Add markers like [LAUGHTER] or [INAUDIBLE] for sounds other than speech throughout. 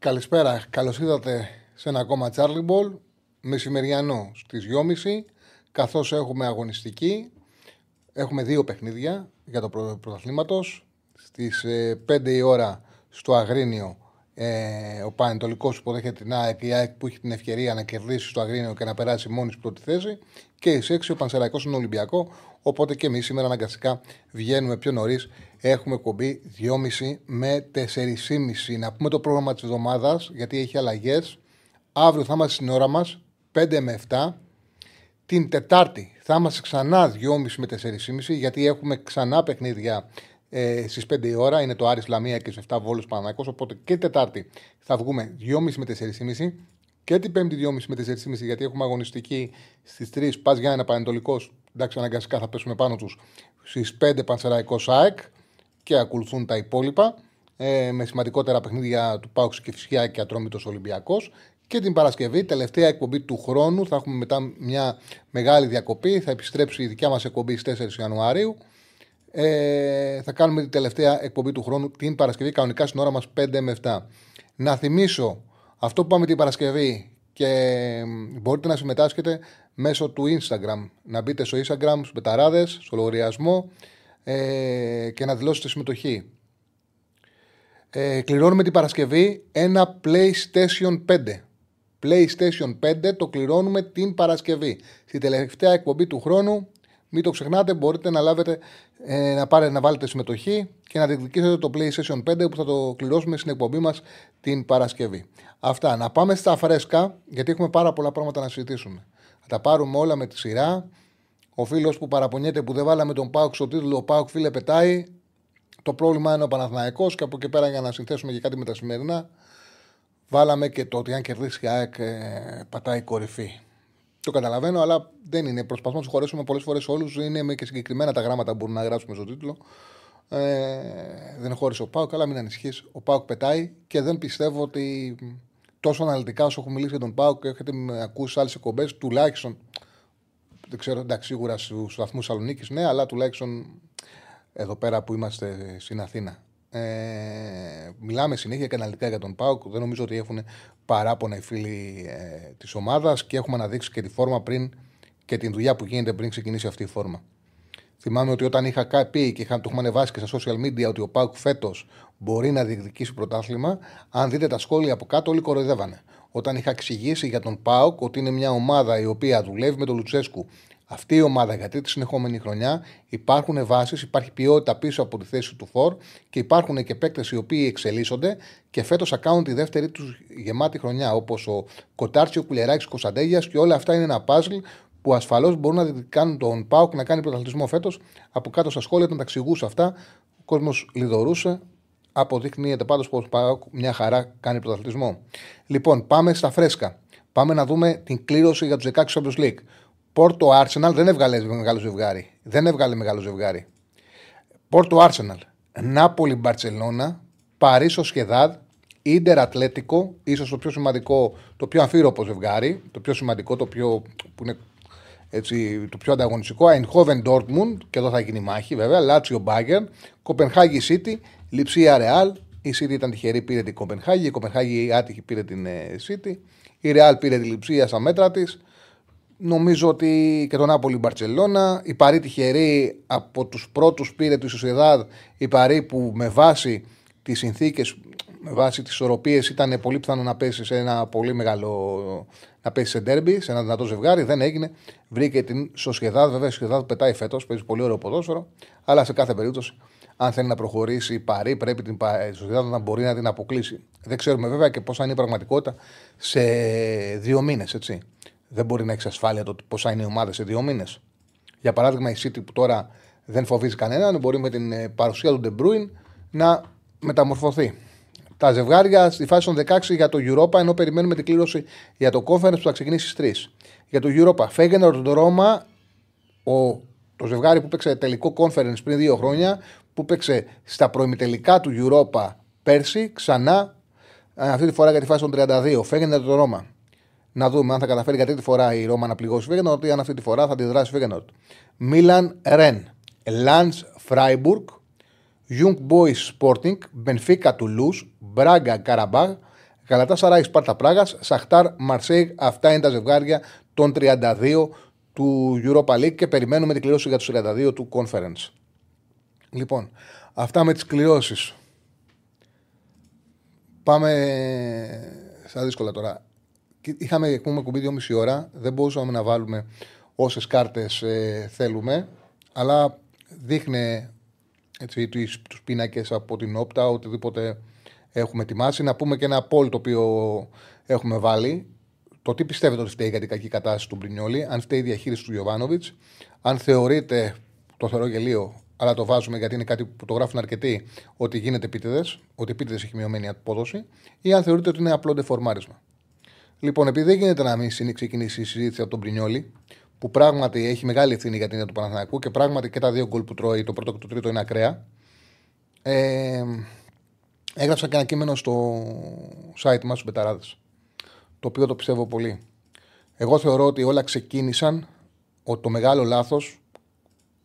Καλησπέρα, καλώς ήρθατε σε ένα ακόμα Charlie Ball μεσημεριανό στις 2.30 καθώς έχουμε αγωνιστική έχουμε δύο παιχνίδια για το πρωταθλήματος στις 5 ε, η ώρα στο Αγρίνιο ε, ο Πανετολικός υποδέχεται την ΑΕΚ, η ΑΕΚ που έχει την ευκαιρία να κερδίσει στο Αγρίνιο και να περάσει μόνη στην πρώτη θέση. Και η 6 ο Πανσεραϊκός είναι Ολυμπιακό. Οπότε και εμείς σήμερα αναγκαστικά βγαίνουμε πιο νωρίς. Έχουμε κομπή 2,5 με 4,5. Να πούμε το πρόγραμμα της εβδομάδας γιατί έχει αλλαγές. Αύριο θα είμαστε στην ώρα μας 5 με 7. Την Τετάρτη θα είμαστε ξανά 2,5 με 4,5 γιατί έχουμε ξανά παιχνίδια ε, στις 5 η ώρα. Είναι το Άρης Λαμία και στις 7 Βόλου Παναναϊκό. Οπότε και Τετάρτη θα βγούμε 2,5 με 4,5 και την Πέμπτη 2,5 με 4,5 γιατί έχουμε αγωνιστική στις 3 Πας ένα Πανετολικός. Εντάξει, αναγκαστικά θα πέσουμε πάνω τους στις 5 Πανσεραϊκός ΣΑΕΚ και ακολουθούν τα υπόλοιπα. Ε, με σημαντικότερα παιχνίδια του Πάουξ και Φυσιά και Ατρόμητος Ολυμπιακός. Και την Παρασκευή, τελευταία εκπομπή του χρόνου, θα έχουμε μετά μια μεγάλη διακοπή. Θα επιστρέψει η δικιά μας εκπομπή στις 4 Ιανουαρίου. Ε, θα κάνουμε την τελευταία εκπομπή του χρόνου την Παρασκευή, κανονικά στην ώρα μας 5 με 7. Να θυμίσω αυτό που πάμε την Παρασκευή και μπορείτε να συμμετάσχετε μέσω του Instagram. Να μπείτε στο Instagram, στους Πεταράδες, στο λογαριασμό ε, και να δηλώσετε συμμετοχή. Ε, κληρώνουμε την Παρασκευή ένα PlayStation 5. PlayStation 5 το κληρώνουμε την Παρασκευή. Στη τελευταία εκπομπή του χρόνου μην το ξεχνάτε, μπορείτε να, λάβετε, ε, να, πάρετε, να βάλετε συμμετοχή και να διεκδικήσετε το PlayStation 5 που θα το κληρώσουμε στην εκπομπή μας την Παρασκευή. Αυτά. Να πάμε στα φρέσκα, γιατί έχουμε πάρα πολλά πράγματα να συζητήσουμε. Θα τα πάρουμε όλα με τη σειρά. Ο φίλος που παραπονιέται που δεν βάλαμε τον Πάουκ στο τίτλο, ο Πάουκ φίλε πετάει. Το πρόβλημα είναι ο Παναθηναϊκός και από εκεί πέρα για να συνθέσουμε και κάτι με τα σημερινά. Βάλαμε και το ότι αν κερδίσει η ΑΕΚ ε, πατάει κορυφή. Το καταλαβαίνω, αλλά δεν είναι. Προσπαθούμε να τους χωρέσουμε πολλές φορές όλους. Είναι και συγκεκριμένα τα γράμματα που μπορούμε να γράψουμε στο τίτλο. Ε, δεν χώρισε ο Πάουκ, αλλά μην ανησυχείς. Ο Πάουκ πετάει και δεν πιστεύω ότι τόσο αναλυτικά όσο έχω μιλήσει για τον Πάουκ, έχετε ακούσει άλλες εκπομπές, τουλάχιστον. Δεν ξέρω, εντάξει, σίγουρα στους βαθμούς Σαλονίκη, ναι, αλλά τουλάχιστον εδώ πέρα που είμαστε στην Αθήνα. Ε, μιλάμε συνέχεια και αναλυτικά για τον Πάουκ. Δεν νομίζω ότι έχουν παράπονα οι φίλοι ε, της ομάδας και έχουμε αναδείξει και τη φόρμα πριν και την δουλειά που γίνεται πριν ξεκινήσει αυτή η φόρμα. Θυμάμαι ότι όταν είχα πει και είχα, το έχουμε ανεβάσει και στα social media ότι ο Πάουκ φέτος μπορεί να διεκδικήσει πρωτάθλημα, αν δείτε τα σχόλια από κάτω, όλοι κοροϊδεύανε. Όταν είχα εξηγήσει για τον Πάουκ ότι είναι μια ομάδα η οποία δουλεύει με τον Λουτσέσκου αυτή η ομάδα για τρίτη συνεχόμενη χρονιά υπάρχουν βάσεις, υπάρχει ποιότητα πίσω από τη θέση του Φορ και υπάρχουν και παίκτες οι οποίοι εξελίσσονται και φέτος θα κάνουν τη δεύτερη τους γεμάτη χρονιά. Όπως ο Κοτάρτσιο, ο Κουλεράκης, ο Κωνσταντέγιας και όλα αυτά είναι ένα παζλ που ασφαλώς μπορούν να κάνουν τον Πάουκ να κάνει πρωταθλητισμό φέτος. Από κάτω στα σχόλια, όταν τα εξηγούσα αυτά, ο κόσμος λιδωρούσε. Αποδεικνύεται πάντως πως ο Πάουκ μια χαρά κάνει πρωταθλητισμό. Λοιπόν, πάμε στα φρέσκα. Πάμε να δούμε την κλήρωση για τους 16 Champions League. Πόρτο Arsenal δεν έβγαλε μεγάλο ζευγάρι. Δεν έβγαλε μεγάλο ζευγάρι. Πόρτο Arsenal. Νάπολη Μπαρσελόνα. Παρίσο Σχεδάδ. Ιντερ Ατλέτικο. ίσως το πιο σημαντικό, το πιο αμφίροπο ζευγάρι. Το πιο σημαντικό, το πιο, που είναι έτσι, το πιο ανταγωνιστικό. Αϊνχόβεν Ντόρτμουντ. Και εδώ θα γίνει μάχη βέβαια. Λάτσιο Μπάγκερ. Κοπενχάγη Σίτι. Λιψία Ρεάλ. Η Σίτι ήταν τυχερή, πήρε την Κοπενχάγη. Η Κοπενχάγη άτυχη πήρε την Σίτι. Η Ρεάλ πήρε τη Λιψία στα μέτρα της. Νομίζω ότι και τον Νάπολη Μπαρσελόνα. Η Παρή τυχερή από τους πρώτους πήρε τη Σοσιαδάδ. Η Παρή που με βάση τις συνθήκες, με βάση τις ισορροπίες ήταν πολύ πιθανό να πέσει σε ένα πολύ μεγάλο. να πέσει σε ντέρμπι, σε ένα δυνατό ζευγάρι. Δεν έγινε. Βρήκε την Σοσιαδάδ. Βέβαια η Σοσιαδάδ πετάει φέτος, παίζει πολύ ωραίο ποδόσφαιρο. Αλλά σε κάθε περίπτωση, αν θέλει να προχωρήσει η Παρή, πρέπει την Σοσιαδάδ να μπορεί να την αποκλείσει. Δεν ξέρουμε βέβαια και πώ θα είναι η πραγματικότητα σε δύο μήνες, έτσι δεν μπορεί να έχει ασφάλεια το πώ θα είναι η ομάδα σε δύο μήνες. Για παράδειγμα, η City που τώρα δεν φοβίζει κανέναν, μπορεί με την ε, παρουσία του De Bruyne να μεταμορφωθεί. τα ζευγάρια στη φάση των 16 για το Europa, ενώ περιμένουμε την κλήρωση για το conference που θα ξεκινήσει στις 3. Για το Europa, Φέγγενορ Ρώμα, ο, το ζευγάρι που παίξε τελικό conference πριν δύο χρόνια, που παίξε στα προημιτελικά του Europa πέρσι, ξανά αυτή τη φορά για τη φάση των 32. Φέγγενορ το Ρώμα. Να δούμε αν θα καταφέρει για τρίτη φορά η Ρώμα να πληγώσει Φέγγενορ ή αν αυτή τη φορά θα αντιδράσει Φέγγενορ. Μίλαν Ρεν. Λαντ Φράιμπουργκ. Young Boys Sporting, Benfica Toulouse, Μπράγκα Καραμπάγ, Γαλατά Σαράι Σπάρτα Πράγα, Σαχτάρ Μαρσέιγ. Αυτά είναι τα ζευγάρια των 32 του Europa League και περιμένουμε την κληρώση για τους 32 του Conference. Λοιπόν, αυτά με τις κληρώσεις. Πάμε στα δύσκολα τώρα. Είχαμε εκπομπή κουμπί 2,5 ώρα. Δεν μπορούσαμε να βάλουμε όσες κάρτες ε, θέλουμε. Αλλά δείχνει έτσι, τους πίνακες από την όπτα, οτιδήποτε έχουμε ετοιμάσει. Να πούμε και ένα poll το οποίο έχουμε βάλει. Το τι πιστεύετε ότι φταίει για την κακή κατάσταση του Μπρινιόλη, αν φταίει η διαχείριση του Γιωβάνοβιτς, αν θεωρείτε, το θεωρώ γελίο, αλλά το βάζουμε γιατί είναι κάτι που το γράφουν αρκετοί, ότι γίνεται επίτηδες, ότι επίτηδες έχει μειωμένη απόδοση, ή αν θεωρείτε ότι είναι απλό ντεφορμάρισμα. Λοιπόν, επειδή δεν γίνεται να μην ξεκινήσει η συζήτηση από τον Μπρινιόλη, που πράγματι έχει μεγάλη ευθύνη για την ίδια του Παναθηναϊκού και πράγματι και τα δύο γκολ που τρώει, το πρώτο και το τρίτο είναι ακραία. Ε, έγραψα και ένα κείμενο στο site μας, στους Μπεταράδες. Το οποίο το πιστεύω πολύ. Εγώ θεωρώ ότι όλα ξεκίνησαν ότι το μεγάλο λάθος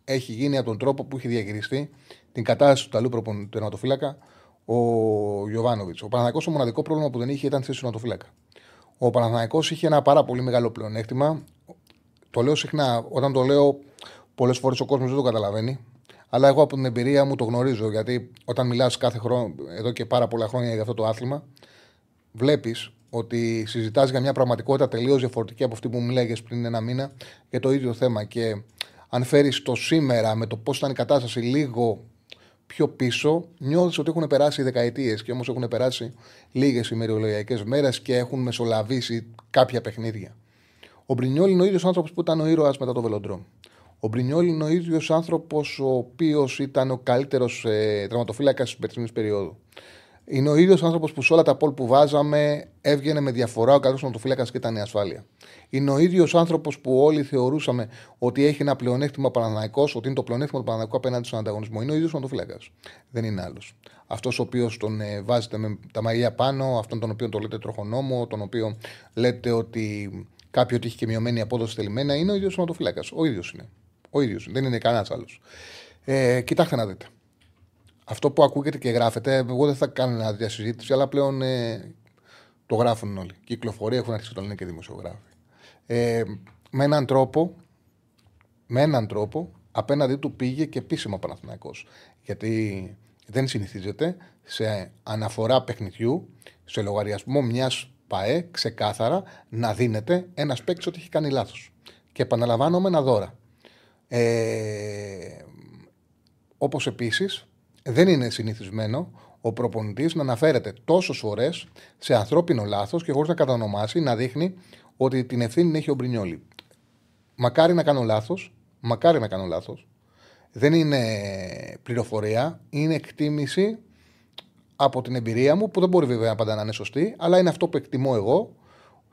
έχει γίνει από τον τρόπο που έχει διαχειριστεί την κατάσταση του ταλού τερματοφύλακα ο Γιωβάνοβιτς. Ο Παναθηναϊκός το μοναδικό πρόβλημα που δεν είχε ήταν θέση του τερματοφύλακα. Ο Παναθηναϊκός είχε ένα πάρα πολύ μεγάλο πλεονέκτημα το λέω συχνά. Όταν το λέω, πολλές φορές ο κόσμος δεν το καταλαβαίνει. Αλλά εγώ από την εμπειρία μου το γνωρίζω. Γιατί όταν μιλάς κάθε χρόνο, εδώ και πάρα πολλά χρόνια για αυτό το άθλημα, βλέπεις ότι συζητάς για μια πραγματικότητα τελείως διαφορετική από αυτή που μου λέγε πριν ένα μήνα για το ίδιο θέμα. Και αν φέρεις το σήμερα με το πώς ήταν η κατάσταση λίγο πιο πίσω, νιώθεις ότι έχουν περάσει δεκαετίες και όμως έχουν περάσει λίγες ημερολογιακές μέρες και έχουν μεσολαβήσει κάποια παιχνίδια. Ο Μπρινιόλ είναι ο ίδιος άνθρωπος που ήταν ο ήρωας μετά το βελοντρόμ. Ο Μπρινιόλ είναι ο ίδιος άνθρωπος ο οποίος ήταν ο καλύτερος ε, τραυματοφύλακας της περσινής περίοδου. Είναι ο ίδιος άνθρωπος που σε όλα τα πόλ που βάζαμε έβγαινε με διαφορά ο καλός τραυματοφύλακα και ήταν η ασφάλεια. Είναι ο ίδιος άνθρωπος που όλοι θεωρούσαμε ότι έχει ένα πλεονέκτημα Παναναναϊκό, ότι είναι το πλεονέκτημα του Παναναναϊκού απέναντι στον ανταγωνισμό. Είναι ο ίδιος τραυματοφύλακα. Δεν είναι άλλος. Αυτός ο οποίος τον ε, βάζετε με τα μαγεία πάνω, αυτόν τον οποίο το λέτε τροχονόμο, τον οποίο λέτε ότι κάποιο ότι έχει και μειωμένη απόδοση τελειμμένα, είναι ο ίδιος σωματοφύλακα. Ο ίδιος είναι. Ο ίδιος. Δεν είναι κανένας άλλος. Ε, κοιτάξτε να δείτε. Αυτό που ακούγεται και γράφεται, εγώ δεν θα κάνω μια διασυζήτηση, αλλά πλέον ε, το γράφουν όλοι. Κυκλοφορία έχουν αρχίσει το λένε και δημοσιογράφοι. Ε, με έναν τρόπο, με έναν τρόπο, απέναντί του πήγε και επίσημα Παναθηναϊκός. Γιατί δεν συνηθίζεται σε αναφορά παιχνιδιού, σε λογαριασμό μιας ΠαΕ ξεκάθαρα να δίνεται ένας παίκτης ότι έχει κάνει λάθος. Και επαναλαμβάνω με ένα δώρα. Ε, Όπως επίσης δεν είναι συνηθισμένο ο προπονητής να αναφέρεται τόσες φορές σε ανθρώπινο λάθος και χωρίς να κατανομάσει να δείχνει ότι την ευθύνη έχει ο Μπρινιόλη. Μακάρι να κάνω λάθος, μακάρι να κάνω λάθος. Δεν είναι πληροφορία, είναι εκτίμηση από την εμπειρία μου, που δεν μπορεί βέβαια πάντα να είναι σωστή, αλλά είναι αυτό που εκτιμώ εγώ.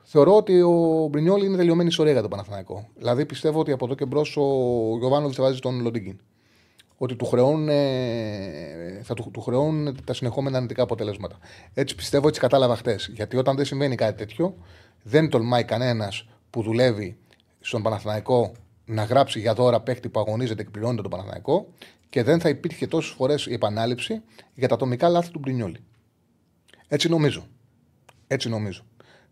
Θεωρώ ότι ο Μπρινιόλ είναι τελειωμένη ιστορία για τον Παναθηναϊκό. Δηλαδή πιστεύω ότι από εδώ και μπρος ο Γιωβάνοβιτς θα βάζει τον Λοντίγκιν. Ότι του χρεώνουν, θα του, του χρεώνουν τα συνεχόμενα αρνητικά αποτελέσματα. Έτσι πιστεύω, έτσι κατάλαβα χτες. Γιατί όταν δεν συμβαίνει κάτι τέτοιο, δεν τολμάει κανένας που δουλεύει στον Παναθηναϊκό να γράψει για δώρα παίχτη που αγωνίζεται και πληρώνεται τον Παναθηναϊκό και δεν θα υπήρχε τόσες φορές η επανάληψη για τα ατομικά λάθη του Μπρινιόλη. Έτσι νομίζω. Έτσι νομίζω.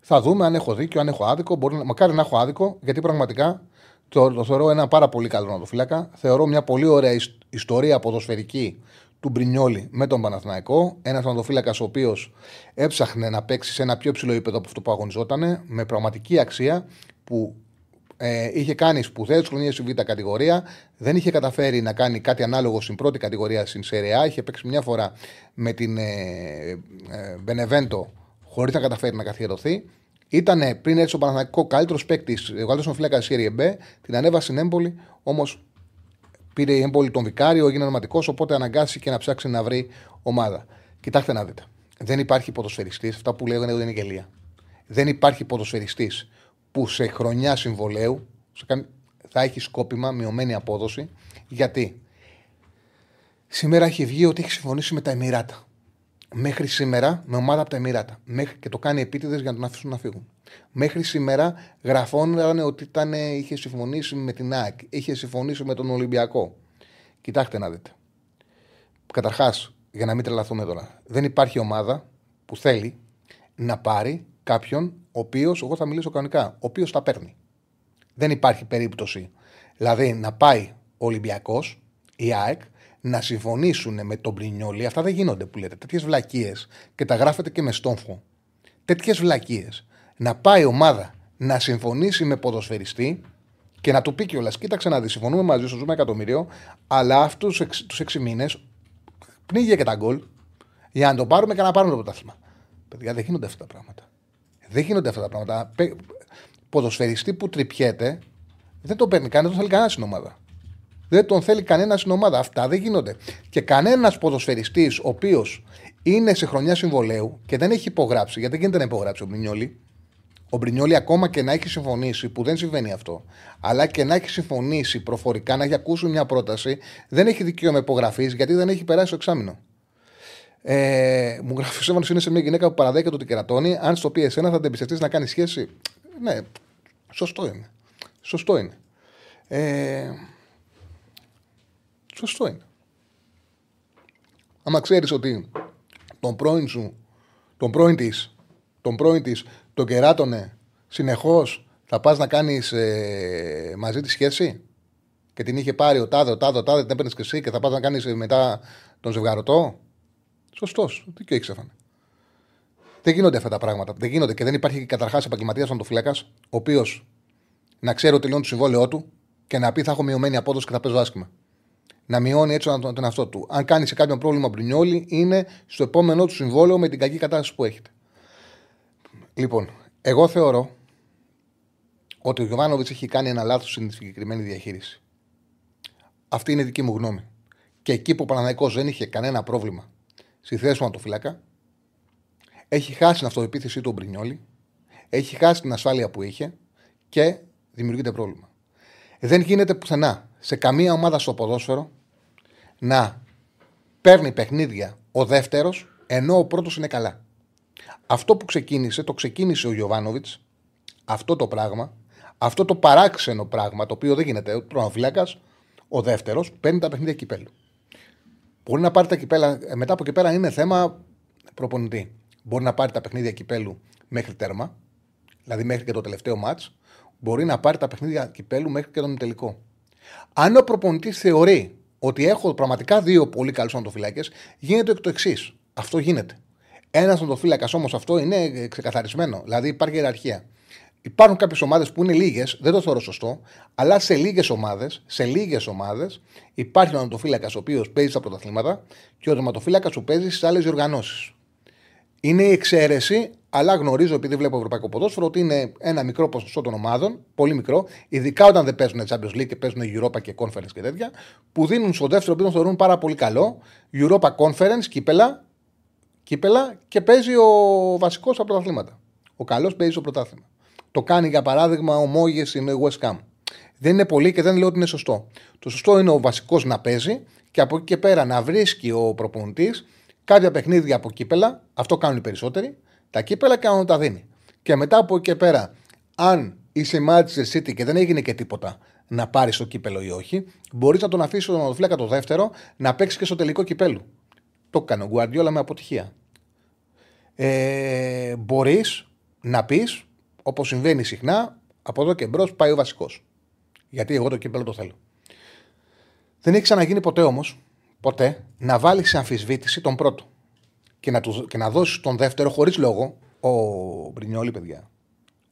Θα δούμε αν έχω δίκιο, αν έχω άδικο. Μπορεί, μακάρι να έχω άδικο, γιατί πραγματικά το, το θεωρώ ένα πάρα πολύ καλό νατοφύλακα. Θεωρώ μια πολύ ωραία ιστορία ποδοσφαιρική του Μπρινιόλη με τον Παναθηναϊκό. Ένας νατοφύλακα ο οποίος έψαχνε να παίξει σε ένα πιο ψηλό επίπεδο από αυτό που αγωνιζόταν, με πραγματική αξία που ε, είχε κάνει σπουδαίες χρονιές στη Β' κατηγορία. Δεν είχε καταφέρει να κάνει κάτι ανάλογο στην πρώτη κατηγορία στην Σερεά. Είχε παίξει μια φορά με την ε, ε, Μπενεβέντο χωρίς να καταφέρει να καθιερωθεί. Ήταν πριν έτσι ο Παναθανικό καλύτερος παίκτης, ο καλύτερος φυλάκα της Σέρια Μπ. Την ανέβασε στην Έμπολη, όμως πήρε η Έμπολη τον Βικάριο, έγινε ονοματικός, οπότε αναγκάστηκε να ψάξει να βρει ομάδα. Κοιτάξτε να δείτε. δεν υπάρχει ποδοσφαιριστής, αυτά που λέγανε δεν είναι γελία. Δεν υπάρχει ποδοσφαιριστής που σε χρονιά συμβολέου θα έχει σκόπιμα μειωμένη απόδοση. Γιατί σήμερα έχει βγει ότι έχει συμφωνήσει με τα Εμμυράτα. Μέχρι σήμερα με ομάδα από τα Εμμυράτα. Μέχρι και το κάνει επίτηδες για να τον αφήσουν να φύγουν. Μέχρι σήμερα γραφόταν ότι ήταν, είχε συμφωνήσει με την ΑΕΚ, είχε συμφωνήσει με τον Ολυμπιακό. Κοιτάξτε να δείτε. Καταρχάς, για να μην τρελαθούμε τώρα, δεν υπάρχει ομάδα που θέλει να πάρει κάποιον ο οποίο, εγώ θα μιλήσω κανονικά, ο οποίος τα παίρνει. Δεν υπάρχει περίπτωση. Δηλαδή να πάει ο Ολυμπιακός, η ΑΕΚ, να συμφωνήσουν με τον Πρινιόλι. Αυτά δεν γίνονται που λέτε. Τέτοιες βλακίες και τα γράφετε και με στόμφο. Τέτοιες βλακίες. Να πάει ομάδα να συμφωνήσει με ποδοσφαιριστή και να του πει κιόλας: Κοίταξε να δεις, συμφωνούμε μαζί σου, ζούμε εκατομμύριο, αλλά αυτούς τους έξι μήνες πνίγει και τα γκολ για να το πάρουμε και να πάρουμε το πρωτάθλημα. Παιδιά, δεν γίνονται αυτά τα πράγματα. Δεν γίνονται αυτά τα πράγματα. Ποδοσφαιριστή που τρυπιέται δεν τον παίρνει κανένα, δεν τον θέλει κανένα στην ομάδα. Δεν τον θέλει κανένα στην ομάδα. Αυτά δεν γίνονται. Και κανένας ποδοσφαιριστής ο οποίος είναι σε χρονιά συμβολέου και δεν έχει υπογράψει, γιατί δεν γίνεται να υπογράψει ο Μπρινιόλη. Ο Μπρινιόλη ακόμα και να έχει συμφωνήσει, που δεν συμβαίνει αυτό, αλλά και να έχει συμφωνήσει προφορικά, να έχει ακούσει μια πρόταση, δεν έχει δικαίωμα υπογραφής γιατί δεν έχει περάσει το εξάμεινο. Ε, μου γράφει ο Σέβανος είναι σε μια γυναίκα που παραδέχεται ότι κερατώνει. Αν στο πει εσένα θα την εμπιστευτείς να κάνει σχέση. Ναι, σωστό είναι. Σωστό είναι. Ε, σωστό είναι. Άμα ξέρεις ότι τον πρώην σου, τον πρώην της, τον πρώην της, τον κεράτωνε συνεχώς, θα πας να κάνεις ε, μαζί τη σχέση; Και την είχε πάρει ο τάδε, ο τάδε, ο τάδε, την έπαιρνες και εσύ και θα πας να κάνεις μετά τον ζευγαρωτό; Σωστός. Τι έχεις έφανε. Δεν γίνονται αυτά τα πράγματα. Δεν γίνονται και δεν υπάρχει καταρχάς επαγγελματίας φαντοφύλακα, ο οποίος να ξέρει ότι τελειώνει το συμβόλαιό του και να πει θα έχω μειωμένη απόδοση και θα παίζω άσχημα. Να μειώνει έτσι τον, τον εαυτό του. Αν κάνει σε κάποιο πρόβλημα μπρινιόλι, είναι στο επόμενό του συμβόλαιο με την κακή κατάσταση που έχετε. Λοιπόν, εγώ θεωρώ ότι ο Γιωβάνοβιτς έχει κάνει ένα λάθος στην συγκεκριμένη διαχείριση. Αυτή είναι η δική μου γνώμη. Και εκεί που ο Παναναϊκό δεν είχε κανένα πρόβλημα στη θέση του Ματοφυλάκα. Έχει χάσει την αυτοεπίθεσή του ο Μπρινιόλη. Έχει χάσει την ασφάλεια που είχε και δημιουργείται πρόβλημα. Δεν γίνεται πουθενά σε καμία ομάδα στο ποδόσφαιρο να παίρνει παιχνίδια ο δεύτερος ενώ ο πρώτος είναι καλά. Αυτό που ξεκίνησε, το ξεκίνησε ο Γιωβάνοβιτς, αυτό το πράγμα, αυτό το παράξενο πράγμα, το οποίο δεν γίνεται. Ο τρονοφυλάκα, ο δεύτερος, παίρνει τα παιχνίδια κυπέλου. Μπορεί να πάρει τα κυπέλα. Ε, μετά από εκεί πέρα είναι θέμα προπονητή. Μπορεί να πάρει τα παιχνίδια κυπέλου μέχρι τέρμα, δηλαδή μέχρι και το τελευταίο μάτς. Μπορεί να πάρει τα παιχνίδια κυπέλου μέχρι και τον τελικό. Αν ο προπονητής θεωρεί ότι έχω πραγματικά δύο πολύ καλούς οντοφυλάκε, γίνεται το εξής. Αυτό γίνεται. Ένας οντοφύλακα όμως αυτό είναι ξεκαθαρισμένο. Δηλαδή υπάρχει ιεραρχία. Υπάρχουν κάποιες ομάδες που είναι λίγες, δεν το θεωρώ σωστό, αλλά σε λίγες ομάδες σε λίγες ομάδες, υπάρχει ο ονοτοφύλακα ο οποίος παίζει στα πρωταθλήματα και ο τερματοφύλακας που παίζει στις άλλες διοργανώσεις. Είναι η εξαίρεση, αλλά γνωρίζω επειδή βλέπω ευρωπαϊκό ποδόσφαιρο ότι είναι ένα μικρό ποσοστό των ομάδων, πολύ μικρό, ειδικά όταν δεν παίζουν Champions League και παίζουν Europa και Conference και τέτοια, που δίνουν στο δεύτερο οποίο θεωρούν πάρα πολύ καλό Europa Conference, κύπελα, κύπελα και παίζει ο βασικός στα πρωταθλήματα. Ο καλός παίζει στο πρωτάθλημα. Το κάνει για παράδειγμα ο Μόγες στην West Ham. Δεν είναι πολύ και δεν λέω ότι είναι σωστό. Το σωστό είναι ο βασικός να παίζει και από εκεί και πέρα να βρίσκει ο προπονητής κάποια παιχνίδια από κύπελα. Αυτό κάνουν οι περισσότεροι. Τα κύπελα και να τα δίνει. Και μετά από εκεί και πέρα, αν είσαι Manchester City και δεν έγινε και τίποτα να πάρει το κύπελο ή όχι, μπορείς να τον αφήσεις τον Οδοφλέκα το δεύτερο να παίξεις και στο τελικό κυπέλου. Το έκανε ο Γκουαρδιόλα με αποτυχία. Ε, μπορείς να πεις Όπως συμβαίνει συχνά, από εδώ και μπρος πάει ο βασικός. Γιατί εγώ το κύπελο το θέλω. Δεν έχει ξαναγίνει ποτέ όμως, ποτέ, να βάλεις σε αμφισβήτηση τον πρώτο και να, τους, και να δώσεις τον δεύτερο χωρίς λόγο. Ο Μπρινιόλη, παιδιά,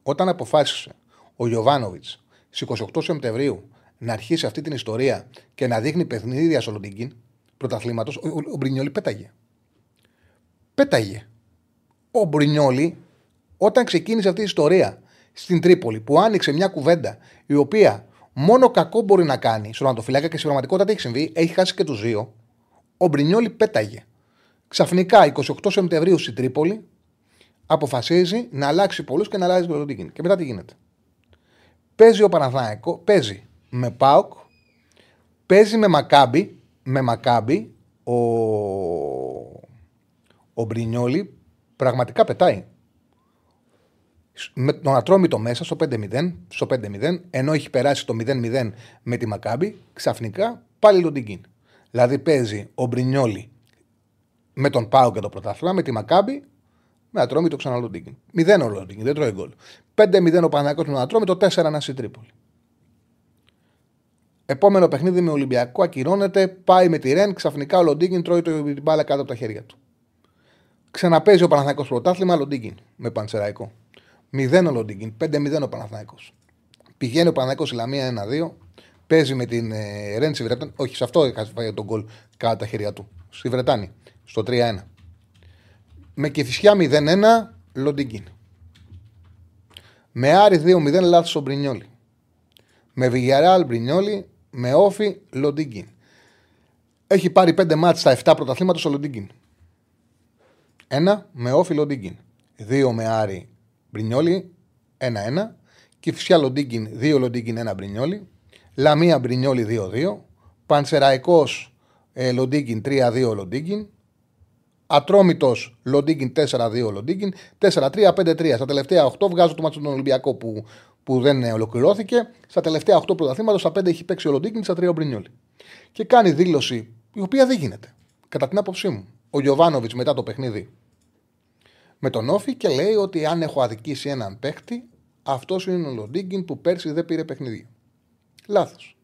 όταν αποφάσισε ο Γιωβάνοβιτς στις 28 Σεπτεμβρίου να αρχίσει αυτή την ιστορία και να δείχνει παιχνίδια στο Λοντιγκίν πρωταθλήματος, ο, ο, ο Μπρινιόλη πέταγε. Πέταγε. Ο Μπρινιόλη όταν ξεκίνησε αυτή η ιστορία στην Τρίπολη, που άνοιξε μια κουβέντα η οποία μόνο κακό μπορεί να κάνει στον Ατοφυλάκα και στην πραγματικότητα τι έχει συμβεί, έχει χάσει και τους δύο, ο Μπρινιόλη πέταγε. Ξαφνικά 28 Σεπτεμβρίου στην Τρίπολη αποφασίζει να αλλάξει πολλούς και να αλλάζει τον Λοντίγκιν. Και μετά τι γίνεται. Παίζει ο Παναθηναϊκό, παίζει με Πάοκ, παίζει με Μακάμπι, με Μακάμπι ο, ο Μπρινιόλη πραγματικά πετάει. Με τον Ατρόμητο μέσα στο 5-0, στο 5-0, ενώ έχει περάσει το 0-0 με τη Μακάμπι, ξαφνικά πάλι Λοντιγκίν. Δηλαδή παίζει ο Μπρινιόλη με τον Πάο και το πρωτάθλημα, με τη Μακάμπι, με Ατρόμητο ξανά Λοντιγκίν. 0 ο Λοντιγκίν, δεν τρώει γκολ. 5-0 ο Παναγιώτο με τον Ατρόμητο, 4-1 στην Τρίπολη. Επόμενο παιχνίδι με Ολυμπιακό ακυρώνεται, πάει με τη Ρεν, ξαφνικά ο Λοντίγκιν τρώει την μπάλα κάτω από τα χέρια του. Ξαναπέζει ο Παναθηναϊκός πρωτάθλημα, Λοντίγκιν με πανσεραϊκό. 0 ο Λοντίγκιν, 5-0 ο Παναθηναϊκός. Πηγαίνει ο Παναθηναϊκός Λαμία 1-2, παίζει με την ε, Ρεν στη Βρετάνη. Όχι, σε αυτό είχα φάει τον γκολ κάτω τα χέρια του. Στη Βρετάνη, στο 3-1. Με κυφισιά 0-1, Λοντίγκιν. Με Άρη 2-0, λάθος ο Μπρινιόλη. Με Βιγιαράλ Μπρινιόλη, με όφη Λοντίγκιν. Έχει πάρει 5 μάτς στα 7 πρωταθλήματα στο Λοντίγκιν. Ένα με όφη Λοντίγκιν. Δύο με Άρη Μπρινιόλη, 1-1. Κυφσιά Λοντίγκιν, 2 Λοντίγκιν, 1 Μπρινιόλη. Λαμία Μπρινιόλη 2-2. Πανσεραϊκός ε, Λοντίγκιν 3-2 Λοντίγκιν. Ατρόμητος Λοντίγκιν 4-2 Λοντίγκιν. 4-3-5-3. Στα τελευταία 8 βγάζω το μάτσο τον Ολυμπιακό που, που δεν ολοκληρώθηκε. Στα τελευταία 8 πρωταθλήματα, στα 5 έχει παίξει ο Λοντίγκιν, στα 3 ο Μπρινιόλη. Και κάνει δήλωση η οποία δεν γίνεται. Κατά την άποψή μου. Ο Γιωβάνοβιτς μετά το παιχνίδι με τον Όφη και λέει ότι αν έχω αδικήσει έναν παίχτη, αυτός είναι ο Λοντίγκιν που πέρσι δεν πήρε παιχνίδια. Λάθος.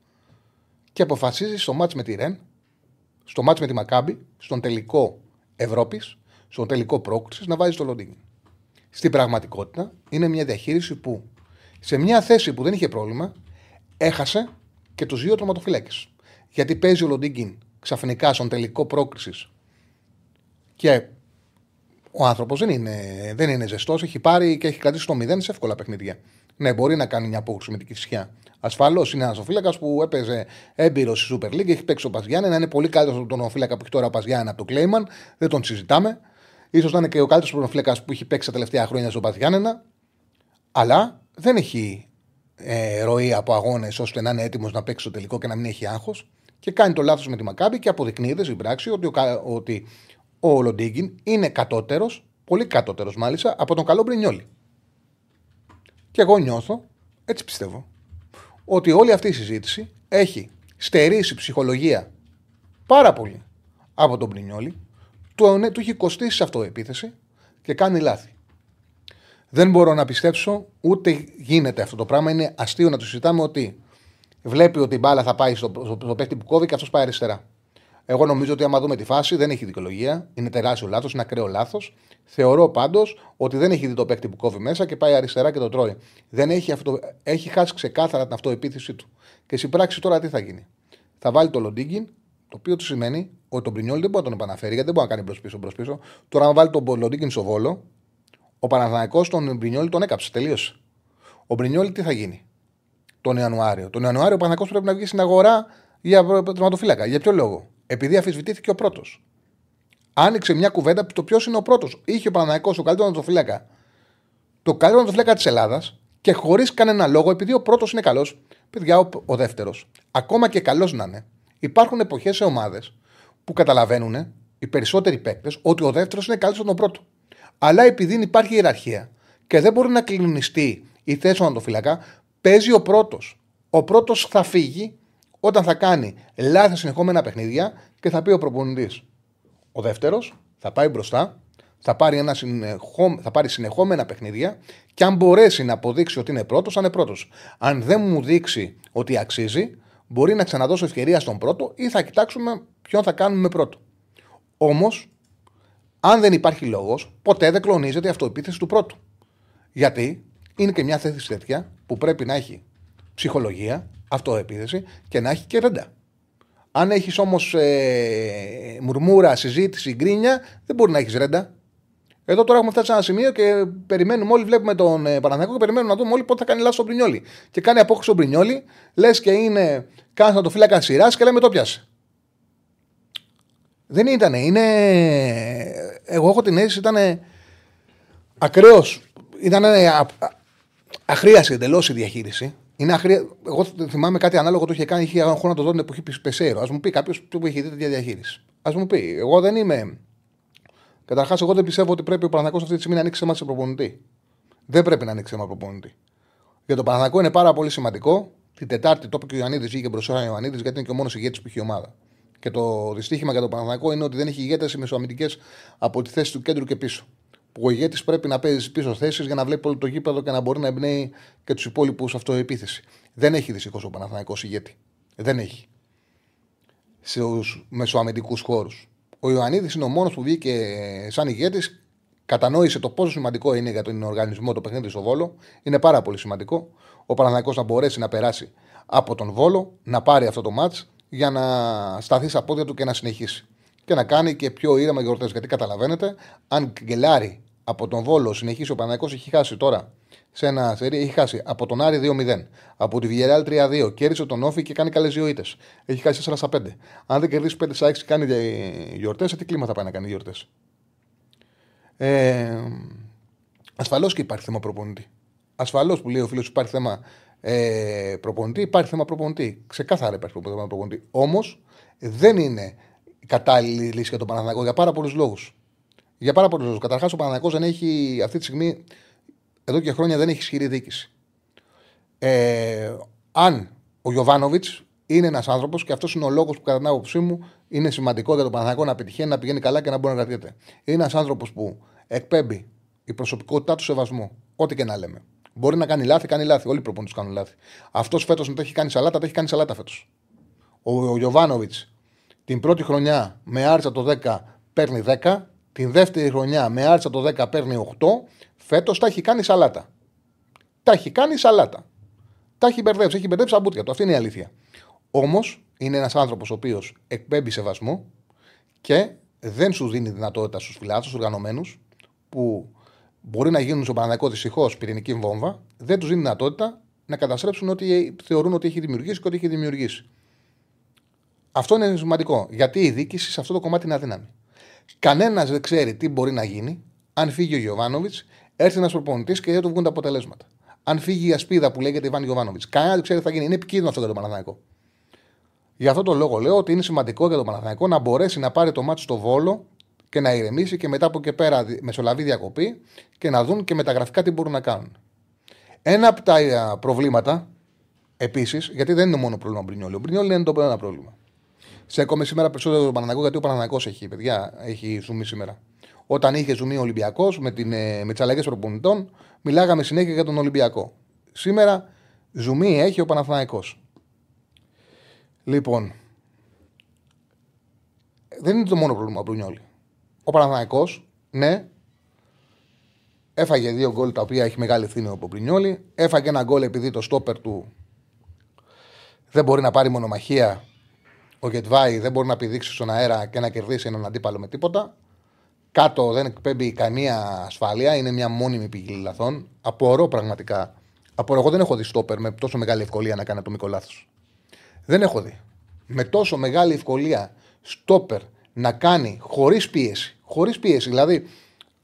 Και αποφασίζει στο μάτς με τη Ρεν, στο μάτς με τη Μακάμπη, στον τελικό Ευρώπης, στον τελικό πρόκλησης να βάζει το Λοντίγκιν. Στην πραγματικότητα είναι μια διαχείριση που σε μια θέση που δεν είχε πρόβλημα έχασε και τους δύο τροματοφυλάκε. Γιατί παίζει ο Λοντίγκιν ξαφνικά στον τελικό πρόκριση και ο άνθρωπος δεν είναι, δεν είναι ζεστός, έχει πάρει και έχει κρατήσει το 0 σε εύκολα παιχνίδια. Ναι, μπορεί να κάνει μια απόκριση με την Κυφσιά. Ασφαλώς είναι ένας οφείλακας που έπαιζε έμπειρο στη Super League, έχει παίξει ο Παζιάννη, να είναι πολύ καλύτερος από τον οφείλακα που έχει τώρα ο Παζιάννη από το Κλέιμαν. Δεν τον συζητάμε. σω να είναι και ο καλύτερος οφείλακα που έχει παίξει τα τελευταία χρόνια στον Παζιάννενα. Αλλά δεν έχει ε, ροή από αγώνες ώστε να είναι έτοιμος να παίξει το τελικό και να μην έχει άγχος. Και κάνει το λάθος με τη Μακάμπη και αποδεικνύεται στην πράξη ότι ο, ότι ο Λοντίγκιν είναι κατώτερος, πολύ κατώτερος μάλιστα, από τον καλό Μπρινιόλη. Και εγώ νιώθω, έτσι πιστεύω, ότι όλη αυτή η συζήτηση έχει στερήσει ψυχολογία πάρα πολύ από τον Μπρινιόλη, του, ναι, του έχει κοστίσει αυτοεπίθεση και κάνει λάθη. Δεν μπορώ να πιστέψω ούτε γίνεται αυτό το πράγμα. Είναι αστείο να το συζητάμε ότι βλέπει ότι η μπάλα θα πάει στο, στο, στο παίχτη που κόβει και αυτός πάει αριστερά. Εγώ νομίζω ότι άμα δούμε τη φάση δεν έχει δικαιολογία. Είναι τεράστιο λάθος, είναι ακραίο λάθος. Θεωρώ πάντως ότι δεν έχει δει το παίκτη που κόβει μέσα και πάει αριστερά και το τρώει. Δεν έχει, αυτό, έχει χάσει ξεκάθαρα την αυτοεπίθεσή του. Και στην πράξη τώρα τι θα γίνει; Θα βάλει το Λοντίγκιν, το οποίο του σημαίνει ότι τον Πρινιόλ δεν μπορεί να τον επαναφέρει γιατί δεν μπορεί να κάνει μπρο-πίσω. Μπρος-πίσω. Τώρα, αν βάλει τον Λοντίγκιν στο βόλο, ο Παναθανικό τον Μπρινιόλ τον έκαψε. Τελείωσε. Ο Μπρινιόλ τι θα γίνει τον Ιανουάριο; Τον Ιανουάριο ο Παναθανικό πρέπει να βγει στην αγορά για τερματοφύλακα. Για ποιο λόγο; Επειδή αφισβητήθηκε ο πρώτος. Άνοιξε μια κουβέντα το ποιος είναι ο πρώτος. Είχε ο Παναναναϊκός ο καλύτερος νοτοφυλάκα. Το καλύτερο νοτοφυλάκα της Ελλάδας και χωρίς κανένα λόγο, επειδή ο πρώτος είναι καλός, παιδιά, ο, ο δεύτερος, ακόμα και καλός να είναι, υπάρχουν εποχές σε ομάδες που καταλαβαίνουν οι περισσότεροι παίκτες ότι ο δεύτερος είναι καλύτερος από τον πρώτο. Αλλά επειδή υπάρχει ιεραρχία και δεν μπορεί να κλεινιστεί η θέση του νοτοφυλακά, παίζει ο πρώτος. Ο πρώτος θα φύγει όταν θα κάνει λάθη συνεχόμενα παιχνίδια και θα πει ο προπονητής. Ο δεύτερος θα πάει μπροστά, θα πάρει, ένα συνεχό, θα πάρει συνεχόμενα παιχνίδια και αν μπορέσει να αποδείξει ότι είναι πρώτος, θα είναι πρώτος. Αν δεν μου δείξει ότι αξίζει, μπορεί να ξαναδώσω ευκαιρία στον πρώτο ή θα κοιτάξουμε ποιον θα κάνουμε πρώτο. Όμως, αν δεν υπάρχει λόγος, ποτέ δεν κλονίζεται η αυτοεπίθεση του πρώτου. Γιατί είναι και μια θέση τέτοια που πρέπει να έχει ψυχολογία, αυτοεπίθεση και να έχει και ρέντα. Αν έχεις όμως ε, μουρμούρα, συζήτηση, γκρίνια, δεν μπορεί να έχεις ρέντα. Εδώ τώρα έχουμε φτάσει σε ένα σημείο και περιμένουμε όλοι, βλέπουμε τον ε, και περιμένουμε να δούμε όλοι πότε θα κάνει λάθος ο Μπρινιόλη. Και κάνει απόκριση ο Μπρινιόλη, λες και είναι, κάνει να το φύλακα σειράς και λέμε το πιάσε. Δεν ήταν. Είναι... Εγώ έχω την αίσθηση ήταν ακραίος. Ήταν αχρίαση εντελώς η διαχείριση. Είναι αχρία... Εγώ θυμάμαι κάτι ανάλογο το είχε κάνει, είχε χρόνο να το δω την εποχή Πεσέρο. Α μου πει κάποιος που έχει δει τέτοια διαχείριση. Α μου πει, εγώ δεν είμαι. Καταρχάς, εγώ δεν πιστεύω ότι πρέπει ο Παναγιώ αυτή τη στιγμή να ανοίξει θέμα σε προπονητή. Δεν πρέπει να ανοίξει θέμα προπονητή. Για το Παναγιώ είναι πάρα πολύ σημαντικό. Την Τετάρτη το είπε και ο Ιωαννίδης, βγήκε μπροστά ο Ιωαννίδης, γιατί είναι και ο μόνος ηγέτης που έχει η ομάδα. Και το δυστύχημα για το Παναγιώ είναι ότι δεν έχει ηγέτες οι μεσοαμυντικές από τη θέση του κέντρου και πίσω. Που ο ηγέτη πρέπει να παίζει πίσω θέσεις για να βλέπει όλο το γήπεδο και να μπορεί να εμπνέει και τους υπόλοιπους αυτοεπίθεση. Δεν έχει δυστυχώς ο Παναθανικό ηγέτη. Δεν έχει. Στους μεσοαμυντικούς χώρους. Ο Ιωαννίδης είναι ο μόνος που βγήκε σαν ηγέτης, κατανόησε το πόσο σημαντικό είναι για τον οργανισμό το παιχνίδι στο Βόλο. Είναι πάρα πολύ σημαντικό. Ο Παναθανικό να μπορέσει να περάσει από τον Βόλο, να πάρει αυτό το μάτς για να σταθεί στα πόδια του και να συνεχίσει. Και να κάνει και πιο ήρεμα γιορτέ. Γιατί καταλαβαίνετε, αν γκελάρει από τον Βόλο συνεχίσει ο Παναθανικό, έχει χάσει τώρα σε ένα σερί έχει χάσει από τον Άρη 2-0, από τη Βιγεράλ 3-2, κέρδισε τον Όφη και κάνει καλές δύο ήττε. Έχει χάσει 4 5. Αν δεν κερδίσει 5 6 και κάνει γιορτές, σε τι κλίμα θα πάει να κάνει γιορτές; Ε, Ασφαλώς και υπάρχει θέμα προπονητή. Ασφαλώς που λέει ο φίλος υπάρχει θέμα ε, προπονητή, υπάρχει θέμα προπονητή. Ξεκάθαρα υπάρχει θέμα προπονητή. Όμως δεν είναι κατάλληλη λύση για τον Παναθηναϊκό για πάρα πολλούς λόγους. Για πάρα πολλούς λόγους. Καταρχάς, ο Παναθηναϊκός δεν έχει αυτή τη στιγμή εδώ και χρόνια δεν έχει ισχυρή διοίκηση. Ε, αν ο Γιωβάνοβιτς είναι ένας άνθρωπος και αυτός είναι ο λόγος που κατά την άποψή μου είναι σημαντικό για τον Παναθανικό να πετυχαίνει, να πηγαίνει καλά και να μπορεί να κρατιέται. Είναι ένας άνθρωπος που εκπέμπει η προσωπικότητά του σεβασμό. Ό,τι και να λέμε. Μπορεί να κάνει λάθη, κάνει λάθη. Όλοι οι προπονητές κάνουν λάθη. Αυτός φέτος να το έχει κάνει σαλάτα, το έχει κάνει σαλάτα φέτος. Ο, ο Γιωβάνοβιτς την πρώτη χρονιά με άρτσα το 10 παίρνει 10. Την δεύτερη χρονιά με άρτσα το 10 παίρνει 8 Φέτος τα έχει κάνει σαλάτα. Τα έχει κάνει σαλάτα. Τα έχει μπερδέψει, έχει μπερδέψει αμπούτια του. Αυτή είναι η αλήθεια. Όμως είναι ένας άνθρωπος ο οποίος εκπέμπει σεβασμό και δεν σου δίνει δυνατότητα στους φυλάδε, στους οργανωμένους, που μπορεί να γίνουν στο Παναδικό δυστυχώς πυρηνική βόμβα, δεν τους δίνει δυνατότητα να καταστρέψουν ό,τι θεωρούν ότι έχει δημιουργήσει και ότι έχει δημιουργήσει. Αυτό είναι σημαντικό. Γιατί η δίκηση σε αυτό το κομμάτι είναι αδύναμη. Κανένας δεν ξέρει τι μπορεί να γίνει αν φύγει ο Γιωβάνοβιτς έρθει ένας προπονητής και δεν του βγουν τα αποτελέσματα. Αν φύγει η ασπίδα που λέγεται Ιβάν Γιοβάνοβιτ, κανένας δεν ξέρει τι θα γίνει. Είναι επικίνδυνο αυτό για τον Παναθανικό. Γι' αυτό το λόγο λέω ότι είναι σημαντικό για τον Παναθανικό να μπορέσει να πάρει το μάτι στο βόλο και να ηρεμήσει και μετά από εκεί πέρα μεσολαβεί διακοπή και να δουν και μεταγραφικά τι μπορούν να κάνουν. Ένα από τα προβλήματα επίσης, γιατί δεν είναι μόνο πρόβλημα ο Μπρινιόλη. Ο Μπρινιόλη είναι το ένα πρόβλημα. Σε ακόμα σήμερα περισσότερο τον Παναθανικό γιατί ο Παναθανικό έχει, παιδιά, έχει ζουμί σήμερα. Όταν είχε ζουμί ο Ολυμπιακός με, ε, με τις αλλαγές προπονητών, μιλάγαμε συνέχεια για τον Ολυμπιακό. Σήμερα ζουμί έχει ο Παναθηναϊκός. Λοιπόν, δεν είναι το μόνο πρόβλημα που όλοι. Ο Παναθηναϊκός, ναι, έφαγε δύο γκολ τα οποία έχει μεγάλη ευθύνη ο Ποπρινιόλη. Έφαγε ένα γκολ επειδή το στόπερ του δεν μπορεί να πάρει μονομαχία. Ο Γετβάη δεν μπορεί να πηδήξει στον αέρα και να κερδίσει έναν αντίπαλο με τίποτα. Κάτω δεν εκπέμπει καμία ασφάλεια, είναι μια μόνιμη πηγή λαθών. Απορώ πραγματικά. Απορώ, εγώ δεν έχω δει στόπερ με τόσο μεγάλη ευκολία να κάνει ατομικό λάθος. Δεν έχω δει. Με τόσο μεγάλη ευκολία στόπερ να κάνει χωρίς πίεση. Χωρίς πίεση. Δηλαδή,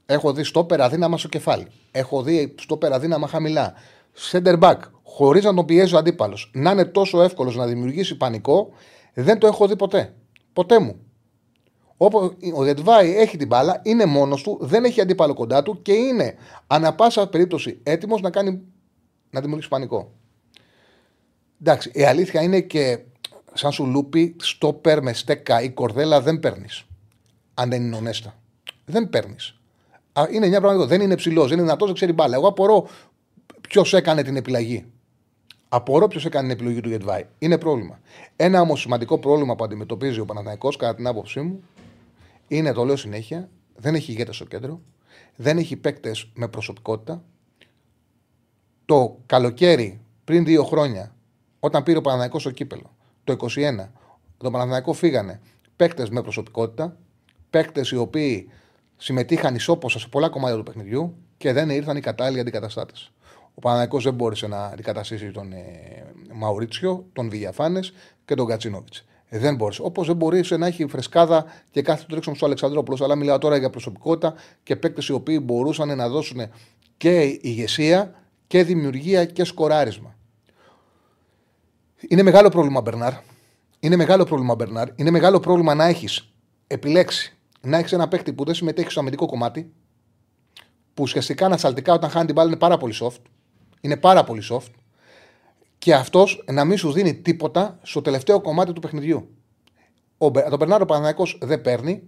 έχω δει στόπερ αδύναμα στο κεφάλι. Έχω δει στόπερ αδύναμα χαμηλά. Center back, χωρίς να τον πιέζει ο αντίπαλος. Να είναι τόσο εύκολος να δημιουργήσει πανικό, δεν το έχω δει ποτέ. Ποτέ μου. Όπω ο Γετβάη έχει την μπάλα, είναι μόνος του, δεν έχει αντίπαλο κοντά του και είναι ανα πάσα περίπτωση έτοιμος να, κάνει, να δημιουργήσει πανικό. Εντάξει, η αλήθεια είναι και σαν σου λούπι, στόπερ με στέκα ή κορδέλα δεν παίρνεις. Αν δεν είναι ονέστα. Δεν παίρνεις. Είναι μια πραγματικότητα. Δεν είναι ψηλός, δεν είναι δυνατός, δεν ξέρει μπάλα. Εγώ απορώ ποιος έκανε την επιλογή. Απορώ ποιος έκανε την επιλογή του Γετβάη. Είναι πρόβλημα. Ένα όμως σημαντικό πρόβλημα που αντιμετωπίζει ο Παναθηναϊκός κατά την άποψή μου είναι, το λέω συνέχεια, δεν έχει ηγέτες στο κέντρο, δεν έχει παίκτες με προσωπικότητα. Το καλοκαίρι πριν δύο χρόνια, όταν πήρε ο Παναναναϊκό στο κύπελο, το 2021, το Παναναναϊκό φύγανε παίκτες με προσωπικότητα, παίκτες οι οποίοι συμμετείχαν ισόποσα σε πολλά κομμάτια του παιχνιδιού και δεν ήρθαν οι κατάλληλοι αντικαταστάτες. Ο Παναναναϊκό δεν μπόρεσε να αντικαταστήσει τον ε, Μαουρίτσιο, τον Βηγιαφάνες και τον Κατσίνοβιτ. Ε, δεν μπορεί. Όπως δεν μπορεί να έχει φρεσκάδα και κάθε το ρίξιμο στο Αλεξανδρόπουλος. Αλλά μιλάω τώρα για προσωπικότητα και παίκτες οι οποίοι μπορούσαν να δώσουν και ηγεσία και δημιουργία και σκοράρισμα. Είναι μεγάλο πρόβλημα, Μπερνάρ. Είναι μεγάλο πρόβλημα, Μπερνάρ. Είναι μεγάλο πρόβλημα να έχεις επιλέξει να έχεις ένα παίκτη που δεν συμμετέχει στο αμυντικό κομμάτι, που ουσιαστικά ανασταλτικά όταν χάνει την μπάλα είναι πάρα πολύ soft. Είναι πάρα πολύ soft. Και αυτός να μην σου δίνει τίποτα στο τελευταίο κομμάτι του παιχνιδιού. Ο, τον Μπερνάρο Παναναναϊκό δεν παίρνει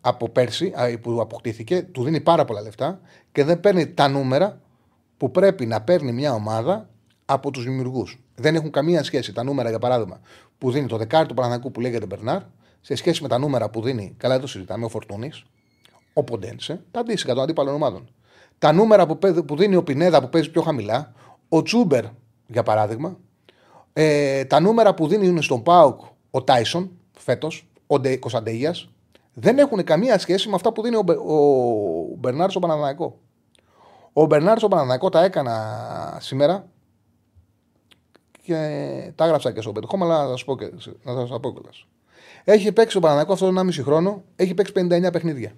από πέρσι που αποκτήθηκε, του δίνει πάρα πολλά λεφτά και δεν παίρνει τα νούμερα που πρέπει να παίρνει μια ομάδα από τους δημιουργούς. Δεν έχουν καμία σχέση τα νούμερα, για παράδειγμα, που δίνει το δεκάρι του Παναναναϊκού που λέγεται Μπερνάρ σε σχέση με τα νούμερα που δίνει, καλά δεν το συζητάμε, ο Φορτούνης, ο Ποντένσε, τα αντίστοιχα των αντίπαλων ομάδων. Τα νούμερα που, που δίνει ο Πινέδα που παίζει πιο χαμηλά, ο Τσούμπερ για παράδειγμα, ε, τα νούμερα που δίνει στον Πάουκ ο Τάισον φέτος, ο Κωνσταντέγια, δεν έχουν καμία σχέση με αυτά που δίνει ο, Μπε, ο Μπερνάρ στο Παναναναϊκό. Ο Μπερνάρ στο Παναναναϊκό τα έκανα σήμερα και τα έγραψα και στο Πετυχώμα, αλλά θα σα πω, και, να σας πω κιόλας. Έχει παίξει ο Παναναναϊκό αυτό τον 1,5 χρόνο, έχει παίξει 59 παιχνίδια.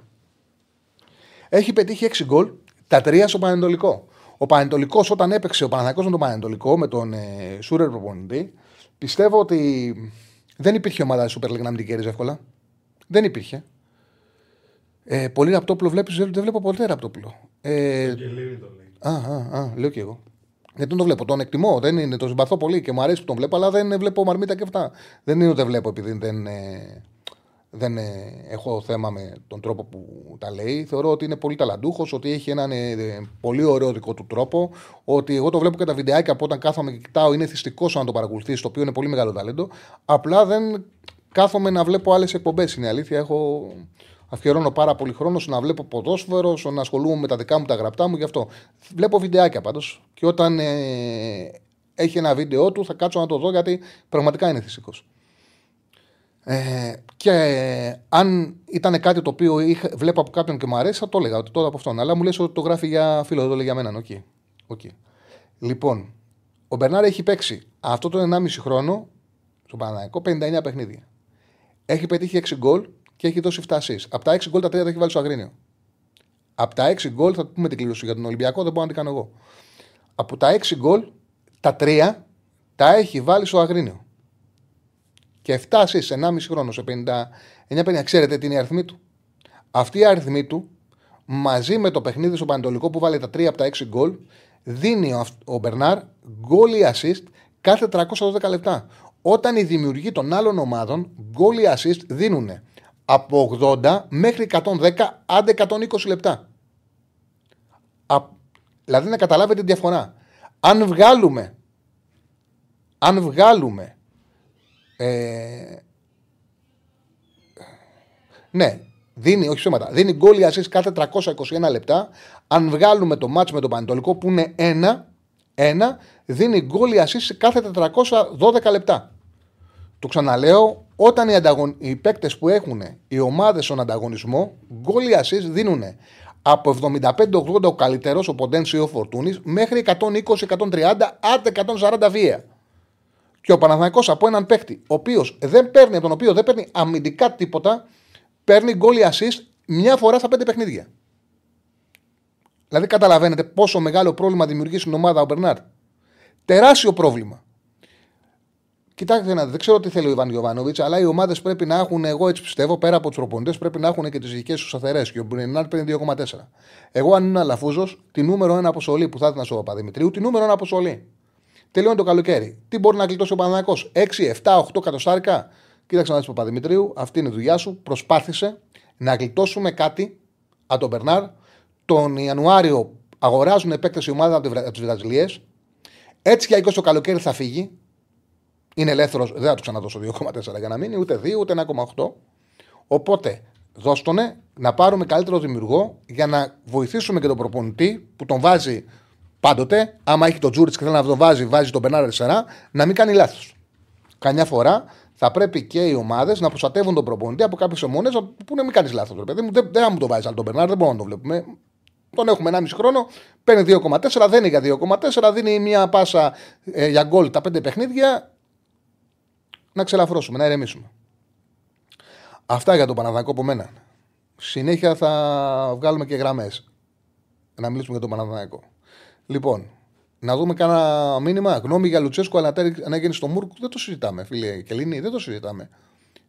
Έχει πετύχει 6 γκολ, τα 3 στο Πανετολικό. Ο Πανετολικός, όταν έπαιξε ο Παναναναϊκό με τον Πανετολικό, με τον ε, Σούρερ προπονητή, πιστεύω ότι δεν υπήρχε ομάδα Super League να μην την κέρδιζε εύκολα. Δεν υπήρχε. Ε, πολύ ραπτόπουλο βλέπεις, δεν βλέπω ποτέ ραπτόπουλο. Ε, το λέει. Α, α, α, λέω και εγώ. Γιατί τον βλέπω, τον εκτιμώ, δεν είναι, τον συμπαθώ πολύ και μου αρέσει που τον βλέπω, αλλά δεν βλέπω μαρμίτα και αυτά. Δεν είναι ότι δεν βλέπω επειδή δεν, ε, δεν ε, έχω θέμα με τον τρόπο που τα λέει. Θεωρώ ότι είναι πολύ ταλαντούχος, ότι έχει έναν ε, πολύ ωραίο δικό του τρόπο. Ότι εγώ το βλέπω και τα βιντεάκια από όταν κάθομαι και κοιτάω, είναι θυστικός να το παρακολουθείς, το οποίο είναι πολύ μεγάλο ταλέντο. Απλά δεν κάθομαι να βλέπω άλλες εκπομπές. Είναι αλήθεια, έχω αφιερώνω πάρα πολύ χρόνο στο να βλέπω ποδόσφαιρο, στο να ασχολούμαι με τα δικά μου τα γραπτά μου γι' αυτό. Βλέπω βιντεάκια πάντως. Και όταν ε, έχει ένα βίντεο του θα κάτσω να το δω γιατί πραγματικά είναι θυσικό. Ε, και ε, αν ήταν κάτι το οποίο είχα, βλέπω από κάποιον και μου αρέσει, θα το έλεγα ότι τότε από αυτόν. Αλλά μου λες ότι το γράφει για φίλο, δεν το λέει για μένα. Okay. Okay. Λοιπόν, ο Μπερνάρ έχει παίξει αυτό το 1,5 χρόνο στο Παναναϊκό 59 παιχνίδια. Έχει πετύχει 6 γκολ και έχει δώσει 7 assists. Από τα 6 γκολ τα 3 τα έχει βάλει στο Αγρίνιο. Από τα 6 γκολ θα πούμε την κλήρωση για τον Ολυμπιακό, δεν μπορώ να την κάνω εγώ. Από τα 6 γκολ, τα 3 τα έχει βάλει στο Αγρίνιο. Και 7 assists σε 1,5 χρόνο, σε 59-50. Ξέρετε τι είναι η αριθμή του; Αυτή η αριθμή του μαζί με το παιχνίδι στο Πανετολικό που βάλει τα 3 από τα 6 γκολ, δίνει ο Μπερνάρ γκολ ή assist κάθε 312 λεπτά. Όταν οι δημιουργοί των άλλων ομάδων γκολ ή assist δίνουν από 80 μέχρι 110 άντε 120 λεπτά. Α, δηλαδή να καταλάβετε τη διαφορά. Αν βγάλουμε αν βγάλουμε ε, ναι, δίνει, όχι σώματα, δίνει γκολ για κάθε 321 λεπτά. Αν βγάλουμε το μάτς με τον Πανετολικό που είναι ένα, ένα δίνει γκολ για κάθε 412 λεπτά. Το ξαναλέω, όταν οι, ανταγων... οι παίκτες που έχουν οι ομάδες στον ανταγωνισμό, γκολ assist δίνουν από 75-80 ο καλύτερος, ο Ποντένσιο ο Φορτούνης, μέχρι 120-130, άντε 140 βία. Και ο Παναθανικό από έναν παίκτη, ο οποίος δεν παίρνει, τον οποίο δεν παίρνει αμυντικά τίποτα, παίρνει γκολ assist μια φορά στα πέντε παιχνίδια. Δηλαδή καταλαβαίνετε πόσο μεγάλο πρόβλημα δημιουργεί στην ομάδα ο Μπερνάρ. Τεράστιο πρόβλημα. Κοιτάξτε, δεν ξέρω τι θέλει ο Ιβάν Γιοβάνοβιτ, αλλά οι ομάδες πρέπει να έχουν, εγώ έτσι πιστεύω, πέρα από τους προπονητές, πρέπει να έχουν και τις δικέ τους σταθερέ. Και ο Μπρινάρ παίρνει 2,4. Εγώ, αν είναι αλαφούζος, τη νούμερο 1 αποστολή που θα έδινα στο Παπαδημητρίου, τη νούμερο 1 αποστολή. Τελειώνει το καλοκαίρι. Τι μπορεί να γλιτώσει ο Παναναναϊκό, 6, 7, 8 κατοστάρικα. Κοίταξε να δεις Παπαδημητρίου, αυτή είναι η δουλειά σου. Προσπάθησε να γλιτώσουμε κάτι από τον Μπερνάρ. Τον Ιανουάριο αγοράζουν επέκταση ομάδα από τις Βραζιλίες. Έτσι και το καλοκαίρι θα φύγει. Είναι ελεύθερος, δεν θα του ξαναδώσω 2,4 για να μείνει, ούτε 2 ούτε 1,8. Οπότε δώστονε να πάρουμε καλύτερο δημιουργό για να βοηθήσουμε και τον προπονητή που τον βάζει πάντοτε. Άμα έχει τον Τζούριτ και θέλει να τον βάζει, βάζει τον Μπερνάρ αριστερά, να μην κάνει λάθος. Καμιά φορά θα πρέπει και οι ομάδες να προστατεύουν τον προπονητή από κάποιες ομόνες που να μην κάνεις λάθος. Δεν, δεν, δεν μου το βάζεις, αλλά τον Μπερνάρ δεν μπορούμε να το βλέπουμε. Τον έχουμε 1,5 χρόνο, παίρνει 2,4, δεν είναι για 2,4, δίνει μια πάσα ε, για γκολ τα 5 παιχνίδια να ξελαφρώσουμε, να ηρεμήσουμε. Αυτά για τον Παναθηναϊκό από μένα. Συνέχεια θα βγάλουμε και γραμμές. Να μιλήσουμε για τον Παναθηναϊκό. Λοιπόν, να δούμε κάνα μήνυμα. Γνώμη για Λουτσέσκο, αλλά αν έγινε στο Μούρκ, δεν το συζητάμε, φίλε Κελίνη, δεν το συζητάμε.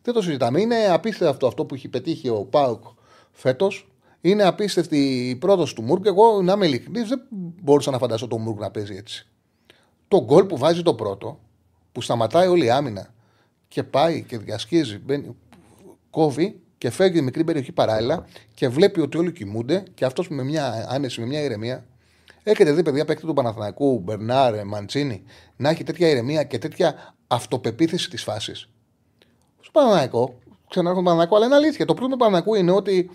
Δεν το συζητάμε. Είναι απίστευτο αυτό που έχει πετύχει ο Πάουκ φέτος. Είναι απίστευτη η πρόταση του Μούρκ. Εγώ, να είμαι ειλικρινής, δεν μπορούσα να φανταστώ τον Μούρκ να παίζει έτσι. Το γκολ που βάζει το πρώτο, που σταματάει όλη η άμυνα και πάει και διασχίζει, μπαίνει, κόβει και φεύγει μικρή περιοχή παράλληλα και βλέπει ότι όλοι κοιμούνται και αυτός με μια άνεση, με μια ηρεμία. Έχετε δει παιδιά παίκτη του Παναθηναϊκού, Μπερνάρ, Μαντσίνη, να έχει τέτοια ηρεμία και τέτοια αυτοπεποίθηση της φάσης. Στο Παναθηναϊκό, ξανάρχομαι στον Παναθηναϊκό, αλλά είναι αλήθεια. Το πρώτο του Παναθηναϊκού είναι ότι.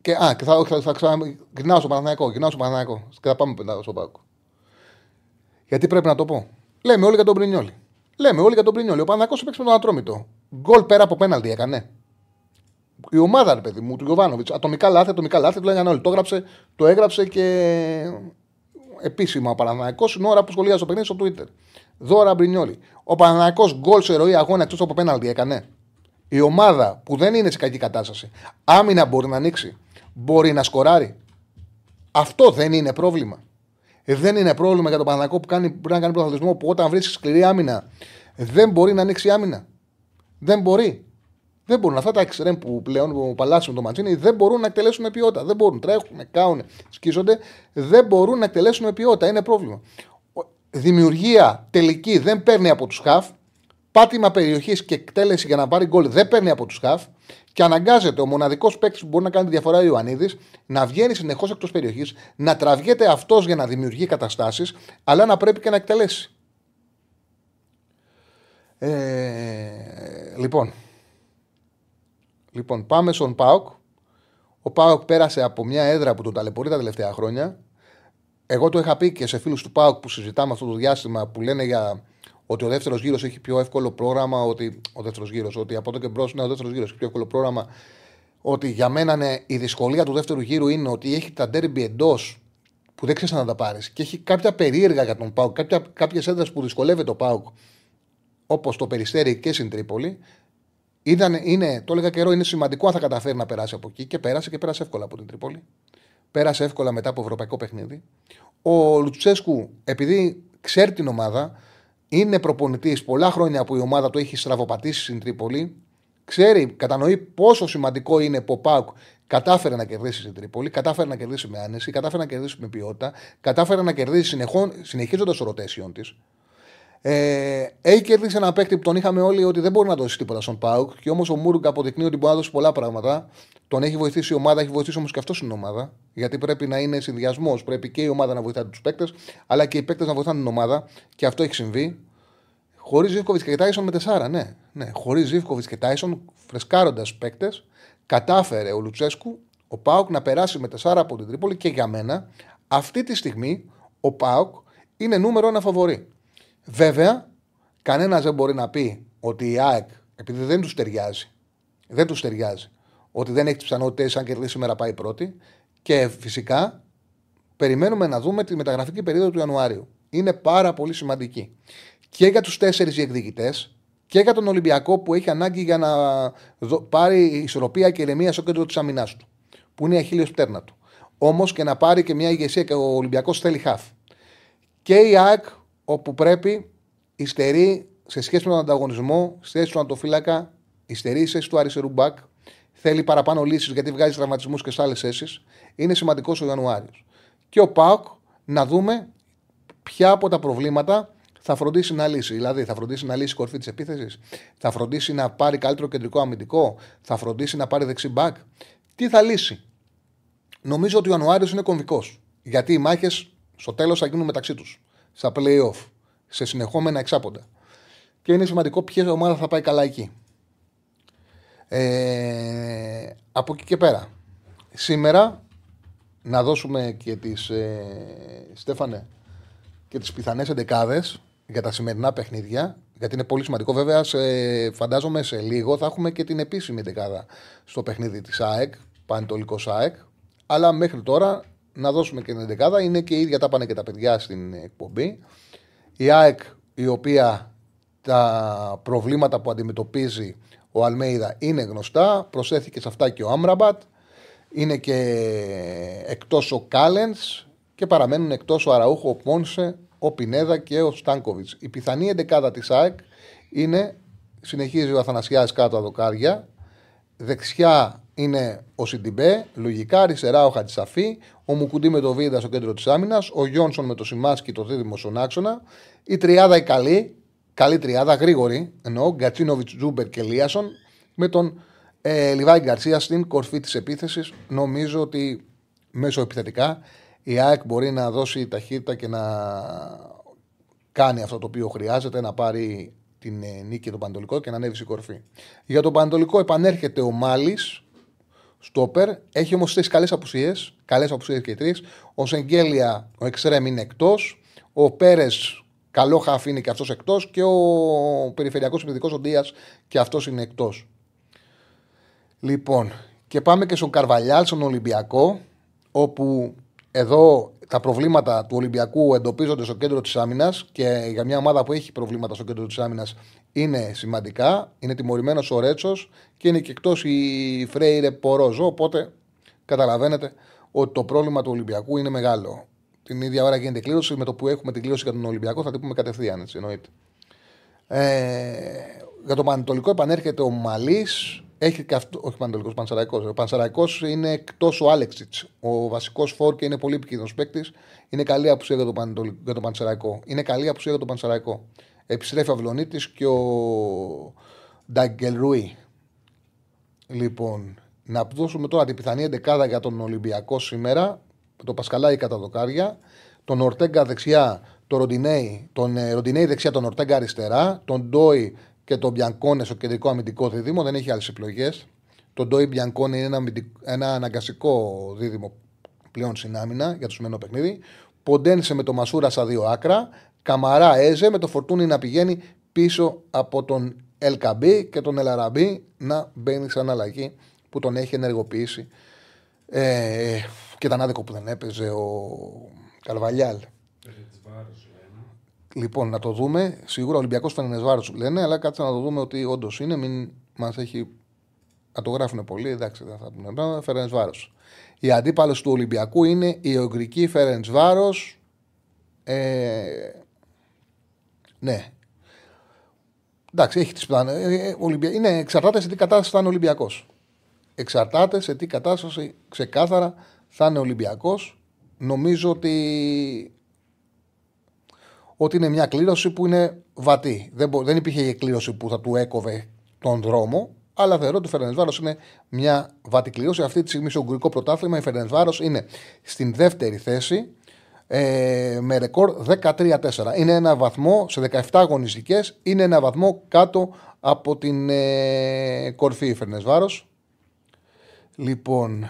Και, α, και θα, θα, θα, θα γυρνάω στο Παναθηναϊκό, γυρνάω στο Παναθηναϊκό και θα πάμε πεντάδο στο Πάκο. Γιατί πρέπει να το πω; Λέμε όλοι για τον Πρινιόλη. Λέμε όλοι για τον Πρινιόλη. Ο Παναθηναϊκός έπαιξε με τον Ατρόμητο. Γκολ πέρα από πέναλτι έκανε η ομάδα, ρε παιδί μου, του Γιωβάνοβιτς. Ατομικά λάθη, ατομικά λάθη, του λέγανε όλοι. Το, έγραψε, το έγραψε και επίσημα ο Παναναναϊκό είναι ώρα που σχολιάζει το παιχνίδι στο Twitter. Δώρα Μπρινιόλη. Ο Παναναναϊκό γκολ σε ροή αγώνα εκτός από πέναλτι έκανε. Η ομάδα που δεν είναι σε κακή κατάσταση, άμυνα μπορεί να ανοίξει, μπορεί να σκοράρει. Αυτό δεν είναι πρόβλημα. Ε, δεν είναι πρόβλημα για τον Παναναναϊκό που κάνει, πρέπει να κάνει πρωταθλητισμό που όταν βρίσκει σκληρή άμυνα δεν μπορεί να ανοίξει άμυνα. Δεν μπορεί. Δεν μπορούν αυτά τα εξτρέμ που πλέον που παλάσουν το ματσίνι δεν μπορούν να εκτελέσουν με ποιότητα. Δεν μπορούν. Τρέχουν, κάουν, σκίζονται. Δεν μπορούν να εκτελέσουν με ποιότητα. Είναι πρόβλημα. Δημιουργία τελική δεν παίρνει από τους χαφ. Πάτημα περιοχής και εκτέλεση για να πάρει γκολ δεν παίρνει από τους χαφ. Και αναγκάζεται ο μοναδικός παίκτης που μπορεί να κάνει τη διαφορά, ο Ιωαννίδης, να βγαίνει συνεχώς εκτός περιοχής, να τραβιέται αυτός για να δημιουργεί καταστάσεις, αλλά να πρέπει και να εκτελέσει. Ε, λοιπόν, Λοιπόν, πάμε στον Πάοκ. Ο Πάοκ πέρασε από μια έδρα που τον ταλαιπωρεί τα τελευταία χρόνια. Εγώ το είχα πει και σε φίλους του Πάοκ που συζητάμε αυτό το διάστημα που λένε για ότι ο δεύτερος γύρος έχει πιο εύκολο πρόγραμμα. Ότι, ο δεύτερος γύρος, ότι από εδώ και μπρος είναι ο δεύτερος γύρος έχει πιο εύκολο πρόγραμμα. Ότι για μένα ναι, η δυσκολία του δεύτερου γύρου είναι ότι έχει τα ντέρμπι εντός που δεν ξέρεις να τα πάρεις και έχει κάποια περίεργα για τον Πάοκ, κάποιες έδρες που δυσκολεύεται ο Πάοκ, όπως το περιστέρι και στην Τρίπολη. Ήταν, είναι, το έλεγα καιρό, είναι σημαντικό αν θα καταφέρει να περάσει από εκεί και πέρασε και πέρασε εύκολα από την Τρίπολη. Πέρασε εύκολα μετά από ευρωπαϊκό παιχνίδι. Ο Λουτσέσκου, επειδή ξέρει την ομάδα, είναι προπονητής πολλά χρόνια που η ομάδα του έχει στραβοπατήσει στην Τρίπολη. Ξέρει, κατανοεί πόσο σημαντικό είναι που ο Πάουκ κατάφερε να κερδίσει στην Τρίπολη, κατάφερε να κερδίσει με άνεση, κατάφερε να κερδίσει με ποιότητα, κατάφερε να κερδίσει συνεχίζοντας το rotation της. Ε, έχει κερδίσει ένα παίκτη που τον είχαμε όλοι ότι δεν μπορεί να δώσει τίποτα στον Πάουκ. Και όμως ο Μούργκ αποδεικνύει ότι μπορεί να δώσει πολλά πράγματα. Τον έχει βοηθήσει η ομάδα, έχει βοηθήσει όμως και αυτός στην ομάδα. Γιατί πρέπει να είναι συνδυασμός. Πρέπει και η ομάδα να βοηθάει τους παίκτες, αλλά και οι παίκτες να βοηθάνε την ομάδα. Και αυτό έχει συμβεί. Χωρίς Ζήφκοβιτς και Τάισον με τεσσάρα, ναι. ναι. Χωρίς Ζήφκοβιτς και Τάισον, φρεσκάροντας παίκτες, κατάφερε ο Λουτσέσκου ο Πάουκ να περάσει με τεσσάρα από την Τρίπολη και για μένα αυτή τη στιγμή ο Πάουκ είναι νούμερο ένα φαβορή. Βέβαια, κανένας δεν μπορεί να πει ότι η ΑΕΚ, επειδή δεν τους ταιριάζει, δεν τους ταιριάζει, ότι δεν έχει τις πιθανότητες αν κερδίσει σήμερα πάει πρώτη. Και φυσικά περιμένουμε να δούμε τη μεταγραφική περίοδο του Ιανουάριου. Είναι πάρα πολύ σημαντική. Και για τους τέσσερις διεκδικητές και για τον Ολυμπιακό που έχει ανάγκη για να πάρει ισορροπία και ηρεμία στο κέντρο της αμυνάς του. Που είναι η αχίλιος πτέρνα του. Όμως και να πάρει και μια ηγεσία και ο Ολυμπιακός θέλει χαφ. Και η ΑΕΚ όπου πρέπει υστερεί σε σχέση με τον ανταγωνισμό, στη θέση του Αντοφύλακα, υστερεί σε θέση του αριστερού μπακ, θέλει παραπάνω λύσεις γιατί βγάζει τραυματισμούς και σε άλλες θέσεις. Είναι σημαντικός ο Ιανουάριος. Και ο ΠΑΟΚ να δούμε ποια από τα προβλήματα θα φροντίσει να λύσει. Δηλαδή, θα φροντίσει να λύσει η κορφή της επίθεσης, θα φροντίσει να πάρει καλύτερο κεντρικό αμυντικό, θα φροντίσει να πάρει δεξί μπακ. Τι θα λύσει; Νομίζω ότι ο Ιανουάριος είναι κομβικός. Γιατί οι μάχες στο τέλος θα γίνουν μεταξύ τους στα playoff, σε συνεχόμενα εξάποντα. Και είναι σημαντικό ποια ομάδα θα πάει καλά εκεί. Ε, από εκεί και πέρα. Σήμερα να δώσουμε και τις ε, Στέφανε και τις πιθανές εντεκάδες για τα σημερινά παιχνίδια γιατί είναι πολύ σημαντικό βέβαια σε, φαντάζομαι σε λίγο θα έχουμε και την επίσημη εντεκάδα στο παιχνίδι της ΑΕΚ Πανετολικός ΑΕΚ αλλά μέχρι τώρα να δώσουμε και την 11 Είναι και η ίδια τα πάνε και τα παιδιά στην εκπομπή. Η ΑΕΚ, η οποία τα προβλήματα που αντιμετωπίζει ο Αλμέιδα είναι γνωστά. Προσέθηκε σε αυτά και ο Άμραμπατ. Είναι και εκτός ο Κάλενς και παραμένουν εκτός ο Αραούχο, ο Πόνσε, ο Πινέδα και ο Στάνκοβιτς. Η πιθανή εντεκάδα της ΑΕΚ είναι, συνεχίζει ο Αθανασιάδης κάτω από δοκάρια, δεξιά είναι ο Σιντιμπέ, λογικά αριστερά ο Χατζησαφή, ο Μουκουντή με το Βίδα στο κέντρο της άμυνας, ο Γιόνσον με το Σιμάνσκι το δίδυμο στον άξονα, η τριάδα η καλή, καλή τριάδα, γρήγορη, εννοώ, Γκατσίνοβιτς, Τζούμπερ και Ελίασον, με τον ε, Λιβάι Γκαρσία στην κορφή της επίθεσης. Νομίζω ότι μεσοεπιθετικά η ΑΕΚ μπορεί να δώσει ταχύτητα και να κάνει αυτό το οποίο χρειάζεται, να πάρει την ε, νίκη του Παντολικό και να ανέβει στην κορφή. Για τον Παντολικό επανέρχεται ο Μάλης, στόπερ, έχει όμως τρεις καλές απουσίες, καλές απουσίες και τρεις. Ο Σεγγέλια, ο Εξρέμ είναι εκτός. Ο Πέρες, καλό χαφ είναι και αυτός εκτός. Και ο περιφερειακός επιθετικός ο Ντίας και αυτός είναι εκτός. Λοιπόν, και πάμε και στον Καρβαλιάλ, στον Ολυμπιακό, όπου εδώ τα προβλήματα του Ολυμπιακού εντοπίζονται στο κέντρο της άμυνας και για μια ομάδα που έχει προβλήματα στο κέντρο της άμυνας είναι σημαντικά. Είναι τιμωρημένος ο Ρέτσος και είναι και εκτός η Φρέιρε Πορόζο. Οπότε καταλαβαίνετε ότι το πρόβλημα του Ολυμπιακού είναι μεγάλο. Την ίδια ώρα γίνεται κλήρωση. Με το που έχουμε την κλήρωση για τον Ολυμπιακό θα την πούμε κατευθείαν. Έτσι, εννοείται. Ε, για το Πανετολικό επανέρχεται ο Μαλής. Έχει και αυτό, όχι Πανετολικός, Πανσαραϊκός. Ο Πανσαραϊκός είναι εκτός ο Άλεξιτς. Ο βασικός φόρ και είναι πολύ επικίνδυνος παίκτης. Είναι καλή απουσία για το, για το Πανσαραϊκό. Είναι καλή απουσία για το Πανσαραϊκό. Επιστρέφει ο Αυλονίτης και ο Νταγκελρούι. Λοιπόν, να δώσουμε τώρα την πιθανή εντεκάδα για τον Ολυμπιακό σήμερα. Το Πασκαλάι κατά δοκάρια. Τον Ορτέγκα δεξιά, τον Ροντινέι, τον ε, Ροντινέι δεξιά, τον Ορτέγκα αριστερά. Τον Ντόι και τον Μπιανκόνε στο κεντρικό αμυντικό δίδυμο. Δεν έχει άλλες επιλογές. Το Ντόι Μπιανκόνε είναι ένα, ένα αναγκαστικό δίδυμο πλέον στην άμυνα για το σημερινό παιχνίδι. Ποντένσε με το Μασούρα στα δύο άκρα. Καμαρά Έζε με το Φορτούνι να πηγαίνει πίσω από τον Ελκαμπή και τον Ελαραμπή να μπαίνει σαν αλλαγή που τον έχει ενεργοποιήσει. Ε, και ήταν άδικο που δεν έπαιζε ο Καλβαλιάλ. Λοιπόν, να το δούμε. Σίγουρα ο Ολυμπιακός Φερενεσβάρο λένε, αλλά κάτσε να το δούμε ότι όντως είναι. Μην μας έχει. Να το γράφουν πολύ, εντάξει, δεν θα πούμε. Φερενεσβάρο. Η αντίπαλο του Ολυμπιακού είναι η Ουγγρική Φερενεσβάρο. Ε, ναι. Εντάξει, έχει τις πλάνε. Ε, είναι, εξαρτάται σε τι κατάσταση θα είναι Ολυμπιακός. Εξαρτάται σε τι κατάσταση ξεκάθαρα θα είναι Ολυμπιακός. Νομίζω ότι ότι είναι μια κλήρωση που είναι βατή. Δεν, δεν υπήρχε κλήρωση που θα του έκοβε τον δρόμο, αλλά θεωρώ ότι ο Φερενεσβάρο είναι μια βατή κλήρωση. Αυτή τη στιγμή στο Ουγγρικό Πρωτάθλημα η Φερενεσβάρο είναι στην δεύτερη θέση ε, με ρεκόρ 13-4. Είναι ένα βαθμό σε 17 αγωνιστικές, είναι ένα βαθμό κάτω από την ε, κορφή η Φερενεσβάρο. Λοιπόν,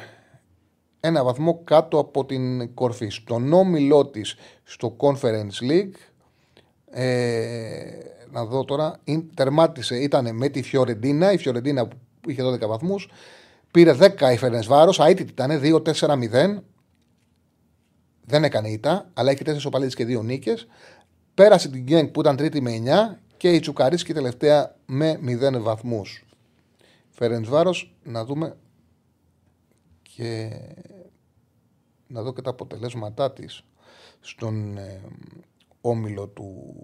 ένα βαθμό κάτω από την κορφή. Στον όμιλό της στο Conference League ε, να δω τώρα. Τερμάτισε, ήταν με τη Φιωρεντίνα. Η Φιωρεντίνα που είχε 12 βαθμούς. Πήρε 10 η Φερενσβάρο. Αίτητη ήταν 2-4-0. Δεν έκανε ήττα, αλλά έχει 4 οπαλίτε και 2 νίκες. Πέρασε την Γκένγκ που ήταν τρίτη με 9 και η Τσουκαρίσκη τελευταία με 0 βαθμούς. Φερενσβάρος, να δούμε και να δω και τα αποτελέσματά της στον ε, όμιλο του.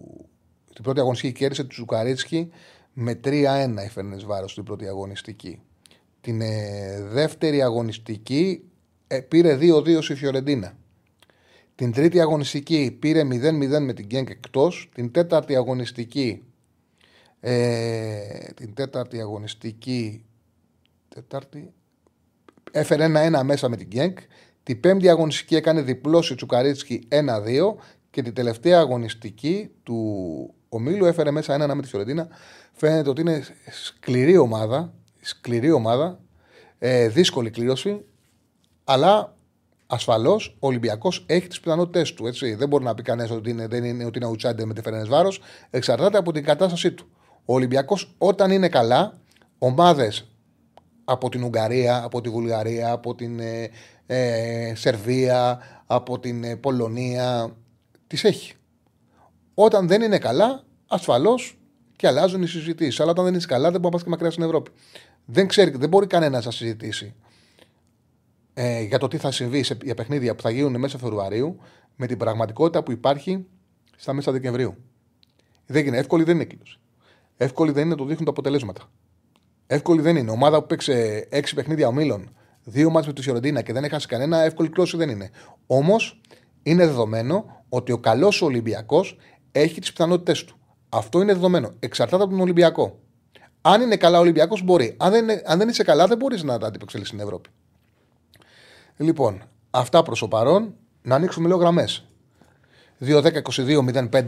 Στην πρώτη αγωνιστική κέρδισε τους Τσουκαρίτσκι με 3-1 η Φερεντσβάρος στην πρώτη αγωνιστική. Την ε, δεύτερη αγωνιστική ε, πήρε 2-2 στη Φιωρεντίνα. Την τρίτη αγωνιστική πήρε 0-0 με την Γκένκ εκτός. Την τέταρτη αγωνιστική. Ε, την τέταρτη αγωνιστική. Τέταρτη. Έφερε 1-1 μέσα με την Γκένκ. Την πέμπτη αγωνιστική έκανε διπλώσει η Τσουκαρίτσκι 1-2 και την τελευταία αγωνιστική του ομίλου έφερε μέσα ένα με τη Φιωρεντίνα. Φαίνεται ότι είναι σκληρή ομάδα, σκληρή ομάδα, ε, δύσκολη κλήρωση, αλλά ασφαλώς ο Ολυμπιακός έχει τις πιθανότητέ του. Έτσι. Δεν μπορεί να πει κανένας ότι είναι, δεν είναι, ότι είναι outsider με τη Φερένες Βάρος. Εξαρτάται από την κατάστασή του. Ο Ολυμπιακός όταν είναι καλά, ομάδες από την Ουγγαρία, από τη Βουλγαρία, από την ε, ε Σερβία, από την ε, Πολωνία, τις έχει. Όταν δεν είναι καλά, ασφαλώς και και αλλάζουν οι συζητήσεις. Αλλά όταν δεν είσαι καλά, δεν μπορεί να πας και μακριά στην Ευρώπη. Δεν, ξέρει, δεν μπορεί κανένας να συζητήσει ε, για το τι θα συμβεί σε, για παιχνίδια που θα γίνουν μέσα Φεβρουαρίου με την πραγματικότητα που υπάρχει στα μέσα Δεκεμβρίου. Δεν είναι εύκολη, δεν είναι κλήρωση. Εύκολη δεν είναι, το δείχνουν τα αποτελέσματα. Εύκολη δεν είναι. Ομάδα που παίξε έξι παιχνίδια ομίλων, δύο μάτς με τη Σιωρεντίνα και δεν έχασε κανένα, εύκολη κλώση δεν είναι. Όμως είναι δεδομένο ότι ο καλός Ολυμπιακός έχει τις πιθανότητές του. Αυτό είναι δεδομένο. Εξαρτάται από τον Ολυμπιακό. Αν είναι καλά ο Ολυμπιακός, μπορεί. Αν δεν, αν δεν είσαι καλά, δεν μπορείς να τα αντιπεξελίσει στην Ευρώπη. Λοιπόν, αυτά προς το παρόν. Να ανοίξουμε λίγο γραμμές. 2-10-22-05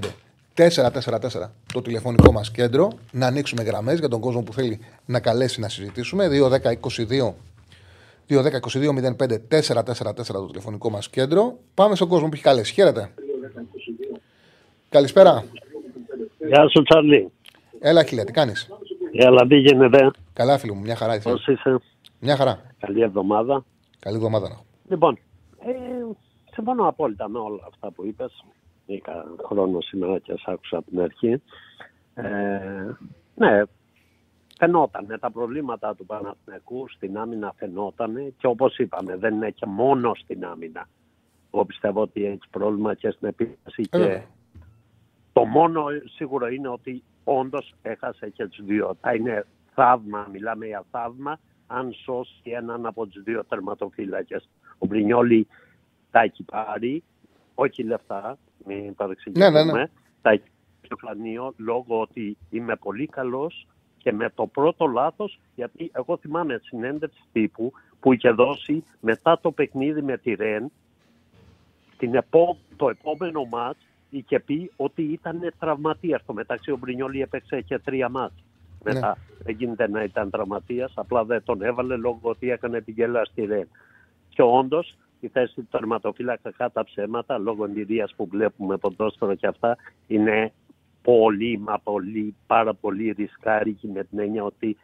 444 το τηλεφωνικό μας κέντρο. Να ανοίξουμε γραμμές για τον κόσμο που θέλει να καλέσει να συζητήσουμε. 2-10-22 2-10-22-05 444 το τηλεφωνικό μας κέντρο. Πάμε στον κόσμο που έχει καλέσει. Χαίρετε. Καλησπέρα. Γεια σου, Τσαρλί. Έλα, χιλιά, τι κάνεις; Έλα, τι γίνεται; Καλά, φίλο μου, μια χαρά. Πώς είσαι; Μια χαρά. Καλή εβδομάδα. Καλή εβδομάδα να Λοιπόν, ε, συμφωνώ απόλυτα με όλα αυτά που είπες. Είχα χρόνο σήμερα και σα άκουσα από την αρχή. Ε, ναι, φαινότανε τα προβλήματα του Παναθηναϊκού στην άμυνα φαινότανε και όπως είπαμε δεν είναι και μόνο στην άμυνα. Εγώ πιστεύω ότι έχει πρόβλημα και στην επίθεση και Ε, το μόνο σίγουρο είναι ότι όντως έχασε και τους δύο. Θα είναι θαύμα, μιλάμε για θαύμα, αν σώσει έναν από τους δύο τερματοφύλακες. Ο Μπρινιόλη τα έχει πάρει, όχι λεφτά, μην παρεξηγηθούμε. Ναι, ναι, ναι. Τα έχει πάρει στο πλανείο λόγω ότι είμαι πολύ καλός και με το πρώτο λάθος, γιατί εγώ θυμάμαι συνέντευξη τύπου που είχε δώσει μετά το παιχνίδι με τη Ρεν, την επό... το επόμενο μάτς είχε πει ότι ήταν τραυματίας. Στο μεταξύ ο Μπρινιόλη έπαιξε και τρία μάτς. Μετά δεν γίνεται να ήταν τραυματίας, απλά δεν τον έβαλε λόγω ότι έκανε την γέλα στη Ρεν. Και όντως η θέση του τερματοφύλακα κατά ψέματα, λόγω εμπειρίας που βλέπουμε ποδόσφαιρο και αυτά, είναι πολύ, μα πολύ, πάρα πολύ ρισκάρικη με την έννοια ότι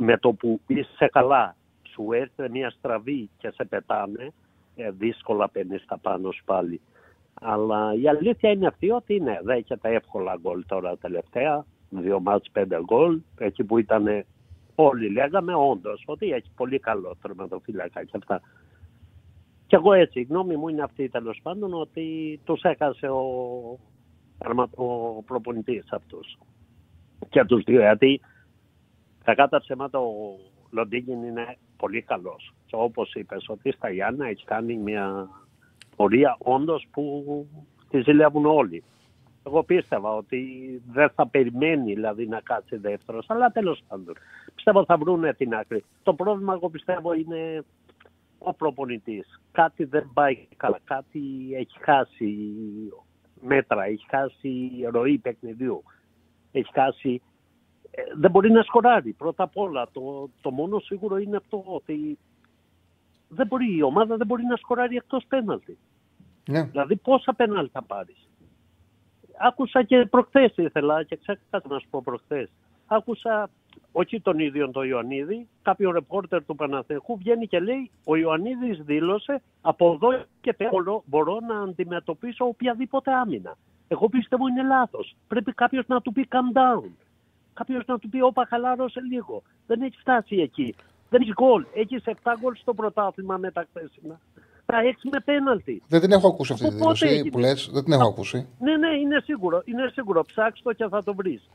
με το που είσαι καλά, σου έρθει μια στραβή και σε πετάνε, ε, δύσκολα παίρνεις τα πάνω σου πάλι. Αλλά η αλήθεια είναι αυτή ότι ναι, δεν έχει τα εύκολα γκολ τώρα τελευταία. Δύο μάτς πέντε γκολ. Εκεί που ήταν όλοι λέγαμε όντως ότι έχει πολύ καλό τερματοφύλακα και αυτά. Και εγώ έτσι, η γνώμη μου είναι αυτή τέλος πάντων ότι τους έχασε ο, ο προπονητής αυτού. Και τους δύο, γιατί κακά τα ψέματα ο Λοντίγκιν είναι πολύ καλός. Και όπως είπες, ότι στα Γιάννα έχει κάνει μια πορεία όντως που τη ζηλεύουν όλοι. Εγώ πίστευα ότι δεν θα περιμένει δηλαδή να κάτσει δεύτερος, αλλά τέλος πάντων. Πιστεύω θα βρουν την άκρη. Το πρόβλημα, εγώ πιστεύω, είναι ο προπονητής. Κάτι δεν πάει καλά. Κάτι έχει χάσει μέτρα, έχει χάσει ροή παιχνιδιού. Έχει χάσει. ε, Δεν μπορεί να σκοράρει. Πρώτα απ' όλα, το, το μόνο σίγουρο είναι αυτό ότι δεν μπορεί, η ομάδα δεν μπορεί να σκοράρει εκτός πέναλτη. Ναι. Δηλαδή πόσα πέναλ θα πάρεις; Άκουσα και προχθές ήθελα και ξέχασα να σου πω προχθές. Άκουσα όχι τον ίδιο τον Ιωαννίδη, κάποιο ρεπόρτερ του Παναθηναϊκού βγαίνει και λέει ο Ιωαννίδης δήλωσε από εδώ και πέρα μπορώ- μπορώ να αντιμετωπίσω οποιαδήποτε άμυνα. Εγώ πιστεύω είναι λάθος. Πρέπει κάποιος να του πει calm down. Κάποιος να του πει όπα χαλάρωσε λίγο. Δεν έχει φτάσει εκεί. Δεν έχει γκολ. Έχει 7 γκολ στο πρωτάθλημα με τα χθεσινά. Τα 6 με πέναλτι. Δεν την έχω ακούσει αυτή τη Από πότε δήλωση έγινε; που λες. Δεν την έχω ακούσει. Ναι, ναι, είναι σίγουρο. Είναι σίγουρο. Ψάξ το και θα το βρεις.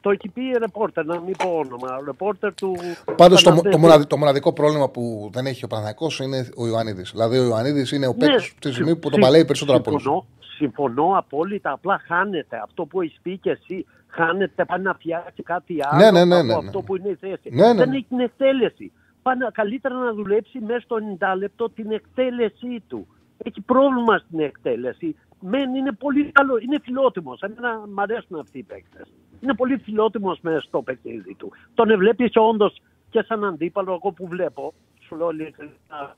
Το έχει πει ρεπόρτερ, να μην πω όνομα. Ρεπόρτερ του. Πάντως το, Παναθηναϊκού. το, μοναδικό, το μοναδικό πρόβλημα που δεν έχει ο Παναθηναϊκός είναι ο Ιωαννίδη. Δηλαδή ο Ιωαννίδη είναι ο Ναι, παίκτης τη στιγμή που τον συμ- παλέει περισσότερο από όλους. συμφωνώ, συμφωνώ απόλυτα. Απλά χάνεται. Αυτό που έχεις πει και εσύ. Χάνεται, πάει να φτιάξει κάτι άλλο Ναι, ναι, ναι, ναι, από ναι. αυτό που είναι η θέση. Ναι, ναι, Δεν ναι. έχει την εκτέλεση. Πάνε, καλύτερα να δουλέψει μέσα στο 90 λεπτό την εκτέλεσή του. Έχει πρόβλημα στην εκτέλεση. Μεν είναι πολύ καλό, είναι φιλότιμος. Εμένα μου αρέσουν αυτοί οι παίκτες. Είναι πολύ φιλότιμος μέσα στο παιχνίδι του. Τον βλέπει όντως και σαν αντίπαλο, εγώ που βλέπω. Σου λέω ειλικρινά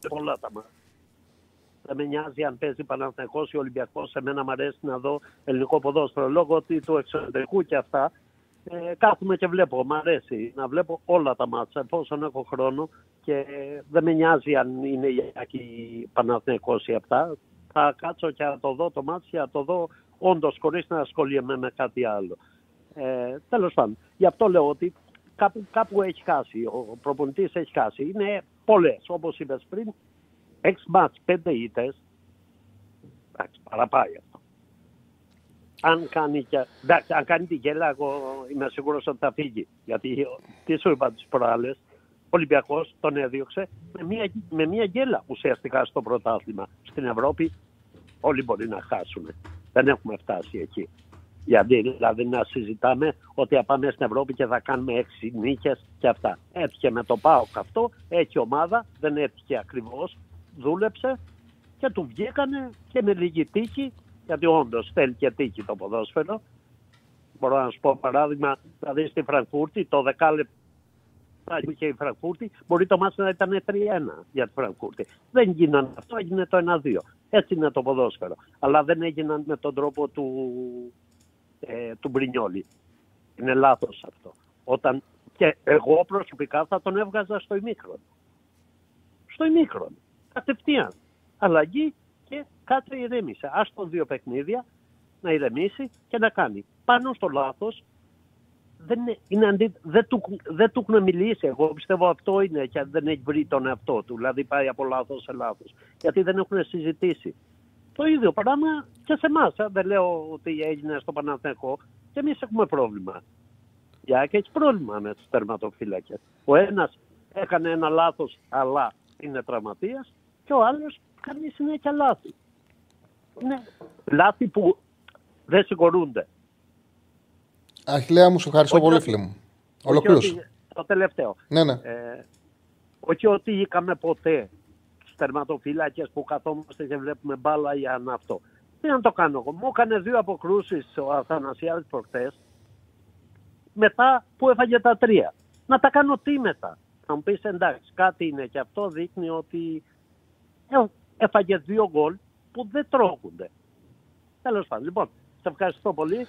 πολλά τα μάτια. Δεν με νοιάζει αν παίζει Παναθηναϊκός ή Ολυμπιακός. Σε μένα μου αρέσει να δω ελληνικό ποδόσφαιρο λόγω ότι του εξωτερικού και αυτά. Ε, κάθομαι και βλέπω. Μ' αρέσει να βλέπω όλα τα μάτσα εφόσον έχω χρόνο και δεν με νοιάζει αν είναι Ιάκη Παναθηναϊκός ή αυτά. Θα κάτσω και θα το δω το μάτς και θα το δω όντως χωρίς να ασχολιέμαι με κάτι άλλο. Ε, Τέλος πάντων, γι' αυτό λέω ότι κάπου, κάπου έχει χάσει. Ο προπονητής έχει χάσει. Είναι πολλές, όπως είπες πριν, 6 μάτς, 5 ήττες. Εντάξει, παραπάει αυτό. Αν κάνει, και, εντάξει, αν κάνει τη γέλα, εγώ είμαι σίγουρος ότι θα φύγει. Γιατί τι σου είπα τις προάλλες, ο Ολυμπιακός τον έδιωξε με μια, με μια γέλα ουσιαστικά στο πρωτάθλημα. Στην Ευρώπη όλοι μπορεί να χάσουν. Δεν έχουμε φτάσει εκεί. Γιατί δηλαδή να συζητάμε ότι θα πάμε στην Ευρώπη και θα κάνουμε έξι νίκες και αυτά. Έτυχε με το ΠΑΟΚ αυτό, έτσι ομάδα, δεν έτυχε ακριβώς, δούλεψε και του βγήκανε και με λίγη τύχη, γιατί όντως θέλει και τύχη το ποδόσφαιρο. Μπορώ να σου πω παράδειγμα, δηλαδή στη Φρανκφούρτη το δεκάλεπτο που είχε η Φρανκφούρτη, μπορεί το ματς να ήταν 3-1 για τη Φρανκφούρτη. Δεν έγινε αυτό, έγινε το 1-2. Έτσι είναι το ποδόσφαιρο. Αλλά δεν έγιναν με τον τρόπο του, ε, του Μπρινιόλι. Είναι λάθος αυτό. Όταν, και εγώ προσωπικά θα τον έβγαζα στο ημίχρονο. Στο ημίχρον. Κατευθείαν. Αλλαγή και κάτσε ηρέμησε. Ας το δύο παιχνίδια να ηρεμήσει και να κάνει. Πάνω στο λάθος δεν, είναι αντί, δεν, του, δεν του έχουν μιλήσει. Εγώ πιστεύω αυτό είναι και δεν έχει βρει τον εαυτό του. Δηλαδή πάει από λάθος σε λάθος. Γιατί δεν έχουν συζητήσει. Το ίδιο πράγμα και σε εμάς. Δεν λέω ότι έγινε στο Παναθηναϊκό και εμείς έχουμε πρόβλημα. Για και έχει πρόβλημα με τους τερματοφύλακες. Ο ένας έκανε ένα λάθος, αλλά είναι τραυματίας, και ο άλλος κάνει συνέχεια λάθη. Ναι. Λάθη που δεν συγχωρούνται. Αχιλέα μου, σου ευχαριστώ Όχι πολύ, ότι- φίλε μου. Όχι Ολοκλήρωσε. ότι- Το τελευταίο. Ναι, ναι. Ε, όχι ότι είχαμε ποτέ του τερματοφύλακε που καθόμαστε και βλέπουμε μπάλα για να αυτό. Τι να το κάνω εγώ; Μου έκανε δύο αποκρούσεις ο Αθανασιάδης προχτές μετά που έφαγε τα τρία. Να τα κάνω τι μετά; Θα μου πεις εντάξει, κάτι είναι και αυτό δείχνει ότι ε, έφαγε δύο γκολ που δεν τρώγονται. Τέλος πάντων. Λοιπόν, σε ευχαριστώ πολύ.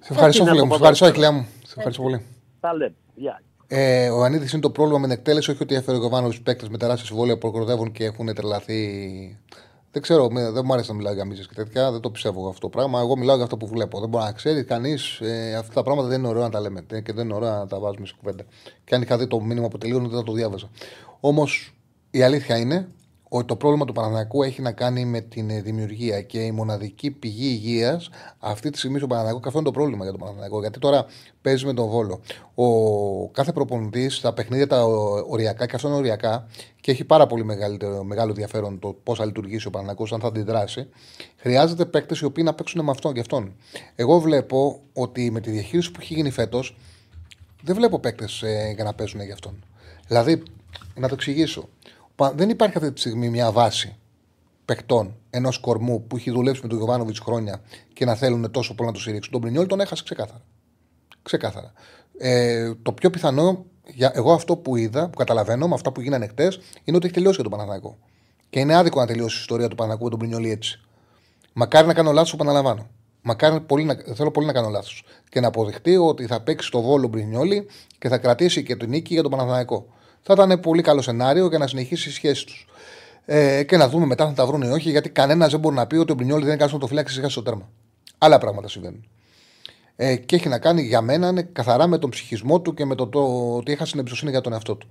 Σε ευχαριστώ, είναι φίλε το μου. Σε ευχαριστώ, ποδόσφαιρο. Αχιλέα μου. Σε ευχαριστώ πολύ. Τα λέμε. Γεια. Ε, ο Ανίδης είναι το πρόβλημα με την εκτέλεση, όχι ότι έφερε ο Γιωβάνοβιτ παίκτες με τεράστια συμβόλαια που προκροτεύουν και έχουν τρελαθεί. Δεν ξέρω, με- δεν μου άρεσε να μιλάω για μίζες και τέτοια. Δεν το πιστεύω εγώ αυτό το πράγμα. Εγώ μιλάω για αυτό που βλέπω. Δεν μπορεί να ξέρει κανείς. Ε, αυτά τα πράγματα δεν είναι ωραίο να τα λέμε ε, και δεν είναι ωραίο να τα βάζουμε σε κουβέντα. Και αν είχα δει το μήνυμα που τελείωνε, δεν θα το διάβαζα. Όμως η αλήθεια είναι ότι το πρόβλημα του Παναναναϊκού έχει να κάνει με την ε, δημιουργία και η μοναδική πηγή υγείας αυτή τη στιγμή στο Παναναναϊκό. Και αυτό είναι το πρόβλημα για τον Παναναναϊκό. Γιατί τώρα παίζει με τον Βόλο. Ο κάθε προπονητής στα παιχνίδια τα οριακά, και αυτό είναι οριακά, και έχει πάρα πολύ μεγαλύτερο, μεγάλο ενδιαφέρον το πώς θα λειτουργήσει ο Παναναναϊκό, αν θα αντιδράσει. Χρειάζεται παίκτες οι οποίοι να παίξουν με αυτόν και αυτόν. Εγώ βλέπω ότι με τη διαχείριση που έχει γίνει φέτος, δεν βλέπω παίκτες ε, για να παίζουν για αυτόν. Δηλαδή, να το εξηγήσω. Πα- Δεν υπάρχει αυτή τη στιγμή μια βάση παικτών ενός κορμού που έχει δουλέψει με τον Γιωβάνοβιτς χρόνια και να θέλουν τόσο πολύ να το στηρίξουν. Τον Πρινιόλ τον έχασε ξεκάθαρα. Ξεκάθαρα. Ε, το πιο πιθανό, για, εγώ αυτό που είδα, που καταλαβαίνω με αυτά που γίνανε χτες, είναι ότι έχει τελειώσει για τον Παναθηναϊκό. Και είναι άδικο να τελειώσει η ιστορία του Παναθηναϊκού με τον Πρινιόλ έτσι. Μακάρι να κάνω λάθος, το επαναλαμβάνω. Μακάρι πολύ να, θέλω πολύ να κάνω λάθος. Και να αποδειχτεί ότι θα παίξει το βόλο Μπρινιόλι και θα κρατήσει και την νίκη για τον Παναθηναϊκό. Θα ήταν πολύ καλό σενάριο για να συνεχίσει η σχέση τους. Ε, και να δούμε μετά αν θα τα βρουν ή όχι, γιατί κανένας δεν μπορεί να πει ότι ο Μπρινιόλι δεν είναι καλός το φυλάξει σιγά στο τέρμα. Άλλα πράγματα συμβαίνουν. Ε, και έχει να κάνει για μένα είναι καθαρά με τον ψυχισμό του και με το, το ότι έχασε την εμπιστοσύνη για τον εαυτό του.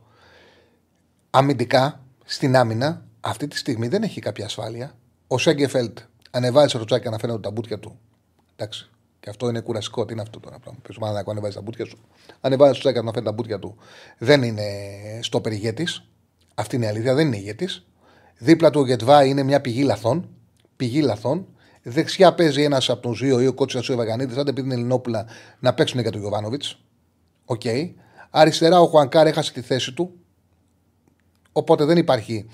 Αμυντικά, στην άμυνα, αυτή τη στιγμή δεν έχει κάποια ασφάλεια. Ο Σέγκεφελτ ανεβάζει το ροτσάκι να φαίνονται τα μπούτια του. Εντάξει. Και αυτό είναι κουραστικό. Τι είναι αυτό τώρα πράγμα. Πες μάνα, ανεβάζει τα μπούτια σου. Ανεβάζει το ροτσάκι να φαίνονται τα μπούτια του. Δεν είναι στο περιγέτη. Αυτή είναι η αλήθεια. Δεν είναι ηγέτης. Δίπλα του ο Γετβά είναι μια πηγή λαθών. Πηγή λαθών. Δεξιά παίζει ένας από τους δύο ή ο Κότσιας ή ο Βαγανίδη, άντε πει την Ελληνόπουλα να παίξουν για τον Γιωβάνοβιτς. Οκ. Αριστερά ο Χουανκάρ έχασε τη θέση του. Οπότε δεν υπάρχει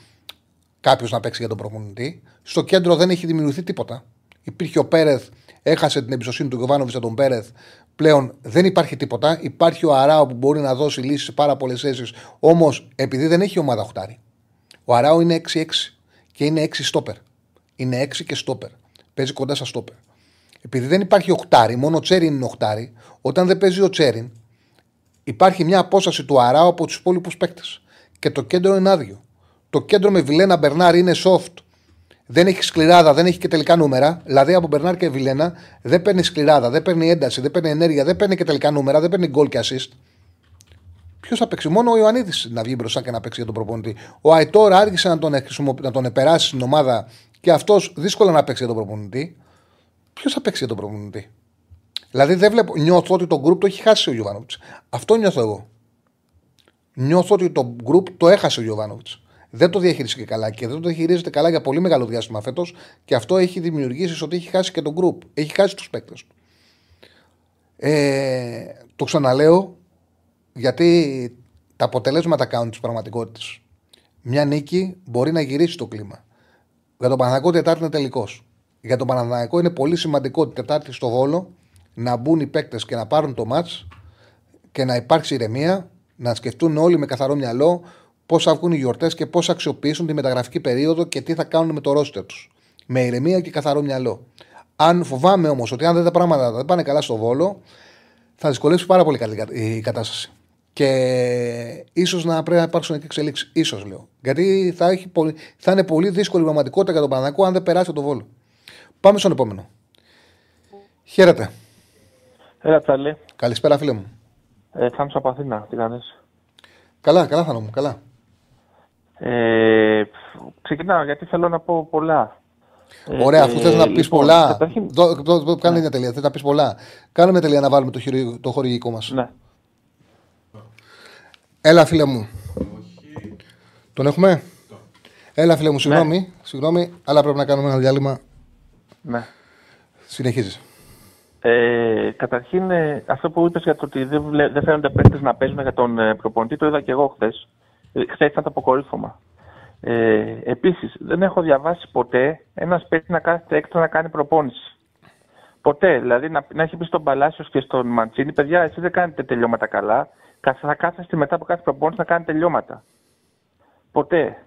κάποιος να παίξει για τον προπονητή. Στο κέντρο δεν έχει δημιουργηθεί τίποτα. Υπήρχε ο Πέρεθ, έχασε την εμπιστοσύνη του Γιοβάνοβιτς από τον Πέρεθ. Πλέον δεν υπάρχει τίποτα. Υπάρχει ο Αράο που μπορεί να δώσει λύσεις σε πάρα πολλές θέσεις. Όμως επειδή δεν έχει ομάδα οχτάρι. Ο Αράο είναι 6-6 και είναι 6 στόπερ. Είναι 6 και στόπερ. Παίζει κοντά στα στόπερ. Επειδή δεν υπάρχει οχτάρι, μόνο ο Τσέριν είναι οχτάρι, όταν δεν παίζει ο Τσέριν, υπάρχει μια απόσταση του Αράου από τους υπόλοιπους παίκτες. Και το κέντρο είναι άδειο. Το κέντρο με Βιλένα Μπερνάρ είναι soft. Δεν έχει σκληράδα, δεν έχει και τελικά νούμερα. Δηλαδή από Μπερνάρ και Βιλένα δεν παίρνει σκληράδα, δεν παίρνει ένταση, δεν παίρνει ενέργεια, δεν παίρνει και τελικά νούμερα, δεν παίρνει γκολ και assist. Ποιος θα παίξει, μόνο ο Ιωαννίδης να βγει μπροστά και να παίξει για τον προπονητή. Ο Αϊτόρ άργησε να τον, να τον επεράσει στην ομάδα και αυτός δύσκολα να παίξει για τον προπονητή. Ποιος θα παίξει για τον προπονητή; Δηλαδή δεν βλέπω, νιώθω ότι το group το έχει χάσει ο Γιωβάνοβιτς. Αυτό νιώθω εγώ. Νιώθω ότι το group το έχασε ο Γιωβάνοβιτς. Δεν το διαχειρίστηκε καλά και δεν το διαχειρίζεται καλά για πολύ μεγάλο διάστημα φέτος και αυτό έχει δημιουργήσει ότι έχει χάσει και το group. Έχει χάσει τους παίκτες του. Ε, το ξαναλέω γιατί τα αποτελέσματα κάνουν τι πραγματικότητε. Μια νίκη μπορεί να γυρίσει το κλίμα. Για τον Παναγικό Τετάρτη είναι τελικός. Για τον Παναναναϊκό είναι πολύ σημαντικό την Τετάρτη στο Βόλο να μπουν οι παίκτες και να πάρουν το μάτς και να υπάρξει ηρεμία, να σκεφτούν όλοι με καθαρό μυαλό πώς θα βγουν οι γιορτές και πώς θα αξιοποιήσουν τη μεταγραφική περίοδο και τι θα κάνουν με το ρόστερ τους. Με ηρεμία και καθαρό μυαλό. Αν φοβάμαι όμως ότι αν δεν τα πράγματα δεν πάνε καλά στο Βόλο, θα δυσκολεύσει πάρα πολύ καλή η κατάσταση. Και ίσως να πρέπει να υπάρξουν και εξελίξεις. σω λέω. Γιατί θα, έχει πολύ, θα είναι πολύ δύσκολη η πραγματικότητα για τον Παναγικό αν δεν περάσει το Βόλο. Πάμε στον επόμενο. Χαίρετε. Έλα, Τσαλή. Καλησπέρα, φίλε μου. Ε, Θάνος από Αθήνα, τι κάνεις; Καλά, καλά, Θάνο μου, καλά. Ε, ξεκινάω γιατί θέλω να πω πολλά. Ωραία, αφού θες να πεις λοιπόν, πολλά. Καταρχήν... Κάνε μια τελεία. Θες να πεις πολλά. Κάνε μια τελεία να βάλουμε το, χειρι... το χορηγικό μας. Ναι. Έλα, φίλε μου. Τον έχουμε; Έλα, φίλε μου, συγγνώμη, ναι. συγγνώμη, αλλά πρέπει να κάνουμε ένα διάλειμμα. Ναι. Συνεχίζεις. Ε, καταρχήν, ε, αυτό που είπες για το ότι δεν, δεν φαίνονται παίκτες να παίζουν για τον ε, προπονητή, το είδα και εγώ χθες. Ε, χθες ήταν το αποκορύφωμα. Ε, Επίσης, δεν έχω διαβάσει ποτέ ένας παίκτης να κάθεται έξω να κάνει προπόνηση. Ποτέ. Δηλαδή, να, να έχει πει στον Παλάσιος και στον Μαντσίνη, παιδιά, εσείς δεν κάνετε τελειώματα καλά. Θα κάθεστε μετά από κάθε προπόνηση να κάνετε τελειώματα. Ποτέ.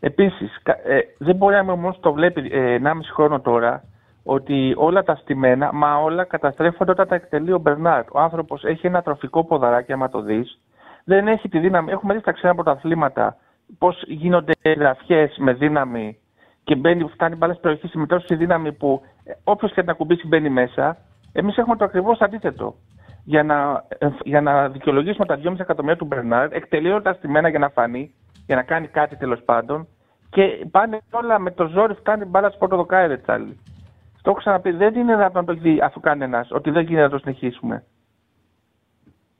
Επίσης, ε, δεν μπορεί να όμω το βλέπει ε, 1,5 χρόνο τώρα ότι όλα τα στημένα, μα όλα καταστρέφονται όταν τα εκτελεί ο Μπερνάρ. Ο άνθρωπος έχει ένα τροφικό ποδαράκι, άμα το δεις. Δεν έχει τη δύναμη. Έχουμε δει στα ξένα πρωταθλήματα πώς γίνονται γραφιές με δύναμη και μπαίνει, φτάνει μπάλα στην περιοχής με τόση δύναμη που ε, όποιος και να κουμπίσει μπαίνει μέσα. Εμείς έχουμε το ακριβώς αντίθετο. Για να, ε, για να δικαιολογήσουμε τα 2,5 εκατομμύρια του Μπερνάρ, εκτελεί όλα τα στημένα για να φανεί, για να κάνει κάτι τέλος πάντων. Και πάνε όλα με το ζόρι, φτάνει μπάλα στο πρωτοδοκάι, τσάλι. Το έχω ξαναπεί. Δεν είναι να το δει αφού κανένας ότι δεν γίνεται να το συνεχίσουμε.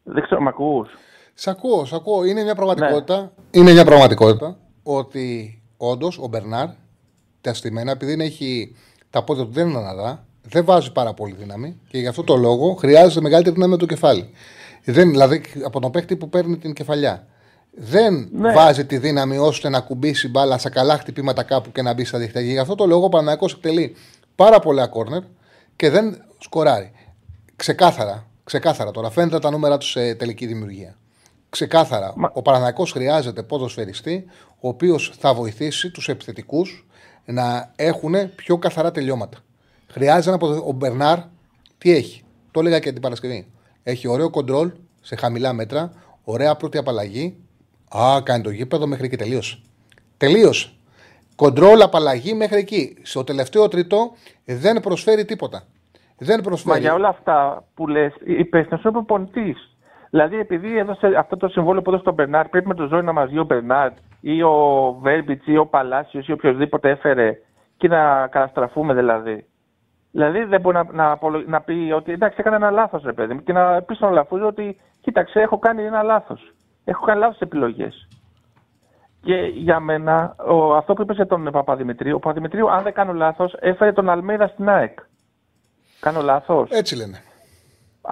Δεν ξέρω, με ακούς; Σ' ακούω, σ' ακούω. Είναι μια πραγματικότητα. Ναι. Είναι μια πραγματικότητα ότι όντως ο Μπερνάρ τα στημένα, επειδή έχει τα πόδια του δεν είναι αναδά, δεν βάζει πάρα πολύ δύναμη και γι' αυτό το λόγο χρειάζεται μεγαλύτερη δύναμη με το κεφάλι. Δεν, δηλαδή από τον παίκτη που παίρνει την κεφαλιά. Δεν ναι. βάζει τη δύναμη ώστε να κουμπίσει μπάλα σε καλά χτυπήματα κάπου και να μπει στα δίχτυα. Γι' αυτό το λόγο ο Παναγιακό εκτελεί πάρα πολλά κόρνερ και δεν σκοράρει. Ξεκάθαρα, ξεκάθαρα τώρα φαίνεται τα νούμερα τους σε τελική δημιουργία. Ξεκάθαρα, Μα... ο Παναναναϊκό χρειάζεται ποδοσφαιριστή, ο οποίος θα βοηθήσει τους επιθετικούς να έχουν πιο καθαρά τελειώματα. Χρειάζεται να Ο Μπερνάρ τι έχει; Το έλεγα και την Παρασκευή. Έχει ωραίο κοντρόλ σε χαμηλά μέτρα, ωραία πρώτη απαλλαγή. Α, κάνει το γήπεδο μέχρι και τελείωσε. Τελείωσε. Κοντρόλ, απαλλαγή μέχρι εκεί. Στο τελευταίο τρίτο δεν προσφέρει τίποτα. Δεν προσφέρει. Μα για όλα αυτά που λες, υπεύθυνο είναι ο προπονητής. Δηλαδή, επειδή έδωσε αυτό το συμβόλαιο που έδωσε τον Μπερνάρ, πρέπει με το ζώο να μας βγει ο Μπερνάρ ή ο Βέρμπιτς ή ο Παλάσιος ή οποιοδήποτε έφερε και να καταστραφούμε δηλαδή. Δηλαδή δεν μπορεί να, να, να πει ότι εντάξει, έκανε ένα λάθος, ρε παιδί μου, και να πει στον Λαφούζο ότι κοίταξε, έχω κάνει ένα λάθος. Έχω κάνει λάθος επιλογές. Και για μένα, ο, αυτό που είπες για τον Παπαδημητρίου, ο Παπαδημητρίου, αν δεν κάνω λάθος, έφερε τον Αλμέιδα στην ΑΕΚ. Κάνω λάθος. Έτσι λένε.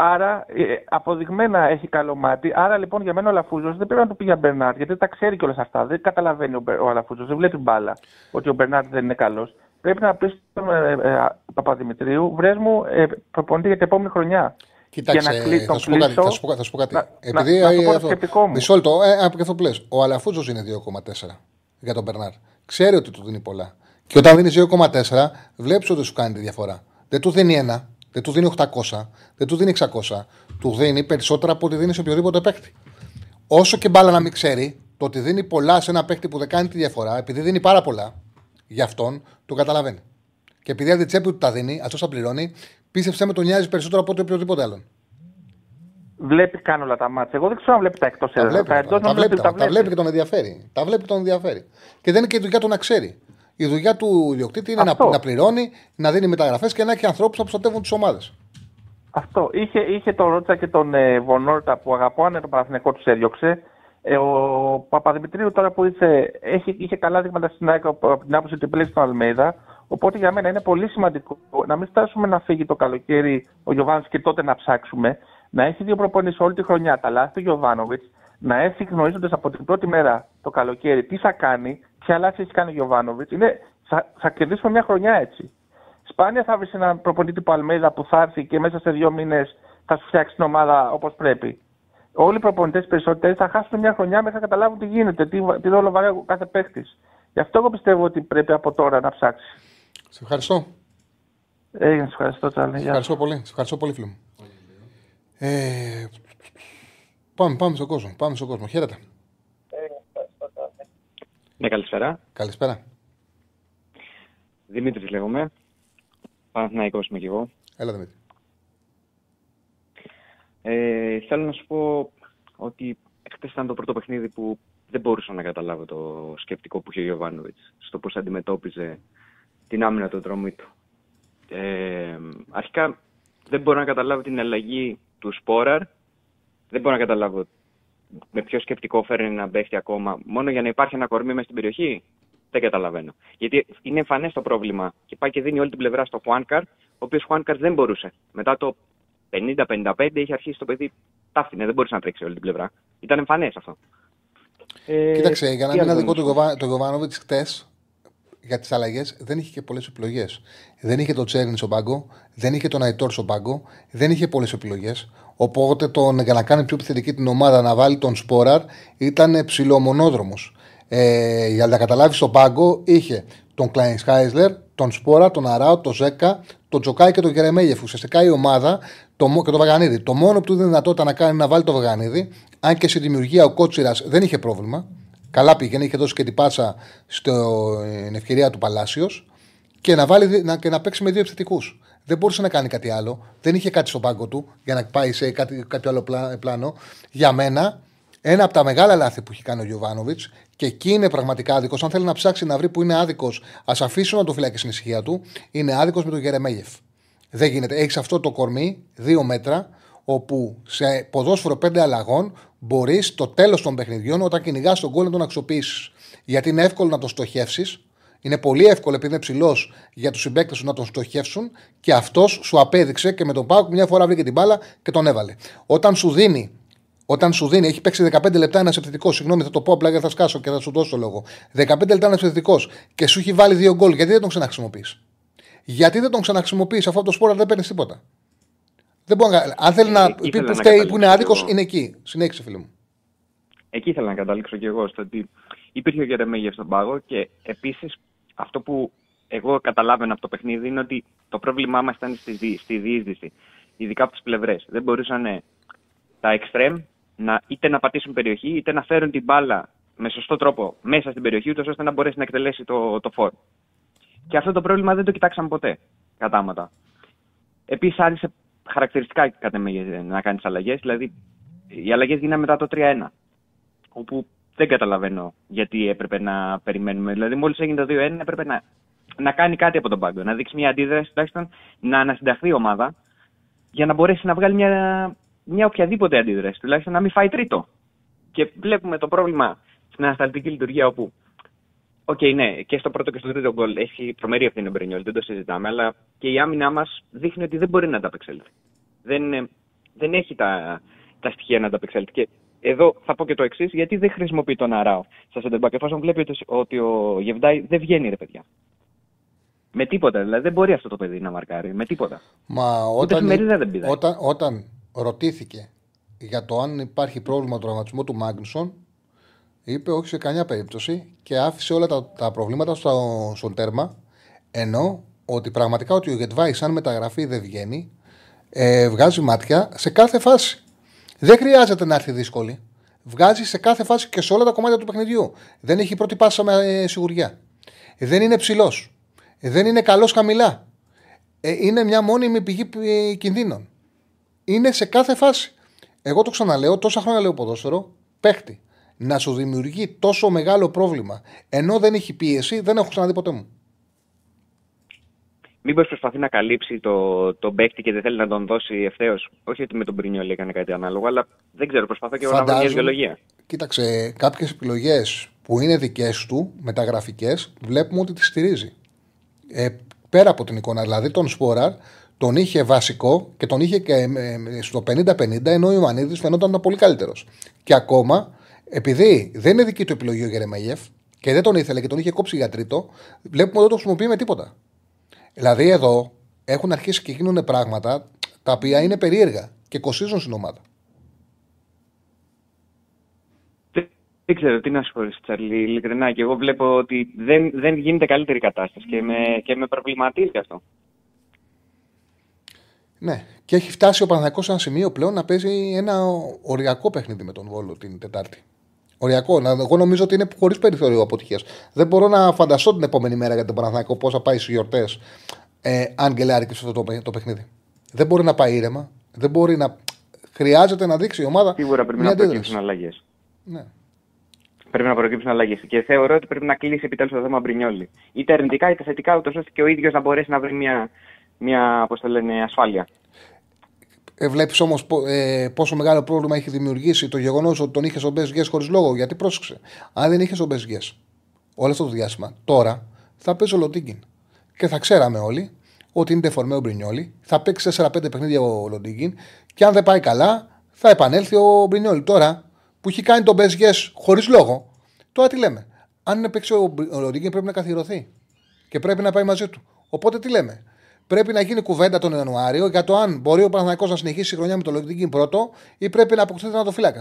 Άρα, ε, αποδειγμένα έχει καλό μάτι. Άρα, λοιπόν, για μένα ο Αλαφούζο δεν πρέπει να το πει για Μπερνάρ, γιατί τα ξέρει κιόλας αυτά. Δεν καταλαβαίνει ο, ο Αλαφούζο, δεν βλέπει μπάλα ότι ο Μπερνάρ δεν είναι καλός. Πρέπει να πεις στον ε, ε, Παπαδημητρίου, βρες μου ε, προπονητή για την επόμενη χρονιά. Κοιτάξτε, για να κλείσει θα, σου κλείσω, θα, σου, θα σου πω κάτι. Να, Επειδή να, να αυτό, μισό λεπτό, ε, από αυτό που λες, ο Αλαφούζος είναι 2,4 για τον Μπερνάρ. Ξέρει ότι του δίνει πολλά. Και όταν δίνεις 2,4, βλέπεις ότι σου κάνει τη διαφορά. Δεν του δίνει ένα, δεν του δίνει 800, δεν του δίνει 600. Του δίνει περισσότερα από ό,τι δίνει σε οποιοδήποτε παίκτη. Όσο και μπάλα να μην ξέρει, το ότι δίνει πολλά σε ένα παίκτη που δεν κάνει τη διαφορά, επειδή δίνει πάρα πολλά, για αυτόν, το καταλαβαίνει. Και επειδή από την τσέπη του τα δίνει, αυτός θα πληρώνει, πίστεψε με τον νοιάζει περισσότερο από οποιοδήποτε άλλον. Βλέπει καν όλα τα μάτια. Εγώ δεν ξέρω αν βλέπει τα εκτός Τα έδρα. βλέπει, Τα τα, εντός τα, νομίζω βλέπει, ότι τα, τα βλέπει και τον ενδιαφέρει. Τα βλέπει και τον ενδιαφέρει. Και δεν είναι και η δουλειά του να ξέρει. Η δουλειά του ιδιοκτήτη είναι να, Αυτό. να πληρώνει, να δίνει μεταγραφές και να έχει ανθρώπους που θα προστατεύουν τις ομάδες. Αυτό. Είχε, είχε τον Ρότσα και τον ε, Βονόρτα που αγαπάνε το Παναθηναϊκό τους έδιωξε. Ε, ο Παπαδημητρίου τώρα που ήρθε έχει, είχε καλά δείγματα στην ΑΕΚ από από την άποψη ότι επιλέξει τον Αλμέιδα. Οπότε για μένα είναι πολύ σημαντικό να μην φτάσουμε να φύγει το καλοκαίρι ο Γιωβάνος και τότε να ψάξουμε. Να έχει δύο προπονήσεις όλη τη χρονιά τα λάθη του Γιωβάνοβιτς, να έρθει γνωρίζοντας από την πρώτη μέρα το καλοκαίρι τι θα κάνει, ποια λάθη έχει κάνει ο Γιωβάνοβιτς. Θα, θα κερδίσουμε μια χρονιά έτσι. Σπάνια θα βρεις έναν προπονητή τύπου Αλμέιδα που θα έρθει και μέσα σε δύο μήνες θα σου φτιάξει την ομάδα όπως πρέπει. Όλοι οι προπονητές περισσότεροι θα χάσουν μια χρονιά μέχρι να καταλάβουν τι γίνεται, τι, τι ρόλο βαράει ο κάθε παίχτη. Γι' αυτό εγώ πιστεύω ότι πρέπει από τώρα να ψάξεις. Σε ευχαριστώ. Έγινε, σε ευχαριστώ, Τσάλε. Σε Γεια. ευχαριστώ πολύ. Σε ευχαριστώ πολύ, φίλο μου. Ε, πάμε, πάμε στον κόσμο. Πάμε στον κόσμο. Χαίρετε. Ναι, καλησπέρα. Καλησπέρα. Δημήτρης λέγομαι. Παναθηναϊκός είμαι κι εγώ. Έλα, Δημήτρη. Ε, θέλω να σου πω ότι χτες ήταν το πρώτο παιχνίδι που δεν μπορούσα να καταλάβω το σκεπτικό που είχε ο Γιωβάνοβιτς στο πώς αντιμετώπιζε την άμυνα του δρόμου του. Ε, αρχικά δεν μπορώ να καταλάβω την αλλαγή του Σπόραρ. Δεν μπορώ να καταλάβω με ποιο σκεπτικό φέρνει να παίχτη ακόμα μόνο για να υπάρχει ένα κορμί μέσα στην περιοχή; Δεν καταλαβαίνω. Γιατί είναι εμφανές το πρόβλημα και πάει και δίνει όλη την πλευρά στο Χουάνκαρ, ο οποίος Χουάνκαρ δεν μπορούσε. Μετά το 50-55 είχε αρχίσει το παιδί, τάφτινε, δεν μπορούσε να τρέξει όλη την πλευρά. Ήταν εμφανές αυτό. Ε, Κοίταξε, για να τι μην άλλο αδικό να το, σου πω; Γοβα... το Γιωβάνοβιτ χτες για τις αλλαγές δεν είχε και πολλές επιλογές. Δεν είχε τον Τσέριν στον πάγκο, δεν είχε τον Αϊτόρ στον πάγκο, δεν είχε πολλές επιλογές. Οπότε τον, για να κάνει πιο επιθετική την ομάδα να βάλει τον Σπόραρ ήταν ψηλομονόδρομος. Ε, για να καταλάβεις στον πάγκο είχε τον Κλάιν Χάισλερ, τον Σπόρα, τον Αράο, τον Ζέκα, τον Τζοκάη και τον Γερεμέγεφ. Ουσιαστικά η ομάδα το, μο- και το Βαγανίδη. Το μόνο που του δίνει δυνατότητα να κάνει να βάλει το Βαγανίδη, αν και στη δημιουργία ο Κότσιρας δεν είχε πρόβλημα. Καλά πήγαινε, είχε δώσει και την πάσα στην ευκαιρία του Παλάσιος και να, βάλει, δι- να, και να παίξει με δύο επιθετικούς. Δεν μπορούσε να κάνει κάτι άλλο. Δεν είχε κάτι στον πάγκο του για να πάει σε κάτι, κάποιο άλλο πλά- πλάνο. Για μένα, ένα από τα μεγάλα λάθη που έχει κάνει ο Γιωβάνοβιτς και εκεί είναι πραγματικά άδικος. Αν θέλει να ψάξει να βρει που είναι άδικος, ας αφήσουν να το φυλάξει στην ησυχία του. Είναι άδικος με τον Γερεμέγεφ. Δεν γίνεται. Έχεις αυτό το κορμί, δύο μέτρα, όπου σε ποδόσφαιρο πέντε αλλαγών μπορείς στο τέλος των παιχνιδιών, όταν κυνηγάς τον γκολ, να τον αξιοποιήσεις. Γιατί είναι εύκολο να τον στοχεύσεις. Είναι πολύ εύκολο επειδή είναι ψηλός για τους συμπαίκτες σου να τον στοχεύσουν και αυτός σου απέδειξε και με τον Πάουκ μια φορά βρήκε την μπάλα και τον έβαλε. Όταν σου δίνει όταν σου δίνει, έχει παίξει 15 λεπτά ένας επιθετικός. Συγγνώμη, θα το πω απλά γιατί θα σκάσω και θα σου δώσω το λόγο. 15 λεπτά ένας επιθετικός και σου έχει βάλει δύο γκολ, γιατί δεν τον ξαναχρησιμοποιείς; Γιατί δεν τον ξαναχρησιμοποιείς αφού από το σπόρα δεν παίρνεις τίποτα; Δεν μπορεί να... Αν θέλει να Ε, πει ήθελα που να φταίει, που είναι καταλήξω άδικος, εγώ. είναι εκεί. Συνέχισε, φίλε μου. Εκεί ήθελα να καταλήξω και εγώ στο ότι υπήρχε ο Γερεμέγεφ στον πάγο και επίσης αυτό που εγώ καταλάβαινα από το παιχνίδι είναι ότι το πρόβλημά μας ήταν στη, δι- στη διείσδυση. Ειδικά από τις πλευρές. Δεν μπορούσαν ε, τα εξτρέμ να, είτε να πατήσουν περιοχή είτε να φέρουν την μπάλα με σωστό τρόπο μέσα στην περιοχή, ούτως ώστε να μπορέσει να εκτελέσει το, το φόρ. Και αυτό το πρόβλημα δεν το κοιτάξαμε ποτέ κατάματα. Επίσης, άρχισε χαρακτηριστικά κατά με να κάνεις αλλαγές. Δηλαδή, οι αλλαγές γίνανε μετά το 3-1. Όπου δεν καταλαβαίνω γιατί έπρεπε να περιμένουμε. Δηλαδή, μόλις έγινε το 2-1, έπρεπε να, να κάνει κάτι από τον πάγκο. Να δείξει μια αντίδραση, τουλάχιστον να ανασυνταχθεί η ομάδα για να μπορέσει να βγάλει μια, μια οποιαδήποτε αντίδραση. Τουλάχιστον να μην φάει τρίτο. Και βλέπουμε το πρόβλημα στην ανασταλτική λειτουργία όπου Οκ, ναι, και στο πρώτο και στο τρίτο γκολ έχει τρομερή ευθύνη ο Μπρινιόλι, δεν το συζητάμε, αλλά και η άμυνά μας δείχνει ότι δεν μπορεί να ανταπεξέλθει. Δεν, ε, δεν έχει τα, τα στοιχεία να ανταπεξέλθει. Και εδώ θα πω και το εξής, γιατί δεν χρησιμοποιεί τον Αράο στα σέντερ μπακ, εφόσον βλέπει ότι, ότι ο Γεντβάι δεν βγαίνει, ρε παιδιά. Με τίποτα, δηλαδή δεν μπορεί αυτό το παιδί να μαρκάρει, με τίποτα. Μα Ούτε όταν, εφημερίδα δεν πηδάει. όταν, όταν ρωτήθηκε για το αν υπάρχει πρόβλημα του τραυματισμού του Μάγνουσον, είπε όχι σε καμιά περίπτωση και άφησε όλα τα, τα προβλήματα στο, στον τέρμα. Ενώ ότι πραγματικά ότι ο Γετβάη, σαν μεταγραφή δεν βγαίνει, ε, βγάζει μάτια σε κάθε φάση. Δεν χρειάζεται να έρθει δύσκολη. Βγάζει σε κάθε φάση και σε όλα τα κομμάτια του παιχνιδιού. Δεν έχει πρώτη πάσα με ε, σιγουριά. Δεν είναι ψηλός. Δεν είναι καλός χαμηλά. Ε, είναι μια μόνιμη πηγή ε, κινδύνων. Είναι σε κάθε φάση. Εγώ το ξαναλέω, τόσα χρόνια λέω ποδόσφαιρο, παίχτη. Να σου δημιουργεί τόσο μεγάλο πρόβλημα ενώ δεν έχει πίεση, δεν έχω ξαναδεί ποτέ μου. Μήπως προσπαθεί να καλύψει το, το παίκτη και δεν θέλει να τον δώσει ευθέως. Όχι ότι με τον Πρινιόλη έκανε κάτι ανάλογο, αλλά δεν ξέρω, προσπαθώ και εγώ να βρω μια δικαιολογία. Κοίταξε, κάποιες επιλογές που είναι δικές του, μεταγραφικές, βλέπουμε ότι τις στηρίζει. Ε, πέρα από την εικόνα, δηλαδή τον Σπόραρ τον είχε βασικό και τον είχε και ε, στο 50-50, ενώ ο Ιωαννίδης φαινόταν πολύ καλύτερος. Και ακόμα, επειδή δεν είναι δική του επιλογή ο Γερεμέγεφ και δεν τον ήθελε και τον είχε κόψει για τρίτο, βλέπουμε ότι δεν το χρησιμοποιεί με τίποτα. Δηλαδή εδώ έχουν αρχίσει και γίνουν πράγματα τα οποία είναι περίεργα και κοστίζουν στην ομάδα. Δεν ξέρω τι να σου πω, Τσαρλί, ειλικρινά. Και εγώ βλέπω ότι δεν, δεν γίνεται καλύτερη κατάσταση και με, και με προβληματίζει αυτό. Ναι, και έχει φτάσει ο Παναθηναϊκός σε ένα σημείο πλέον να παίζει ένα οριακό παιχνίδι με τον Βόλο την Τετάρτη. Οριακό. Εγώ νομίζω ότι είναι χωρίς περιθώριο αποτυχίας. Δεν μπορώ να φανταστώ την επόμενη μέρα για τον Παναθηναϊκό πώς θα πάει στι γιορτές ε, αν γκελάρει σε αυτό το, το παιχνίδι. Δεν μπορεί να πάει ήρεμα. Δεν μπορεί να. Χρειάζεται να δείξει η ομάδα. Σίγουρα πρέπει να προκύψουν αλλαγές. Ναι. Πρέπει να προκύψουν αλλαγές. Και θεωρώ ότι πρέπει να κλείσει επιτέλους το θέμα Μπρινιόλη. Είτε αρνητικά είτε θετικά, ούτως ώστε και ο ίδιος να μπορέσει να βρει μια, μια πώς το λένε, ασφάλεια. Ε, Βλέπεις όμως ε, πόσο μεγάλο πρόβλημα έχει δημιουργήσει το γεγονός ότι τον είχες ο Μπέζ χωρίς λόγο. Γιατί πρόσεξε. Αν δεν είχες ο Μπέζ όλο αυτό το διάστημα, τώρα θα παίζει ο Λοντίγκιν. Και θα ξέραμε όλοι ότι είναι τεφορμέ ο Μπρινιόλη. Θα παίξει 4-5 παιχνίδια ο Λοντίγκιν. Και αν δεν πάει καλά, θα επανέλθει ο Μπρινιόλη. Τώρα που έχει κάνει τον Μπέζ χωρίς λόγο, τώρα τι λέμε. Αν είναι παίξει ο Λοντίγκιν πρέπει να καθιερωθεί. Και πρέπει να πάει μαζί του. Οπότε τι λέμε. Πρέπει να γίνει κουβέντα τον Ιανουάριο για το αν μπορεί ο Παναθανικό να συνεχίσει η χρονιά με το Λοντίγκιν πρώτο ή πρέπει να αποκτήσει τερματοφύλακα.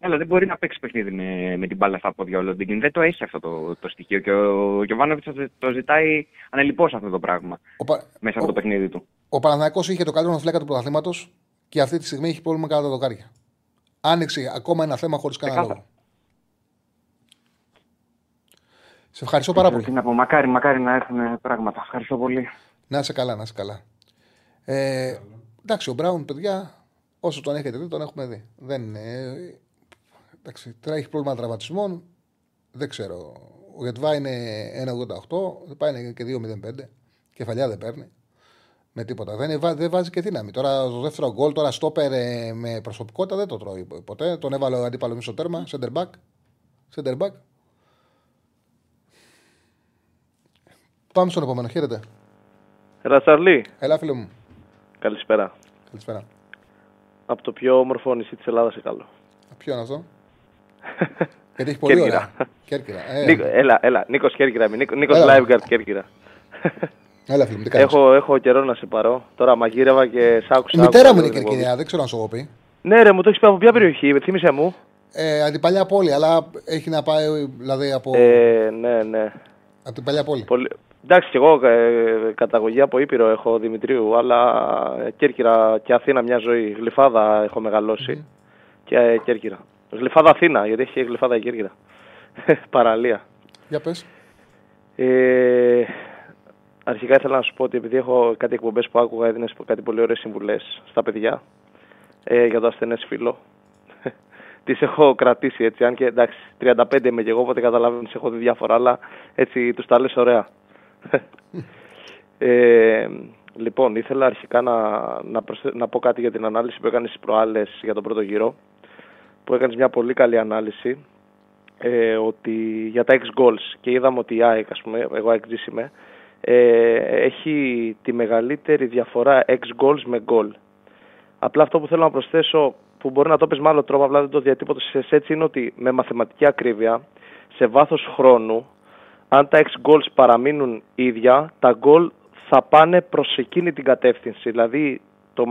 Αλλά δεν μπορεί να παίξει παιχνίδι με, με την μπάλα στα πόδια ο Λοντίγκιν. Δεν το έχει αυτό το, το στοιχείο. Και ο Γιωβάνοβιτς το ζητάει ανελειπώς αυτό το πράγμα ο, μέσα από το παιχνίδι του. Ο Παναθανικό είχε το καλύτερο φλέκα του πρωταθλήματος και αυτή τη στιγμή έχει πρόβλημα κατά τα δοκάρια. Άνοιξε ακόμα ένα θέμα χωρίς κανένα λόγο. Σε ευχαριστώ πάρα πολύ. να πω, μακάρι, μακάρι να έρθουν πράγματα. Ευχαριστώ πολύ. Να είσαι καλά, να είσαι καλά. Ε, εντάξει, ο Μπράουν, παιδιά, όσο τον έχετε δει, τον έχουμε δει. Δεν είναι. Εντάξει, τώρα έχει πρόβλημα τραυματισμών. Δεν ξέρω. Ο Γετβά είναι 1,88. Δεν πάει και 2,05. Κεφαλιά δεν παίρνει. Με τίποτα. Δεν, δεν βάζει και δύναμη. Τώρα το δεύτερο γκολ, τώρα στόπερ ε, με προσωπικότητα δεν το τρώει ποτέ. Τον έβαλε ο αντίπαλος μισό τέρμα. Center back. Center back. Πάμε στον επόμενο. Χαίρετε. Έλα, Τσαρλί. Έλα, φίλε μου. Καλησπέρα. Καλησπέρα. Από το πιο όμορφο νησί της Ελλάδας, σε καλό. Ποιο είναι αυτό. Γιατί έχει πολύ ωραία. Κέρκυρα. Ε. Νίκο, έλα, έλα. Νίκος Κέρκυρα. Νίκος, Νίκος Λάιβγκαρτ Κέρκυρα. [LAUGHS] Έλα, φίλε μου, τι έχω, έχω καιρό να σε πάρω. Τώρα μαγείρευα και σ' άκουσα. Η μητέρα μου είναι Κερκυριά, δεν ξέρω αν σου έχω πει. Ναι, ρε, μου το έχεις πει από ποια περιοχή, θύμισε μου. Ε, αντιπαλιά πόλη, αλλά έχει να πάει δηλαδή από. Ε, ναι, ναι. Από την παλιά πόλη. Πολύ... Εντάξει, και εγώ ε, καταγωγή από Ήπειρο έχω Δημητρίου, αλλά Κέρκυρα και Αθήνα μια ζωή. Γλυφάδα έχω μεγαλώσει και ε, Κέρκυρα. Γλυφάδα Αθήνα, γιατί έχει γλυφάδα η Κέρκυρα. [LAUGHS] Παραλία. Για πες. Ε, αρχικά ήθελα να σου πω ότι επειδή έχω κάτι εκπομπές που άκουγα, έδινες κάτι πολύ ωραίες συμβουλές στα παιδιά ε, για το ασθενές φίλο. [LAUGHS] Τις έχω κρατήσει έτσι, αν και εντάξει, 35 είμαι και εγώ, οπότε καταλαβαίνω έχω δει διάφορα, αλλά έτσι τους τα λες ωραία. Ε, λοιπόν, ήθελα αρχικά να, να, να πω κάτι για την ανάλυση που έκανες προάλλες για τον πρώτο γύρο. Που έκανες μια πολύ καλή ανάλυση ε, ότι για τα X goals και είδαμε ότι η ΑΕΚ, ας πούμε, εγώ ΑΕΚ είμαι, ε, έχει τη μεγαλύτερη διαφορά X goals με goal. Απλά αυτό που θέλω να προσθέσω, που μπορεί να το πεις με άλλο τρόπο, απλά δεν το διατύπωτο σε έτσι, είναι ότι με μαθηματική ακρίβεια, σε βάθος χρόνου, αν τα 6 goals παραμείνουν ίδια, τα goal θα πάνε προς εκείνη την κατεύθυνση. Δηλαδή το,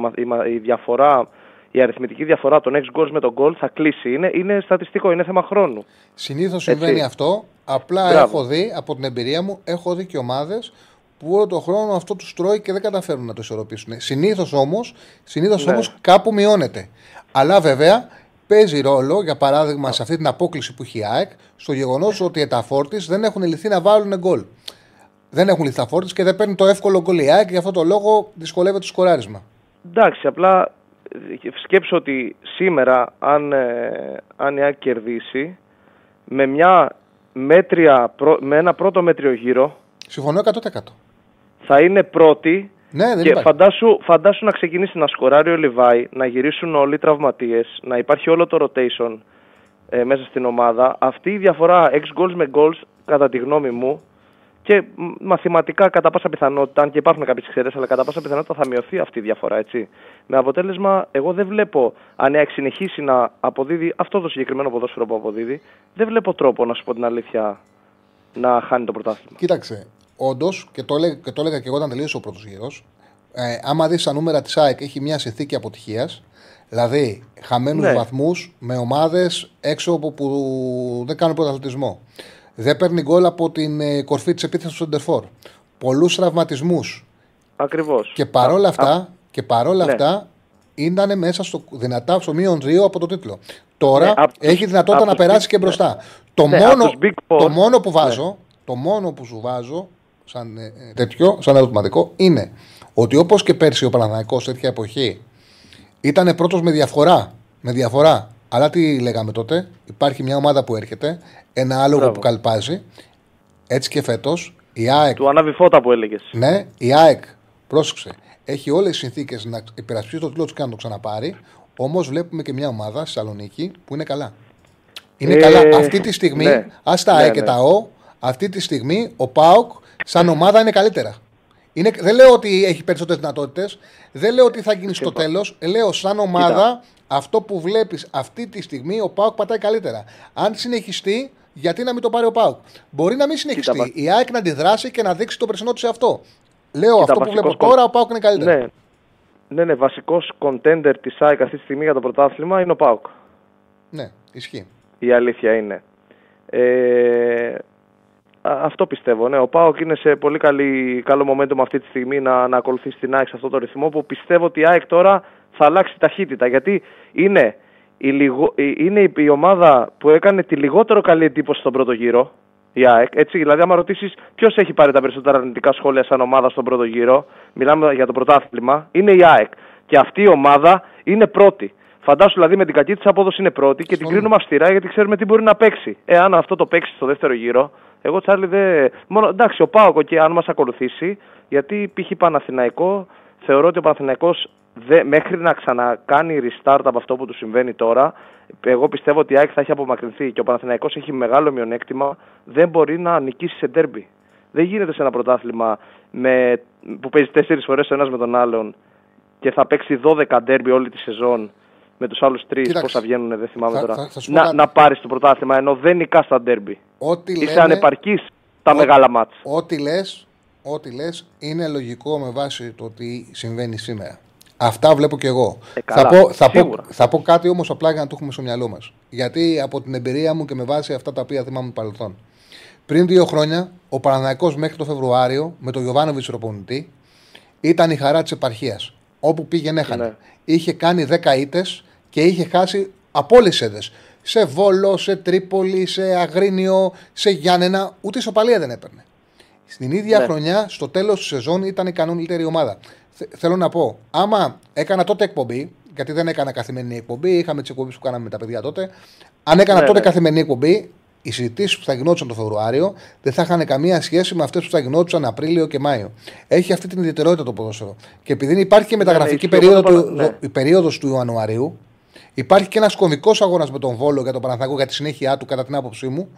η, διαφορά, η αριθμητική διαφορά των 6 goals με τον goal θα κλείσει. Είναι, είναι στατιστικό, είναι θέμα χρόνου. Συνήθως συμβαίνει αυτό. Απλά Μπράβο. έχω δει από την εμπειρία μου, έχω δει και ομάδες που όλο τον χρόνο αυτό τους τρώει και δεν καταφέρουν να το ισορροπήσουν. Συνήθως όμως συνήθως όμως, κάπου μειώνεται. Αλλά βέβαια παίζει ρόλο, για παράδειγμα, σε αυτή την απόκληση που έχει η ΑΕΚ, στο γεγονός ότι τα φόρτη δεν έχουν λυθεί να βάλουν γκολ. Δεν έχουν λυθεί τα φόρτη και δεν παίρνει το εύκολο γκολ η ΑΕΚ και γι' αυτό το λόγο δυσκολεύεται το σκοράρισμα. Εντάξει, απλά σκέψω ότι σήμερα, αν, ε, αν η ΑΕΚ κερδίσει, με, μια μέτρια, με ένα πρώτο μέτριο γύρο. Συμφωνώ 100%. Θα είναι πρώτη ναι, δεν και φαντάσου, φαντάσου να ξεκινήσει να σκοράρει ο Λιβάη, να γυρίσουν όλοι οι τραυματίες, να υπάρχει όλο το rotation ε, μέσα στην ομάδα. Αυτή η διαφορά 6 goals με goals, κατά τη γνώμη μου, και μαθηματικά κατά πάσα πιθανότητα, αν και υπάρχουν κάποιες εξαιρέσεις, αλλά κατά πάσα πιθανότητα θα μειωθεί αυτή η διαφορά. Έτσι. Με αποτέλεσμα, εγώ δεν βλέπω, αν έχει συνεχίσει να αποδίδει αυτό το συγκεκριμένο ποδόσφαιρο που αποδίδει, δεν βλέπω τρόπο, να σου πω την αλήθεια, να χάνει το πρωτάθλημα. Κοίταξε, όντως, και, το έλεγα, και το έλεγα και εγώ όταν τελείωσε ο πρώτος γύρος, ε, άμα δεις τα νούμερα της ΑΕΚ, έχει μια συνθήκη αποτυχίας. Δηλαδή, χαμένους ναι. βαθμούς με ομάδες έξω από που δεν κάνουν πρωταθλητισμό. Δεν παίρνει γκολ από την ε, κορφή της επίθεσης του Σεντερφόρ. Πολλούς τραυματισμούς. Ακριβώς. Και παρόλα αυτά, και παρόλα ναι. αυτά ήταν μέσα στο δυνατά στο μείον 2 από το τίτλο. Τώρα ναι, έχει δυνατότητα να περάσει και μπροστά. Το, ναι, μόνο, το μόνο που βάζω, το μόνο που σου βάζω σαν ε, τέτοιο, σαν ερωτηματικό, είναι ότι όπως και πέρσι ο Παναναναϊκό σε τέτοια εποχή ήταν πρώτος με διαφορά. Με διαφορά. Αλλά τι λέγαμε τότε, υπάρχει μια ομάδα που έρχεται, ένα άλογο που καλπάζει. Έτσι και φέτος η ΑΕΚ. Του ανάβει φώτα που έλεγες. Ναι, η ΑΕΚ, πρόσεξε, έχει όλες τις συνθήκες να υπερασπίσει το τίτλο του και να το ξαναπάρει. Όμως βλέπουμε και μια ομάδα στη Θεσσαλονίκη που είναι καλά. Είναι ε, καλά. Αυτή τη στιγμή, ναι. ας τα ναι, και ναι. τα Ο, αυτή τη στιγμή ο ΠΑΟΚ σαν ομάδα είναι καλύτερα. Είναι, δεν λέω ότι έχει περισσότερες δυνατότητες. Δεν λέω ότι θα γίνει στο τέλος. Λέω σαν ομάδα αυτό που βλέπεις αυτή τη στιγμή ο Πάουκ πατάει καλύτερα. Αν συνεχιστεί, γιατί να μην το πάρει ο Πάουκ. Μπορεί να μην συνεχιστεί. η ΑΕΚ να αντιδράσει και να δείξει το περσινό του σε αυτό. Λέω αυτό που βλέπω τώρα, ο Πάουκ είναι καλύτερα. Ναι, ναι, ναι βασικός κοντέντερ της ΑΕΚ αυτή τη στιγμή για το πρωτάθλημα είναι ο Πάουκ. Ναι, ισχύει. Η αλήθεια είναι. Ε, αυτό πιστεύω. Ναι. Ο Πάοκ είναι σε πολύ καλή, καλό momentum αυτή τη στιγμή να, να ακολουθήσει την ΑΕΚ σε αυτό το ρυθμό που πιστεύω ότι η ΑΕΚ τώρα θα αλλάξει ταχύτητα. Γιατί είναι η, λιγο, είναι η ομάδα που έκανε τη λιγότερο καλή εντύπωση στον πρώτο γύρο. Η ΑΕΚ. Έτσι, δηλαδή, άμα ρωτήσεις ποιος έχει πάρει τα περισσότερα αρνητικά σχόλια σαν ομάδα στον πρώτο γύρο, μιλάμε για το πρωτάθλημα, είναι η ΑΕΚ. Και αυτή η ομάδα είναι πρώτη. Φαντάσου δηλαδή με την κακή της απόδοση είναι πρώτη και την κρίνουμε αυστηρά γιατί ξέρουμε τι μπορεί να παίξει. Εάν αυτό το παίξει στο δεύτερο γύρο, εγώ Τσάρλι δεν. Μόνο, εντάξει, ο Πάοκ και αν μας ακολουθήσει, γιατί π.χ. Παναθηναϊκό, θεωρώ ότι ο Παναθηναϊκός μέχρι να ξανακάνει restart από αυτό που του συμβαίνει τώρα, εγώ πιστεύω ότι η ΑΕΚ θα έχει απομακρυνθεί και ο Παναθηναϊκός έχει μεγάλο μειονέκτημα, δεν μπορεί να νικήσει σε ντέρμπι. Δεν γίνεται σε ένα πρωτάθλημα με, που παίζει τέσσερις φορές ο ένας με τον άλλον και θα παίξει 12 ντέρμπι όλη τη σεζόν με τους άλλους τρεις πώς θα βγαίνουν, δεν θυμάμαι τώρα. Θα, θα να, να πάρεις το πρωτάθλημα ενώ δεν νικάς στα ντέρμπι. Ό,τι Είσαι ανεπαρκής τα μεγάλα μάτσα. Ό,τι λες ό,τι λες είναι λογικό με βάση το τι συμβαίνει σήμερα. Αυτά βλέπω και εγώ. Ε, θα, πω, θα, πω, θα πω κάτι όμως απλά για να το έχουμε στο μυαλό μας. Γιατί από την εμπειρία μου και με βάση αυτά τα οποία θυμάμαι παρελθόν. Πριν δύο χρόνια, ο Παναναναϊκός μέχρι το Φεβρουάριο με τον Γιωβάνοβιτς προπονητή ήταν η χαρά της επαρχίας. Όπου πήγαινε έχανε. Ναι. Είχε κάνει 10 ήττε και είχε χάσει από όλες τις Σε Βόλο, σε Τρίπολη, σε Αγρίνιο, σε Γιάννενα, ούτε ισοπαλία δεν έπαιρνε. Στην ίδια ναι. χρονιά, στο τέλος της σεζόν, ήταν η κανονική ομάδα. Θέλω να πω, άμα έκανα τότε εκπομπή, γιατί δεν έκανα καθημερινή εκπομπή, είχαμε τις εκπομπές που κάναμε με τα παιδιά τότε. Αν έκανα ναι, τότε ναι. καθημερινή εκπομπή, οι συζητήσεις που θα γινόντουσαν το Φεβρουάριο δεν θα είχαν καμία σχέση με αυτές που θα γινόντουσαν Απρίλιο και Μάιο. Έχει αυτή την ιδιαιτερότητα το ποδόσφαιρο. Και επειδή υπάρχει και μεταγραφική ναι, περίοδο του, ναι. η περίοδος του Ιανουαρίου, υπάρχει και ένας κομβικός αγώνας με τον Βόλο για τον Παναθηναϊκό για τη συνέχεια του, κατά την άποψή μου.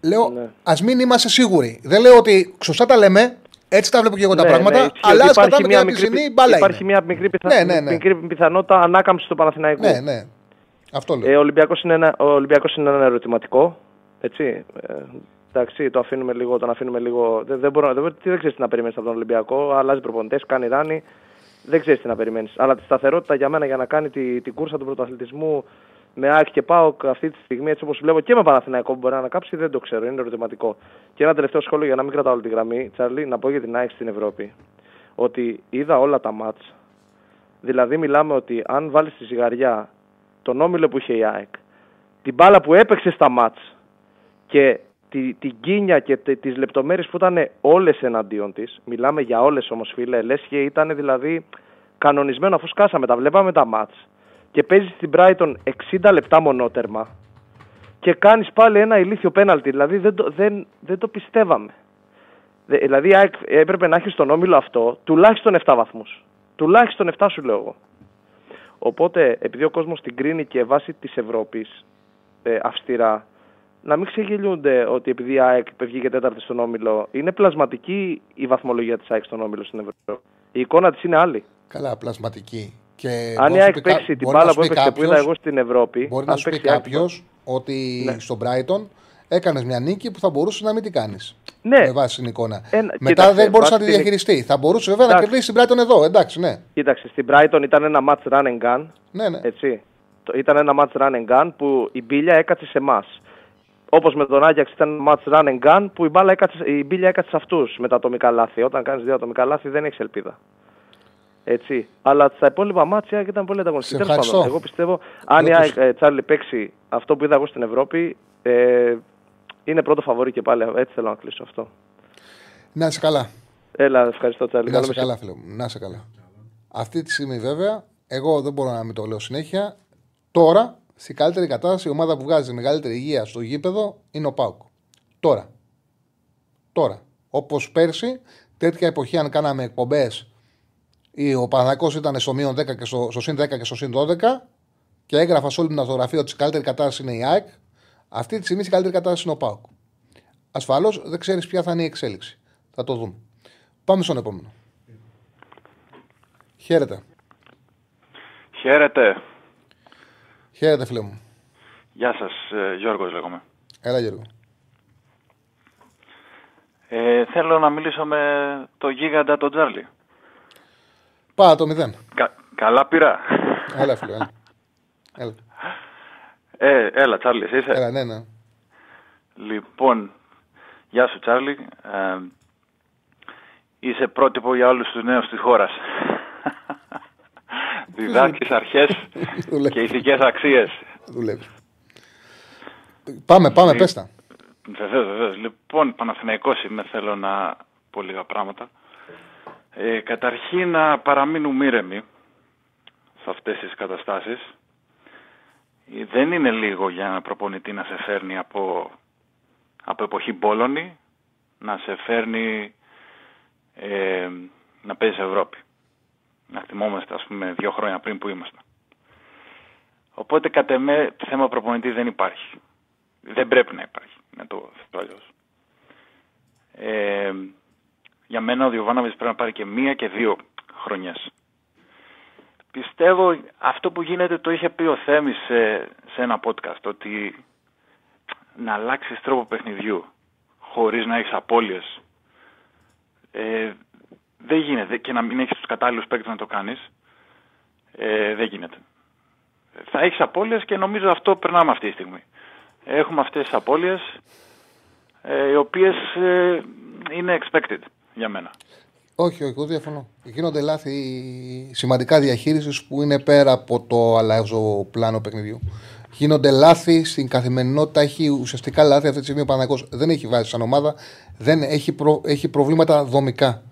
Λέω, ναι. ας μην είμαστε σίγουροι. Δεν λέω ότι σωστά τα λέμε, έτσι τα βλέπω και εγώ τα ναι, πράγματα. Ναι, αλλά ας κατάμε μια μικρή, μπάλα Υπάρχει μια μικρή, πιθα... ναι, ναι, ναι. μικρή πιθανότητα ανάκαμψη του Παναθηναϊκού. Ναι, ναι. Αυτό λέω. Ε, ο Ολυμπιακός είναι, ένα, ο Ολυμπιακός είναι ένα ερωτηματικό. Έτσι. Ε, εντάξει, το αφήνουμε λίγο. Τον αφήνουμε λίγο. Δεν, δεν, μπορώ, δεν, δεν ξέρεις τι να περιμένεις από τον Ολυμπιακό. Αλλάζει προπονητές, κάνει ράνι. Δεν ξέρεις τι να περιμένεις. Αλλά τη σταθερότητα για μένα για να κάνει τη, την κούρσα του πρωταθλητισμού με ΑΕΚ και ΠΑΟΚ αυτή τη στιγμή, έτσι όπως βλέπω και με Παναθηναϊκό που μπορεί να ανακάψει, δεν το ξέρω. Είναι ερωτηματικό. Και ένα τελευταίο σχόλιο για να μην κρατάω όλη τη γραμμή, Τσαρλί, να πω για την ΑΕΚ στην Ευρώπη. Ότι είδα όλα τα μάτς. Δηλαδή, μιλάμε ότι αν βάλεις τη ζυγαριά τον όμιλο που είχε η ΑΕΚ, την μπάλα που έπαιξε στα μάτς και τη, την κίνια και τι τις λεπτομέρειες που ήταν όλες εναντίον της, μιλάμε για όλες όμως φίλε, λες και ήταν δηλαδή κανονισμένο αφού σκάσαμε, τα βλέπαμε τα μάτς και παίζεις στην Brighton 60 λεπτά μονότερμα και κάνεις πάλι ένα ηλίθιο πέναλτι, δηλαδή δεν το, δεν, δεν το πιστεύαμε. Δηλαδή έπρεπε να έχει στον όμιλο αυτό τουλάχιστον 7 βαθμούς. Τουλάχιστον 7 σου λέω εγώ. Οπότε, επειδή ο κόσμος την κρίνει και βάσει της Ευρώπης ε, αυστηρά, να μην ξεγελιούνται ότι επειδή η ΑΕΚ βγήκε τέταρτη στον όμιλο, είναι πλασματική η βαθμολογία της ΑΕΚ στον όμιλο στην Ευρώπη. Η εικόνα της είναι άλλη. Καλά, πλασματική. Και Αν η ΑΕΚ παίξει την μπάλα που έπαιξε που είδα εγώ στην Ευρώπη. Μπορεί να σου πει κάποιος ότι ναι. στον Brighton έκανες μια νίκη που θα μπορούσε να μην την κάνεις. Ναι. Με βάση την εικόνα. Ένα, Μετά κοίταξε, δεν μπορούσε να τη διαχειριστεί. Θα μπορούσε βέβαια εντάξει. να κερδίσει την Brighton εδώ. Εντάξει, ναι. Κοίταξε, στην Brighton ήταν ένα match run and gun. Ναι, ναι. Έτσι. Ήταν ένα match run and gun που η μπίλια έκατσε σε εμάς. Όπως με τον Άγιαξ ήταν ένα match run and gun που η, μπάλα έκατσε, η μπίλια έκατσε σε αυτούς με τα ατομικά λάθη. Όταν κάνεις δύο ατομικά λάθη δεν έχεις ελπίδα. Έτσι. Αλλά στα υπόλοιπα μάτια ήταν πολύ ανταγωνιστική. Εγώ πιστεύω, αν η ε, Τσάρλι παίξει αυτό που είδα εγώ στην Ευρώπη, ε, είναι πρώτο φαβόρι και πάλι. Έτσι θέλω να κλείσω αυτό. Να είσαι καλά. Έλα, ευχαριστώ Τσάρλι. Να είσαι καλά, φίλε μου. Να είσαι καλά. Αυτή τη στιγμή βέβαια, εγώ δεν μπορώ να μην το λέω συνέχεια. Τώρα, στην καλύτερη κατάσταση, η ομάδα που βγάζει μεγαλύτερη υγεία στο γήπεδο είναι ο Πάουκ. Τώρα. Τώρα. Όπως πέρσι, τέτοια εποχή, αν κάναμε εκπομπές ο Παναγικό ήταν στο μείον 10 και στο, στο συν 10 και στο συν 12 και έγραφα σε όλη την αυτογραφία ότι η καλύτερη κατάσταση είναι η ΑΕΚ. Αυτή τη στιγμή η καλύτερη κατάσταση είναι ο ΠΑΟΚ. Ασφαλώς δεν ξέρεις ποια θα είναι η εξέλιξη. Θα το δούμε. Πάμε στον επόμενο. Χαίρετε. Χαίρετε. Χαίρετε, φίλε μου. Γεια σας, ε, Γιώργος λέγομαι. Έλα, Γιώργο. Ε, θέλω να μιλήσω με το γίγαντα τον Τζάρλι. Πάω το μηδέν. Κα, καλά πήρα. Έλα, φίλε. Έλα. Ε, έλα, Τσάρλι, εσύ είσαι; Έλα, ναι, ναι. Λοιπόν, γεια σου, Τσάρλι. Ε, είσαι πρότυπο για όλους τους νέους της χώρας. Διδάσκεις αρχές και ηθικές αξίες. Δουλεύει. Πάμε, πάμε, πες τα. Βεβαίως, βεβαίως. Λοιπόν, Παναθηναϊκός είμαι, θέλω να πω λίγα πράγματα. Ε, καταρχήν να παραμείνουμε ήρεμοι σε αυτές τις καταστάσεις. Ε, δεν είναι λίγο για ένα προπονητή να σε φέρνει από, από εποχή Μπόλωνη, να σε φέρνει ε, να παίζεις Ευρώπη. Να θυμόμαστε ας πούμε δύο χρόνια πριν που ήμασταν. Οπότε κατ' εμέ θέμα προπονητής δεν υπάρχει. Δεν πρέπει να υπάρχει, να το θέτω αλλιώς. Ε, για μένα ο Διοβάναβης πρέπει να πάρει και μία και δύο χρονιές. Πιστεύω αυτό που γίνεται το είχε πει ο Θέμης σε, σε ένα podcast ότι να αλλάξεις τρόπο παιχνιδιού χωρίς να έχεις απώλειες ε, δεν γίνεται και να μην έχεις τους κατάλληλους παίκτες να το κάνεις ε, δεν γίνεται. Θα έχεις απώλειες και νομίζω αυτό περνάμε αυτή τη στιγμή. Έχουμε αυτές τις απώλειες ε, οι οποίες ε, είναι expected για μένα. Όχι, όχι, εγώ διαφωνώ. Γίνονται λάθη σημαντικά διαχείρισης που είναι πέρα από το αλλάζω πλάνο παιχνιδιού. Γίνονται λάθη στην καθημερινότητα. Έχει ουσιαστικά λάθη αυτή τη στιγμή ο Παναγό. Δεν έχει βάσει σαν ομάδα. Δεν έχει, προ, έχει προβλήματα δομικά.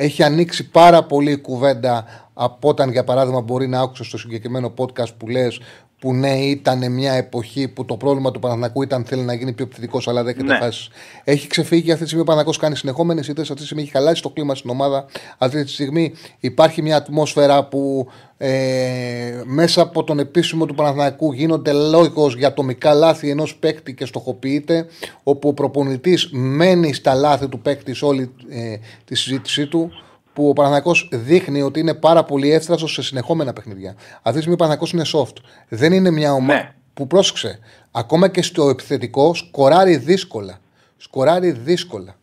Έχει ανοίξει πάρα πολύ η κουβέντα από όταν, για παράδειγμα, μπορεί να άκουσε στο συγκεκριμένο podcast που λες που ναι, ήταν μια εποχή που το πρόβλημα του Παναθηνακού ήταν θέλει να γίνει πιο επιθετικός, αλλά δεν ναι. φάσει. Έχει ξεφύγει αυτή τη στιγμή ο Παναθηνακό κάνει συνεχόμενες ήττε. Αυτή τη στιγμή έχει χαλάσει το κλίμα στην ομάδα. Αυτή τη στιγμή υπάρχει μια ατμόσφαιρα που ε, μέσα από τον επίσημο του Παναθηνακού γίνονται λόγος για ατομικά λάθη ενός παίκτη και στοχοποιείται, όπου ο προπονητής μένει στα λάθη του παίκτη σε όλη ε, τη συζήτησή του που ο Παναθυνακό δείχνει ότι είναι πάρα πολύ εύθραστος σε συνεχόμενα παιχνίδια. Αυτή τη στιγμή ο Παναθυνακό είναι soft. Δεν είναι μια ομάδα ναι. που πρόσεξε. Ακόμα και στο επιθετικό σκοράρει δύσκολα. Σκοράρει δύσκολα.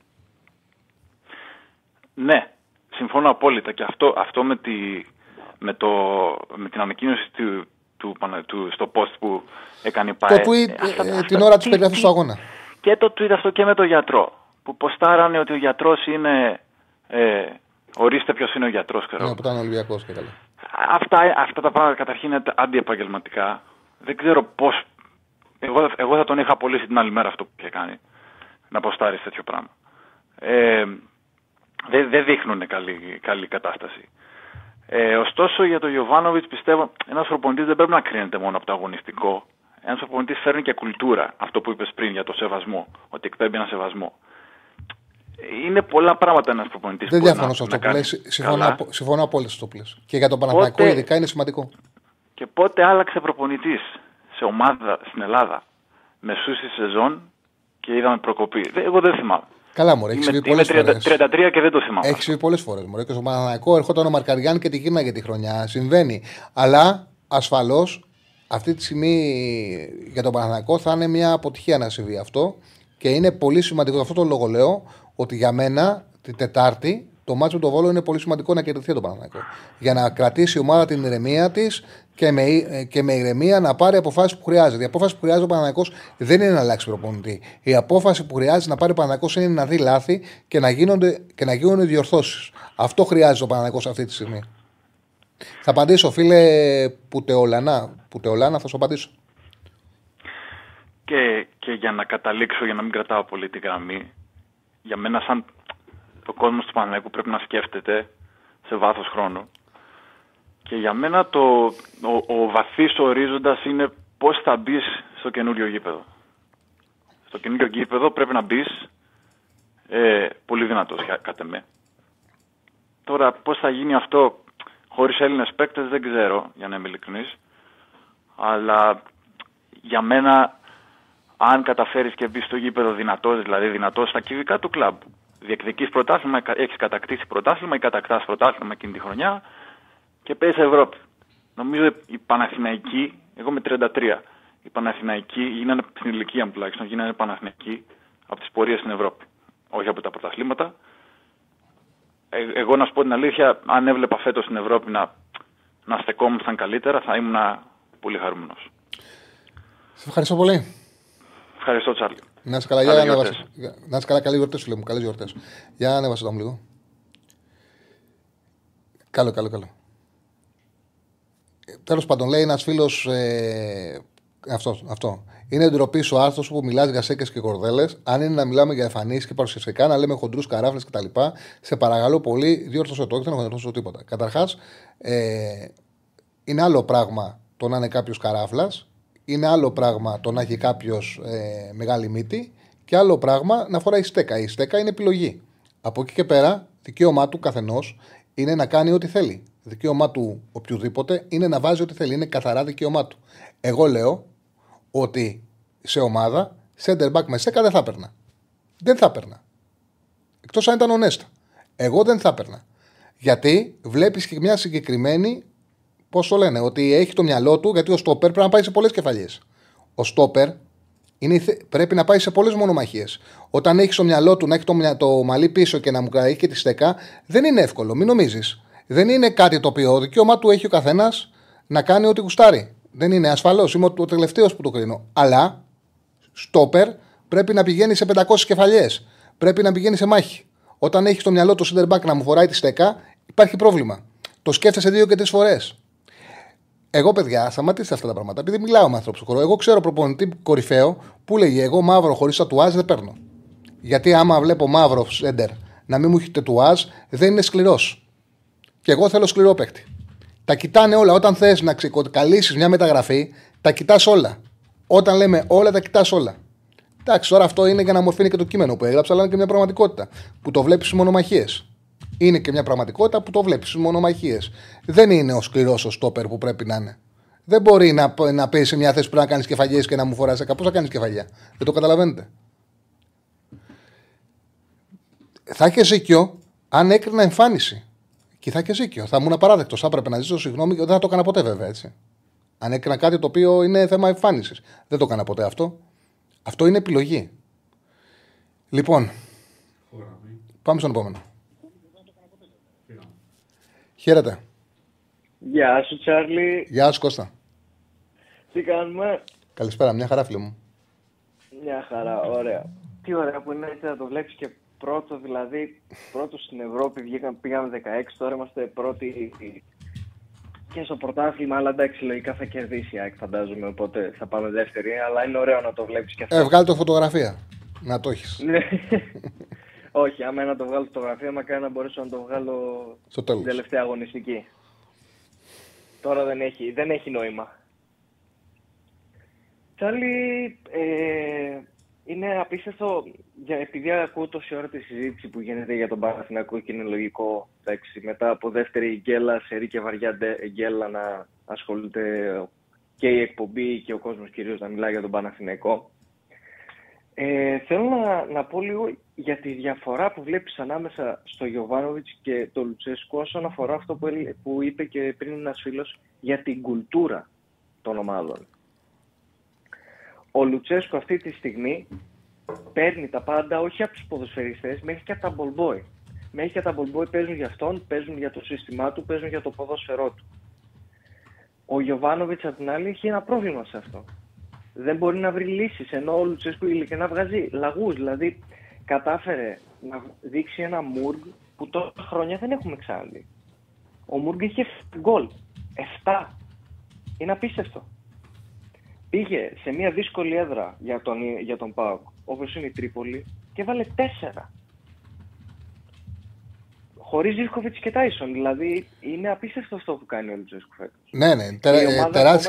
Ναι, συμφωνώ απόλυτα. Και αυτό, αυτό με, τη, με, το, με την ανακοίνωση του, του, του, στο post που έκανε η ΠΑΕ. Το tweet ε, την ώρα της περιγραφή του αγώνα. Και το tweet αυτό και με τον γιατρό. Που ποστάρανε ότι ο γιατρός είναι ε, Ορίστε ποιος είναι ο γιατρός, ξέρω. Ναι, που ήταν Ολυμπιακός και καλά. Αυτά, αυτά τα πράγματα καταρχήν είναι αντιεπαγγελματικά. Δεν ξέρω πώ. Εγώ, εγώ θα τον είχα απολύσει την άλλη μέρα αυτό που είχε κάνει. Να αποστάρει τέτοιο πράγμα. Ε, δεν, δεν δείχνουν καλή, καλή κατάσταση. Ε, ωστόσο για τον Γιωβάνοβιτς πιστεύω ένας προπονητή δεν πρέπει να κρίνεται μόνο από το αγωνιστικό. Ένας προπονητή φέρνει και κουλτούρα. Αυτό που είπες πριν για το σεβασμό. Ότι εκπέμπει ένα σεβασμό. Είναι πολλά πράγματα ένας προπονητής Δεν διαφωνώ σε αυτό που λέει. Συμφωνώ, συμφωνώ απόλυτα στο που Και για τον Παναθηναϊκό πότε, ειδικά είναι σημαντικό. Και πότε άλλαξε προπονητής σε ομάδα στην Ελλάδα μεσού στη σεζόν και είδαμε προκοπή. Εγώ δεν θυμάμαι. Καλά, μου έχεις συμβεί πολλές φορές. 33 και δεν το θυμάμαι. Έχεις συμβεί πολλές φορές. Και στο Παναναναϊκό ερχόταν ο Μαρκαριάν και τη για τη χρονιά. Συμβαίνει. Αλλά ασφαλώς αυτή τη στιγμή για τον Παναναναϊκό θα είναι μια αποτυχία να συμβεί αυτό. Και είναι πολύ σημαντικό. Αυτό το λόγο λέω ότι για μένα την Τετάρτη το μάτσο του Βόλο είναι πολύ σημαντικό να κερδιθεί το Παναναναϊκό. Για να κρατήσει η ομάδα την ηρεμία της και με, ε, και με ηρεμία να πάρει αποφάσεις που χρειάζεται. Η απόφαση που χρειάζεται ο Παναναναϊκό δεν είναι να αλλάξει προπονητή. Η απόφαση που χρειάζεται να πάρει ο Παναναναϊκό είναι να δει λάθη και να γίνονται, και να γίνονται διορθώσεις. Αυτό χρειάζεται ο Παναναναϊκό αυτή τη στιγμή. Θα απαντήσω, φίλε Πουτεολανά. Πουτεολανά, θα σου απαντήσω. Και, και για να καταλήξω, για να μην κρατάω πολύ τη γραμμή, για μένα σαν το κόσμο του Παναναϊκού πρέπει να σκέφτεται σε βάθος χρόνου και για μένα το, ο, ο βαθύς ορίζοντας είναι πώς θα μπεις στο καινούριο γήπεδο. Στο καινούριο γήπεδο πρέπει να μπεις ε, πολύ δυνατός κατά με. Τώρα πώς θα γίνει αυτό χωρίς Έλληνες παίκτες δεν ξέρω για να είμαι ειλικρινής. Αλλά για μένα αν καταφέρεις και μπεις στο γήπεδο δυνατός, δηλαδή δυνατός στα κυβικά του κλαμπ. Διεκδικείς πρωτάθλημα, έχεις κατακτήσει πρωτάθλημα ή κατακτάς πρωτάθλημα εκείνη τη χρονιά και παίζεις Ευρώπη. Νομίζω η Παναθηναϊκή, εγώ με 33, η Παναθηναϊκή γίνανε στην ηλικία μου τουλάχιστον, γίνανε Παναθηναϊκή από τις πορείες στην Ευρώπη. Όχι από τα πρωταθλήματα. Ε, εγώ να σου πω την αλήθεια, αν έβλεπα φέτος στην Ευρώπη να, να στεκόμασταν καλύτερα, θα ήμουν πολύ χαρούμενος. Σε ευχαριστώ πολύ. Ευχαριστώ, Τσάρλι. Να είσαι καλά, για να Να είσαι καλά, καλή γιορτές σου λέμε. Καλές γιορτές. Για να ανέβασε το λίγο. Καλό, καλό, καλό. Τέλος πάντων, λέει ένας φίλος. Ε, αυτό, αυτό. Είναι ντροπής ο άρθρος που μιλάς για σέκες και κορδέλες. Αν είναι να μιλάμε για εμφανίσεις και παρουσιαστικά, να λέμε χοντρούς καράφλες κτλ. Σε παρακαλώ πολύ, διόρθωσε το, όχι δεν έχω τίποτα. Καταρχάς, ε, είναι άλλο πράγμα το να είναι κάποιος καράφλας, είναι άλλο πράγμα το να έχει κάποιος ε, μεγάλη μύτη και άλλο πράγμα να φοράει στέκα. Η στέκα είναι επιλογή. Από εκεί και πέρα, δικαίωμά του καθενός είναι να κάνει ό,τι θέλει δικαίωμά του οποιοδήποτε είναι να βάζει ό,τι θέλει. Είναι καθαρά δικαίωμά του. Εγώ λέω ότι σε ομάδα center back με σέκα δεν θα έπαιρνα. Δεν θα έπαιρνα. Εκτός αν ήταν ονέστα. Εγώ δεν θα έπαιρνα. Γιατί βλέπεις και μια συγκεκριμένη. Πώ το λένε, ότι έχει το μυαλό του, γιατί ο στόπερ πρέπει να πάει σε πολλές κεφαλιές. Ο στόπερ είναι, πρέπει να πάει σε πολλές μονομαχίες. Όταν έχεις το μυαλό του να έχει το, το μαλλί πίσω και να μου κρατήσει και τη στέκα, δεν είναι εύκολο. Μην νομίζεις δεν είναι κάτι το οποίο δικαίωμά του έχει ο καθένας να κάνει ό,τι γουστάρει. Δεν είναι ασφαλώς. Είμαι ο τελευταίος που το κρίνω. Αλλά στόπερ πρέπει να πηγαίνει σε 500 κεφαλιές. Πρέπει να πηγαίνει σε μάχη. Όταν έχεις στο μυαλό του center back να μου φοράει τη στέκα, υπάρχει πρόβλημα. Το σκέφτεσαι δύο και τρεις φορές. Εγώ, παιδιά, σταματήστε αυτά τα πράγματα. Επειδή μιλάω με ανθρώπους του Εγώ ξέρω προπονητή κορυφαίο που λέγει Εγώ μαύρο χωρίς τατουάζ δεν παίρνω. Γιατί άμα βλέπω μαύρο σέντερ να μην μου έχει τατουάζ, δεν είναι σκληρός. Και εγώ θέλω σκληρό παίκτη. Τα κοιτάνε όλα. Όταν θες να ξεκαλύσει μια μεταγραφή, τα κοιτάς όλα. Όταν λέμε όλα, τα κοιτάς όλα. Εντάξει, τώρα αυτό είναι για να μορφύνει και το κείμενο που έγραψα, αλλά είναι και μια πραγματικότητα που το βλέπεις στις μονομαχίες. Είναι και μια πραγματικότητα που το βλέπεις στι μονομαχίες. Δεν είναι ο σκληρός ο στόπερ που πρέπει να είναι. Δεν μπορεί να, να πεις σε μια θέση που να κάνεις κεφαλιές και να μου φοράς Πώς θα κάνεις κεφαλιά; Δεν το καταλαβαίνετε. Θα έχεις ζήκιο αν έκρινα εμφάνιση. Και θα έχεις ζήκιο. Θα ήμουν απαράδεκτος. Θα έπρεπε να ζήσω συγγνώμη και δεν θα το έκανα ποτέ βέβαια έτσι. Αν έκανα κάτι το οποίο είναι θέμα εμφάνισης. Δεν το έκανα ποτέ αυτό. Αυτό είναι επιλογή. Λοιπόν. Πάμε στον επόμενο. Χαίρετε. Γεια σου, Τσάρλι. Γεια σου, Κώστα. Τι κάνουμε; Καλησπέρα, μια χαρά, φίλε μου. Μια χαρά, ωραία. Τι ωραία που είναι έτσι να το βλέπεις και πρώτο, δηλαδή πρώτος στην Ευρώπη, βγήκαν, πήγαμε 16, τώρα είμαστε πρώτοι και στο πρωτάθλημα, αλλά εντάξει, λογικά θα κερδίσει η ΑΕΚ, φαντάζομαι. Οπότε θα πάμε δεύτερη. Αλλά είναι ωραίο να το βλέπεις και αυτό. Ε, βγάλει το φωτογραφία. Να το έχεις. Ναι. Όχι, άμα να το βγάλω φωτογραφία, μακάρι να μπορέσω να το βγάλω Στο τέλος. στην τελευταία αγωνιστική. Τώρα δεν έχει, δεν έχει νόημα. Τσάλι, ε, είναι απίστευτο, για, επειδή ακούω τόση ώρα τη συζήτηση που γίνεται για τον Παναθηναϊκό και είναι λογικό, εντάξει, μετά από δεύτερη γκέλα, σερή και βαριά ντε- γκέλα να ασχολείται και η εκπομπή και ο κόσμος κυρίως να μιλάει για τον Παναθηναϊκό. Ε, θέλω να, να πω λίγο για τη διαφορά που βλέπεις ανάμεσα στο Γιωβάνοβιτς και το Λουτσέσκο όσον αφορά αυτό που, έλε- που είπε και πριν ένας φίλος για την κουλτούρα των ομάδων. Ο Λουτσέσκο αυτή τη στιγμή παίρνει τα πάντα όχι από τους ποδοσφαιριστές, μέχρι και από τα μπολμπόι. Μέχρι και τα μπολμπόι παίζουν για αυτόν, παίζουν για το σύστημά του, παίζουν για το ποδόσφαιρό του. Ο Γιωβάνοβιτς απ' την άλλη έχει ένα πρόβλημα σε αυτό. Δεν μπορεί να βρει λύσεις, ενώ ο Λουτσέσκο ειλικρινά βγάζει λαγούς. Δηλαδή κατάφερε να δείξει ένα Μουργκ που τόσα χρόνια δεν έχουμε ξαναδεί. Ο Μουργκ είχε γκολ. 7. Είναι απίστευτο. Πήγε σε μια δύσκολη έδρα για τον, για τον ΠΑΟΚ, όπως είναι η Τρίπολη, και βάλε 4. Χωρίς Ζήφκοβιτς και Τάισον. Δηλαδή είναι απίστευτο αυτό που κάνει ο Λουτσέσκου φέτος. Ναι, ναι, τε, Η ομάδα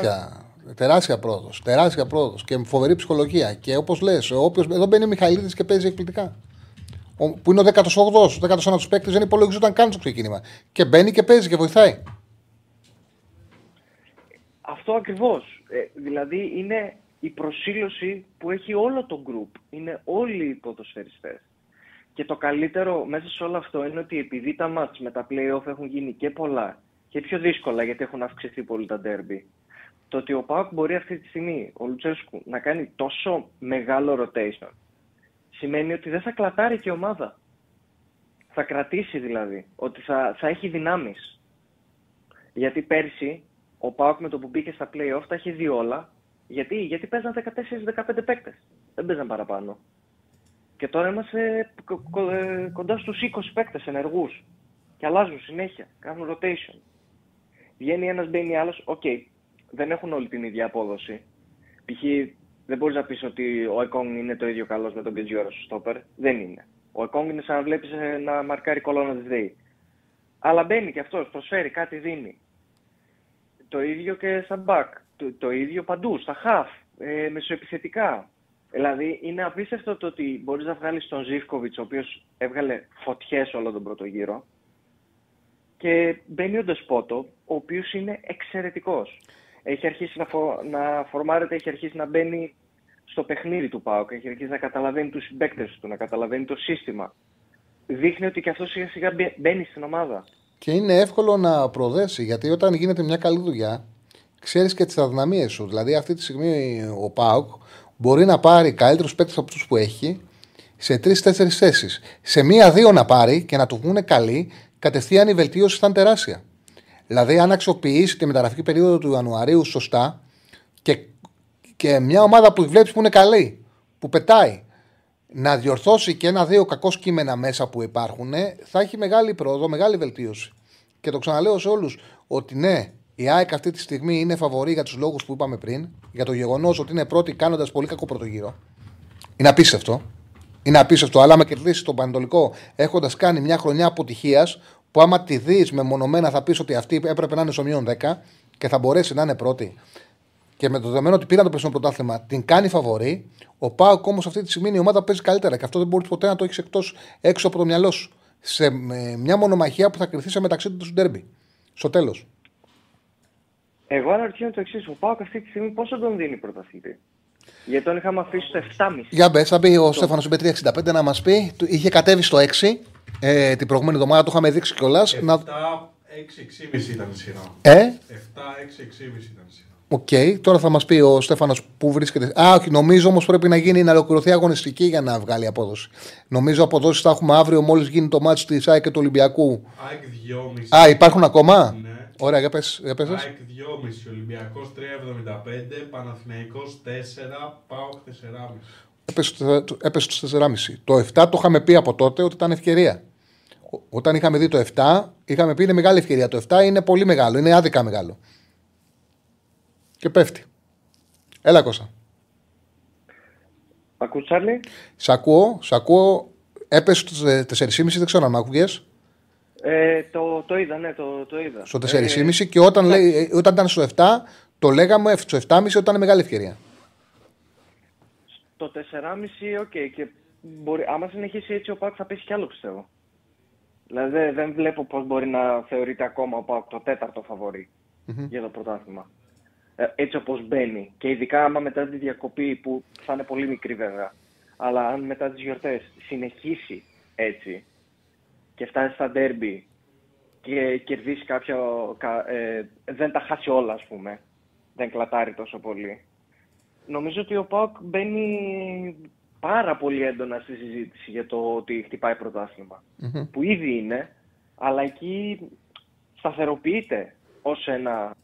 τεράστια, τεράστια πρόοδος. Τεράστια πρόοδος και φοβερή ψυχολογία. Και όπως λες, εδώ μπαίνει ο Μιχαηλίδη και παίζει εκπληκτικά. Ο, που είναι ο 18ο, ο 19ο παίκτης, δεν υπολογιζόταν καν στο ξεκίνημα. Και μπαίνει και παίζει και βοηθάει. Αυτό ακριβώς. Ε, δηλαδή είναι η προσήλωση που έχει όλο το group. Είναι όλοι οι ποδοσφαιριστές. Και το καλύτερο μέσα σε όλο αυτό είναι ότι επειδή τα μάτς με τα play-off έχουν γίνει και πολλά και πιο δύσκολα γιατί έχουν αυξηθεί πολύ τα derby, το ότι ο Πάουκ μπορεί αυτή τη στιγμή, ο Λουτσέσκου, να κάνει τόσο μεγάλο rotation, σημαίνει ότι δεν θα κλατάρει και η ομάδα. Θα κρατήσει δηλαδή, ότι θα, θα έχει δυνάμεις. Γιατί πέρσι ο Πάουκ με το που μπήκε στα play-off τα είχε δει όλα. Γιατί, γιατί παίζαν 14-15 παίκτες. Δεν παίζαν παραπάνω. Και τώρα είμαστε κο- κο- ε, κοντά στους 20 παίκτες ενεργούς. Και αλλάζουν συνέχεια. Κάνουν rotation. Βγαίνει ένας, μπαίνει άλλος. Οκ. Δεν έχουν όλη την ίδια απόδοση. Π.χ. δεν μπορείς να πεις ότι ο Εκόνγκ είναι το ίδιο καλός με τον Κετζιόρα στο στόπερ. Δεν είναι. Ο Εκόνγκ είναι σαν να βλέπεις ε, να μαρκάρει κολόνα της ΔΕΗ. Αλλά μπαίνει και αυτός, προσφέρει, κάτι δίνει. Το ίδιο και στα back. Το, το ίδιο παντού, στα half, ε, μεσοεπιθετικά. Δηλαδή είναι απίστευτο το ότι μπορείς να βγάλεις τον Ζήφκοβιτς, ο οποίος έβγαλε φωτιές όλο τον πρώτο γύρο, και μπαίνει ο Ντεσπότο, ο οποίος είναι εξαιρετικός. Έχει αρχίσει να, φο... να φορμάρεται, έχει αρχίσει να μπαίνει στο παιχνίδι του ΠΑΟΚ, έχει αρχίσει να καταλαβαίνει τους συμπαίκτες του, να καταλαβαίνει το σύστημα. Δείχνει ότι και αυτός σιγά σιγά μπαι- μπαίνει στην ομάδα. Και είναι εύκολο να προοδέσει γιατί όταν γίνεται μια καλή δουλειά, ξέρεις και τις αδυναμίες σου. Δηλαδή, αυτή τη στιγμή ο Πάουκ μπορεί να πάρει καλύτερους παίκτες από του που έχει σε τρει-τέσσερι θέσεις. Σε μία-δύο να πάρει και να του βγουν καλοί, κατευθείαν η βελτίωση θα είναι τεράστια. Δηλαδή, αν αξιοποιήσει τη μεταγραφική περίοδο του Ιανουαρίου σωστά και, και μια ομάδα που βλέπεις που είναι καλή, που πετάει, να διορθώσει και ένα-δύο κακό κείμενα μέσα που υπάρχουν, θα έχει μεγάλη πρόοδο, μεγάλη βελτίωση. Και το ξαναλέω σε όλους ότι ναι, η ΑΕΚ αυτή τη στιγμή είναι φαβορή για τους λόγους που είπαμε πριν, για το γεγονός ότι είναι πρώτη κάνοντας πολύ κακό πρωτογύρο. Είναι απίστευτο. Είναι απίστευτο, αλλά άμα κερδίσει τον Πανετολικό έχοντας κάνει μια χρονιά αποτυχίας, που άμα τη δεις μεμονωμένα θα πεις ότι αυτή έπρεπε να είναι στο μείον 10 και θα μπορέσει να είναι πρώτη. Και με το δεδομένο ότι πήραν το περσινό πρωτάθλημα, την κάνει φαβορή. Ο Πάοκ όμως αυτή τη στιγμή είναι η ομάδα που παίζει καλύτερα και αυτό δεν μπορείς ποτέ να το έχεις έξω από το μυαλό σου. Σε με μια μονομαχία που θα κριθεί σε μεταξύ του ντέρμπι. Στο τέλος. Εγώ αναρωτιέμαι το εξής. Ο ΠΑΟΚ αυτή τη στιγμή πόσο τον δίνει πρωταθλητή; Γιατί τον είχαμε αφήσει στο 7,5. Για μπες, θα μπει ο Στέφανος Bet365 να μας πει. Του- Είχε κατέβει στο 6 ε, την προηγούμενη εβδομάδα, το είχαμε δείξει κιόλας. 7, Να... 6, 6,5 ήταν η σειρά. Ε, 7, 6, 6,5 ήταν η σειρά. Οκ, τώρα θα μας πει ο Στέφανος πού βρίσκεται. Α, όχι, νομίζω όμως πρέπει να γίνει να ολοκληρωθεί αγωνιστική για να βγάλει απόδοση. Νομίζω αποδόσεις θα έχουμε αύριο μόλις γίνει το μάτι της ΑΕΚ και του Ολυμπιακού. ΑΕΚ 2,5. Α, υπάρχουν ακόμα; Ναι. Ωραία, για πες, για πες. ΑΕΚ 2,5, Ολυμπιακός 3,75, Παναθηναϊκός 4, ΠΑΟΚ 4,5. Έπεσε στο- Έπεσε στο 4,5. Το 7 το είχαμε πει από τότε ότι ήταν ευκαιρία. Ό- Όταν είχαμε δει το 7, Είχαμε πει είναι μεγάλη ευκαιρία. Το 7 είναι πολύ μεγάλο, είναι άδικα μεγάλο. Και πέφτει. Έλα Κώστα. Ακούς Τσάρλι; Σ' ακούω, σ' ακούω. Έπεσε στο 4,5, δεν ξέρω αν με άκουγες. Ε, το, το είδα, ναι, το, το είδα. Στο 4,5 και όταν, λέει, ε, όταν ήταν στο 7, το λέγαμε στο 7,5 όταν είναι μεγάλη ευκαιρία. Το 4,5, οκ. Και μπορεί, άμα συνεχίσει έτσι ο ΠΑΟΚ θα πέσει κι άλλο πιστεύω. Δηλαδή δεν- δεν βλέπω πώς μπορεί να θεωρείται ακόμα ο ΠΑΟΚ το τέταρτο φαβορί για το πρωτάθλημα. Ε, έτσι όπως μπαίνει. Και ειδικά άμα μετά τη διακοπή που θα είναι πολύ μικρή βέβαια. Αλλά αν μετά τις γιορτές συνεχίσει έτσι και φτάσει στα ντέρμπι και κερδίσει κάποιο... κα- ε, δεν τα χάσει όλα ας πούμε. Δεν κλατάρει τόσο πολύ. Νομίζω ότι ο ΠΑΟΚ μπαίνει πάρα πολύ έντονα στη συζήτηση για το ότι χτυπάει πρωτάθλημα. Που ήδη είναι, αλλά εκεί σταθεροποιείται ως ένα,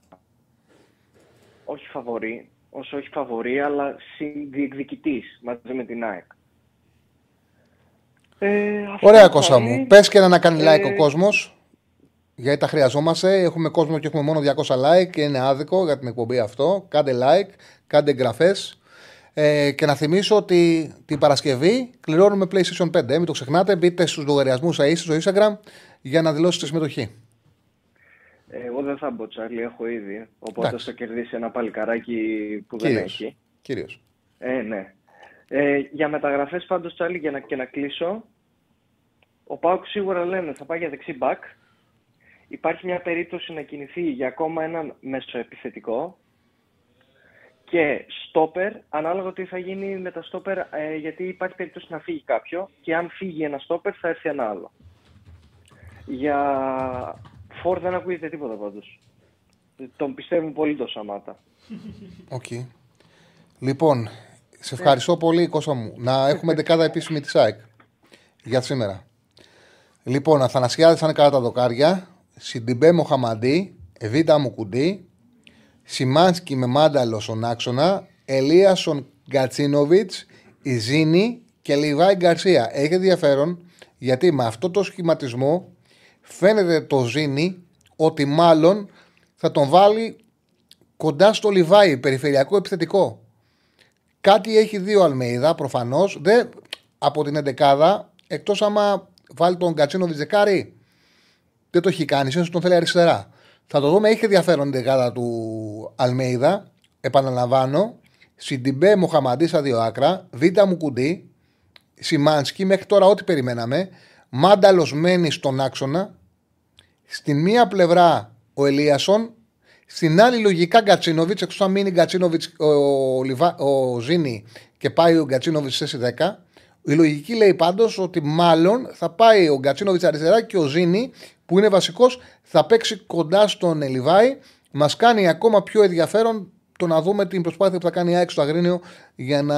όχι φαβορή, όσο όχι φαβορή, αλλά συνδιεκδικητής μαζί με την ΑΕΚ. Ε, αυτό Ωραία, θα Κώστα είναι. μου. Πες και να κάνει like Ε, ο κόσμος. Γιατί τα χρειαζόμαστε. Έχουμε κόσμο και έχουμε μόνο 200 like και είναι άδικο για την εκπομπή αυτό. Κάντε like, κάντε εγγραφές. Ε, και να θυμίσω ότι την Παρασκευή κληρώνουμε PlayStation 5. Ε, μην το ξεχνάτε. Μπείτε στους λογαριασμούς ΑΕΣ στο Instagram για να δηλώσετε συμμετοχή. Εγώ δεν θα μπω, Τσάρλι, έχω ήδη. Οπότε Εντάξει. θα κερδίσει ένα παλικαράκι που δεν Κύριος. έχει. Κύριος. Ε, ναι. Ε, για μεταγραφές πάντως, Τσάρλι, για να, και να κλείσω, ο Πάουκ σίγουρα λένε θα πάει για δεξί μπακ. Υπάρχει μια περίπτωση να κινηθεί για ακόμα έναν μεσοεπιθετικό. Και στόπερ, ανάλογα τι θα γίνει με τα στόπερ, ε, γιατί υπάρχει περίπτωση να φύγει κάποιο και αν φύγει ένα στόπερ θα έρθει ένα άλλο. Για φορ δεν ακούγεται τίποτα πάντως. Τον πιστεύουν πολύ το Σαμάτα. Οκ. Λοιπόν, σε ευχαριστώ πολύ, Κώστα μου. Να έχουμε ενδεκάδα επίσημη της ΑΕΚ για σήμερα. Λοιπόν, Αθανασιάδης θα είναι κατά τα δοκάρια. Σιντιμπέ, Μοχαμαντί, Βίντα, Μουκουντί, Σιμάνσκι με Μάνταλο στον άξονα, Ελίασον, Γκατσίνοβιτς, Ζίνι και Λιβάι Γκαρσία. Έχει ενδιαφέρον γιατί με αυτό το σχηματισμό φαίνεται το Ζήνη ότι μάλλον θα τον βάλει κοντά στο Λιβάη, περιφερειακό επιθετικό. Κάτι έχει δει ο Αλμέιδα προφανώς. Από την 11 εκτός άμα βάλει τον Κατσίνο δεκάρι, δεν το έχει κάνει. Ίσως τον θέλει αριστερά. Θα το δούμε. Έχει ενδιαφέρον την δεκάδα του Αλμέιδα. Επαναλαμβάνω. Σιντιμπέ Μοχαμαντής στα δύο άκρα. Βίτα Μουκουντή. Σιμάνσκι. Μέχρι τώρα ό,τι περιμέναμε. Μάνταλος μένει στον άξονα. Στην μία πλευρά ο Ελίασον. Στην άλλη λογικά Γκατσίνοβιτς. Εκτό αν μείνει Γκατσίνοβιτς ο, ο, Λιβα- ο Ζήνη και πάει ο Γκατσίνοβιτς στη θέση 10. Η λογική λέει πάντως ότι μάλλον θα πάει ο Γκατσίνοβιτ αριστερά και ο Ζήνη που είναι βασικός θα παίξει κοντά στον Ελιβάη. Μας κάνει ακόμα πιο ενδιαφέρον το να δούμε την προσπάθεια που θα κάνει η ΑΕΚ στο Αγρίνιο για να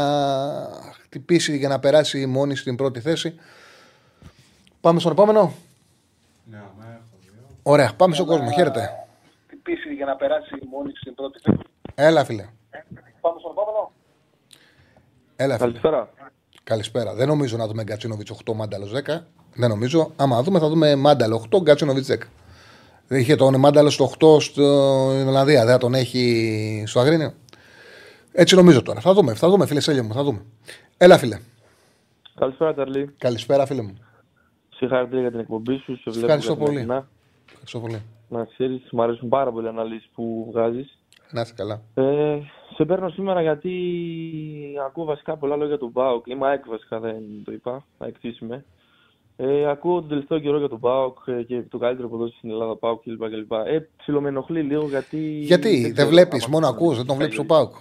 χτυπήσει, για να περάσει μόνη στην πρώτη θέση. Πάμε στον επόμενο. Ναι, αμέ, έχω δύο. Ωραία, πάμε στον κόσμο. Χαίρετε. Χτυπήσει για να περάσει μόνη στην πρώτη θέση. Έλα, φίλε. Πάμε στον επόμενο. Έλα, φίλε. Καλησπέρα. Καλησπέρα. Δεν νομίζω να δούμε Γκατσίνοβιτς 8, Μάνταλος 10. Δεν νομίζω. Άμα δούμε, θα δούμε Μάνταλο 8, Γκατσίνοβιτς 10. Δεν είχε τον Μάνταλος στο 8 στην Ολλανδία, δεν θα τον έχει στο Αγρίνιο. Έτσι νομίζω τώρα. Θα δούμε, θα δούμε, φίλε Σέλιο μου, θα δούμε. Έλα, φίλε. Καλησπέρα, Ταρλή. Καλησπέρα, φίλε μου. Συγχαρητήρια για την εκπομπή σου. Σε βλέπω Ευχαριστώ πολύ. καθημερινά. Ευχαριστώ πολύ. Να ξέρεις, μου αρέσουν πάρα πολύ οι αναλύσεις που βγάζεις. Να είστε καλά. Ε, σε παίρνω σήμερα γιατί ακούω βασικά πολλά λόγια του ΠΑΟΚ. Είμαι ΑΕΚ βασικά, δεν το είπα. ΑΕΚ τι είμαι. Ε, ακούω τον τελευταίο καιρό για τον ΠΑΟΚ ε, και το καλύτερο ποδόσφαιρο στην Ελλάδα, ΠΑΟΚ κλπ. κλπ. Ε, ψιλομενοχλεί λίγο γιατί. Γιατί; δεν ξέρω, βλέπεις, άμα μόνο θα- ακούς, δεν τον θα βλέπεις ο γίνει. Πάουκ.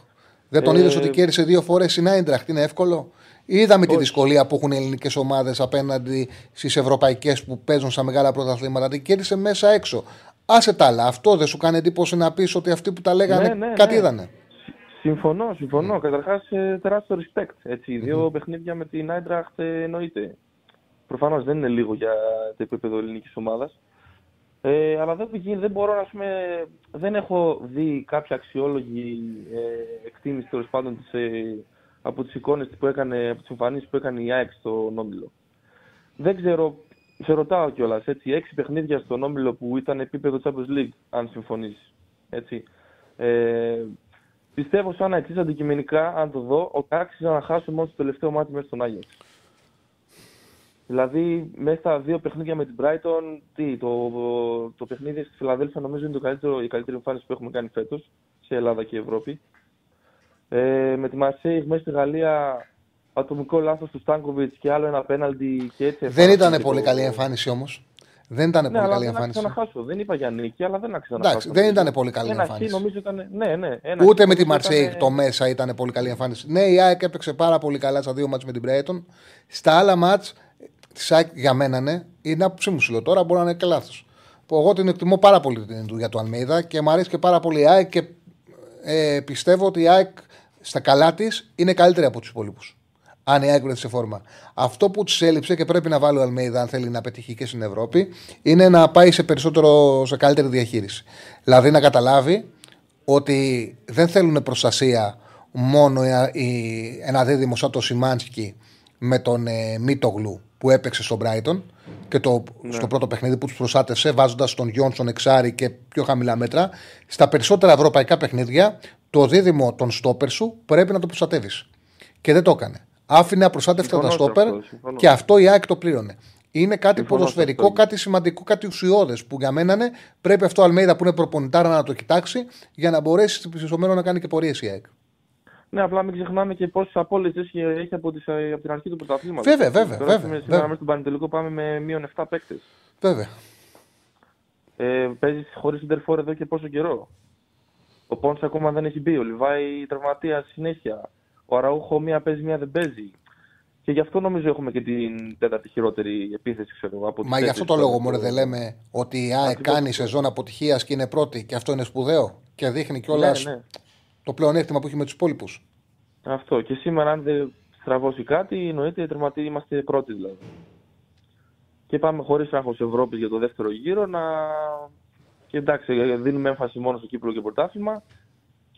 Δεν τον Ε, είδες ότι κέρδισε δύο φορές στην Άιντραχτ, είναι εύκολο; Είδαμε τη Όχι. δυσκολία που έχουν οι ελληνικές ομάδες απέναντι στις ευρωπαϊκές που παίζουν στα μεγάλα πρωταθλήματα. Την κέρδισε μέσα έξω. Άσε τα άλλα. Αυτό δεν σου κάνει εντύπωση να πεις ότι αυτοί που τα λέγανε Ναι, ναι, κάτι ναι. είδανε; Συμφωνώ, συμφωνώ. Καταρχάς, τεράστιο respect. Έτσι. Δύο παιχνίδια με την Άιντραχτ ε, εννοείται. Προφανώς δεν είναι λίγο για το επίπεδο ελληνικής ομάδας. Ε, αλλά δεν, βγει- δεν μπορώ να πούμε, δεν έχω δει κάποια αξιόλογη ε, εκτίμηση τέλος πάντων της, ε, από τις εικόνες που έκανε, από τις εμφανίσεις που έκανε η ΑΕΚ στο Νόμπιλο. Δεν ξέρω Σε ρωτάω κιόλας, έτσι, έξι παιχνίδια στον όμιλο που ήταν επίπεδο Champions League, αν συμφωνείς. Έτσι. Ε, πιστεύω σαν να εξή αντικειμενικά, αν το δω, ότι άξιζε να χάσουμε μόνο στο τελευταίο μάτι μέσα στον Άγιαξ. Δηλαδή, μέσα στα δύο παιχνίδια με την Brighton, τι, το, το παιχνίδι στη Φιλαδέλφια νομίζω είναι το καλύτερο, η καλύτερη εμφάνιση που έχουμε κάνει φέτος σε Ελλάδα και Ευρώπη. Ε, με τη Μαρσέη μέσα στη Γαλλία, ατομικό λάθος του Στάνκοβιτ και άλλο ένα πέναλτι και έτσι. Δεν ήταν πολύ καλή εμφάνιση όμως. Δεν ήταν ναι, πολύ αλλά καλή δεν εμφάνιση. άξιζε να χάσω. Δεν είπα για νίκη, αλλά δεν άξιζε να Εντάξει, χάσω. δεν ήταν πολύ καλή ένα εμφάνιση. χ νομίζω ήταν. Ναι, ναι. Ένα Ούτε χ με τη νομίζω Μαρσέικ ήταν- το μέσα ήταν πολύ καλή εμφάνιση. Ναι, η ΑΕΚ έπαιξε πάρα πολύ καλά στα δύο μάτς με την Brighton. Στα άλλα μάτς της ΑΕΚ για μένα ναι, είναι άποψή μου σου λέω τώρα, μπορεί να είναι και λάθος. Που εγώ την εκτιμώ πάρα πολύ την του για το Αλμέιδα και μου αρέσει και πάρα πολύ η ΑΕΚ και ε, πιστεύω ότι η ΑΕΚ στα καλά της είναι καλύτερη από τους υπόλοιπους. Αν η ΑΕΚ βρεθεί σε φόρμα. Αυτό που τη έλειψε και πρέπει να βάλει ο Αλμέιδα, αν θέλει να πετύχει και στην Ευρώπη, είναι να πάει σε περισσότερο, σε καλύτερη διαχείριση. Δηλαδή να καταλάβει ότι δεν θέλουν προστασία μόνο η- η- ένα δίδυμο σαν το Σιμάνσκι με τον ε, Μίτογλου που έπαιξε στον Brighton και το, στο πρώτο παιχνίδι που τους προστάτευσε, βάζοντας τον Γιόνσον εξάρι και πιο χαμηλά μέτρα. Στα περισσότερα ευρωπαϊκά παιχνίδια, το δίδυμο των στόπερ σου πρέπει να το προστατεύεις. Και δεν το έκανε. Άφηνε απροστάτευτα τα Συμφωνώ σε στόπερ αυτό, συμφωνώ. και αυτό η ΑΕΚ το πλήρωνε. Είναι κάτι Συμφωνώ σε ποδοσφαιρικό, αυτό. κάτι σημαντικό, κάτι ουσιώδες που για μένα είναι. Πρέπει αυτό ο Αλμέιδα που είναι προπονητάρα να το κοιτάξει για να μπορέσει στο μέλλον να κάνει και πορείες η ΑΕΚ. Ναι, απλά μην ξεχνάμε και πόσες απόλυτε έχει, έχει από, τις, από την αρχή του πρωταθλήματος. Βέβαια, βέβαια, βέβαια, Σήμερα βέβαια. μέσα στον Πανετελικό πάμε με μείον 7 παίκτες. Βέβαια. Ε, Παίζεις χωρίς Ιντερφόρ εδώ και πόσο καιρό; Ο Πόντ ακόμα δεν έχει μπει. Ο Λιβάη τραυματία συνέχεια. Ο Αραούχο μία παίζει, μία δεν παίζει. Και γι' αυτό νομίζω έχουμε και την τέταρτη χειρότερη επίθεση, ξέρω εγώ. Από τις Μα γι' αυτό το τέσσερις λόγο τώρα. μωρέ, δεν λέμε ότι η ΑΕΚ Ακριβώς. κάνει σεζόν αποτυχίας και είναι πρώτη και αυτό είναι σπουδαίο και δείχνει κιόλας Ναι, ναι. το πλεονέκτημα που έχει με τους υπόλοιπους. Αυτό. Και σήμερα, αν δεν στραβώσει κάτι, εννοείται τερματί είμαστε πρώτοι δηλαδή. Και πάμε χωρίς άγχος Ευρώπης για το δεύτερο γύρο να. Και εντάξει, δίνουμε έμφαση μόνο στο κύπλο και πρωτάθλημα.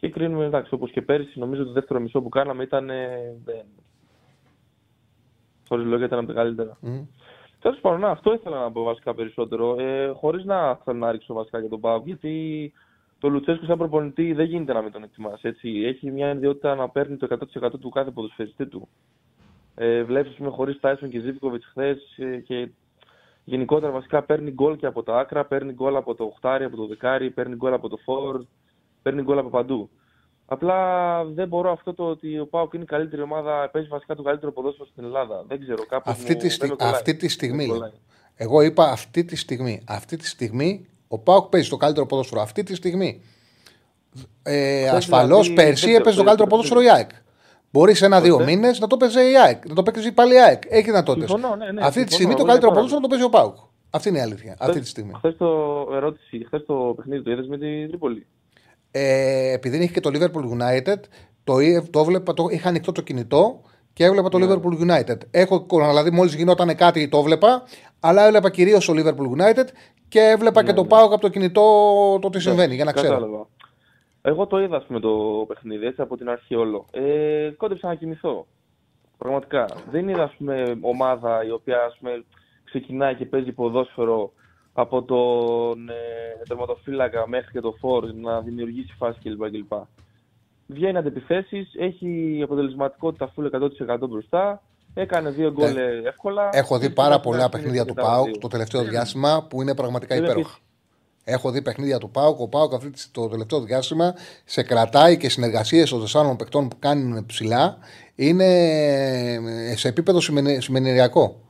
Και κρίνουμε, εντάξει, όπως και πέρυσι, νομίζω το δεύτερο μισό που κάναμε ήταν. Χωρί λόγια ήταν από τα καλύτερα. Τέλος πάντων, ναι, αυτό ήθελα να πω βασικά περισσότερο. Ε, Χωρίς να θέλω να ρίξω βασικά για τον Πάο, γιατί το Λουτσέσκου σαν προπονητή δεν γίνεται να μην τον εκτιμά. Έχει μια ιδιότητα να παίρνει το 100% του κάθε ποδοσφαιριστή του. Ε, Βλέπεις, ας πούμε, χωρίς Τάισον και Ζήβικοβιτ χθες και γενικότερα βασικά παίρνει γκολ και από τα άκρα, παίρνει γκολ από το οχτάρι, από το δεκάρι, παίρνει γκολ από το φόρ, παίρνει γκολ από παντού. Απλά δεν μπορώ αυτό το ότι ο Πάοκ είναι η καλύτερη ομάδα, παίζει βασικά το καλύτερο ποδόσφαιρο στην Ελλάδα. Δεν ξέρω, κάπου. Αυτή, τη, στι- δεν με κολλάει. αυτή τη στιγμή. Δεν με λέω. κολλάει. Εγώ είπα αυτή τη στιγμή. Αυτή τη στιγμή ο Πάοκ παίζει το καλύτερο ποδόσφαιρο. Αυτή τη στιγμή. Ε, Χθες Ασφαλώς δηλαδή, πέρσι δεν έπαιζε το ξέρω, καλύτερο δεν- ποδόσφαιρο η ΑΕΚ. Μπορεί σε ένα-δύο Χθες. μήνες να το παίζει η ΑΕΚ. Να το παίζει πάλι η ΑΕΚ. Έχει δυνατότητες. Συμφωνώ, ναι, ναι, Αυτή τη συμφωνώ, στιγμή το εγώ καλύτερο δεν ποδόσφαιρο το παίζει ο Πάοκ. Αυτή είναι η αλήθεια. Αυτή τη στιγμή. Χθες το ερώτηση, χθες το παιχνίδι το είδες με την Τρίπολη. Ε, επειδή είχε και το Liverpool United, το, εί- το έβλεπα, το, είχα ανοιχτό το κινητό και έβλεπα το Liverpool United. Έχω εικόνα, δηλαδή μόλις γινόταν κάτι το έβλεπα, αλλά έβλεπα κυρίως το Liverpool United και έβλεπα και το πάω από το κινητό το τι συμβαίνει, για να ξέρω. Κατάλαβα. Εγώ το είδα με το παιχνίδι έτσι από την αρχή όλο. Ε, κόντεψα να κοιμηθώ. Πραγματικά. Δεν είδα ας πούμε, ομάδα η οποία ας πούμε, ξεκινάει και παίζει ποδόσφαιρο από τον ε, τερματοφύλακα μέχρι και το φόρ να δημιουργήσει φάση κλπ. κλπ. Βγαίνει αντεπιθέσει, έχει αποτελεσματικότητα full 100% μπροστά. Έκανε δύο γκολ ε, εύκολα. Έχω δει Και πάρα στην πολλά αρχή παιχνίδια είναι του και τα ΠΑΟΚ δύο. το τελευταίο διάστημα που είναι πραγματικά Δεν υπέροχα. Έχω δει παιχνίδια του ΠΑΟΚ. Ο ΠΑΟΚ αυτή τη- το τελευταίο διάστημα σε κρατάει και συνεργασίες των τεσσάρων παικτών που κάνουν ψηλά είναι ε, σε επίπεδο συμμενε- συμμενηριακό.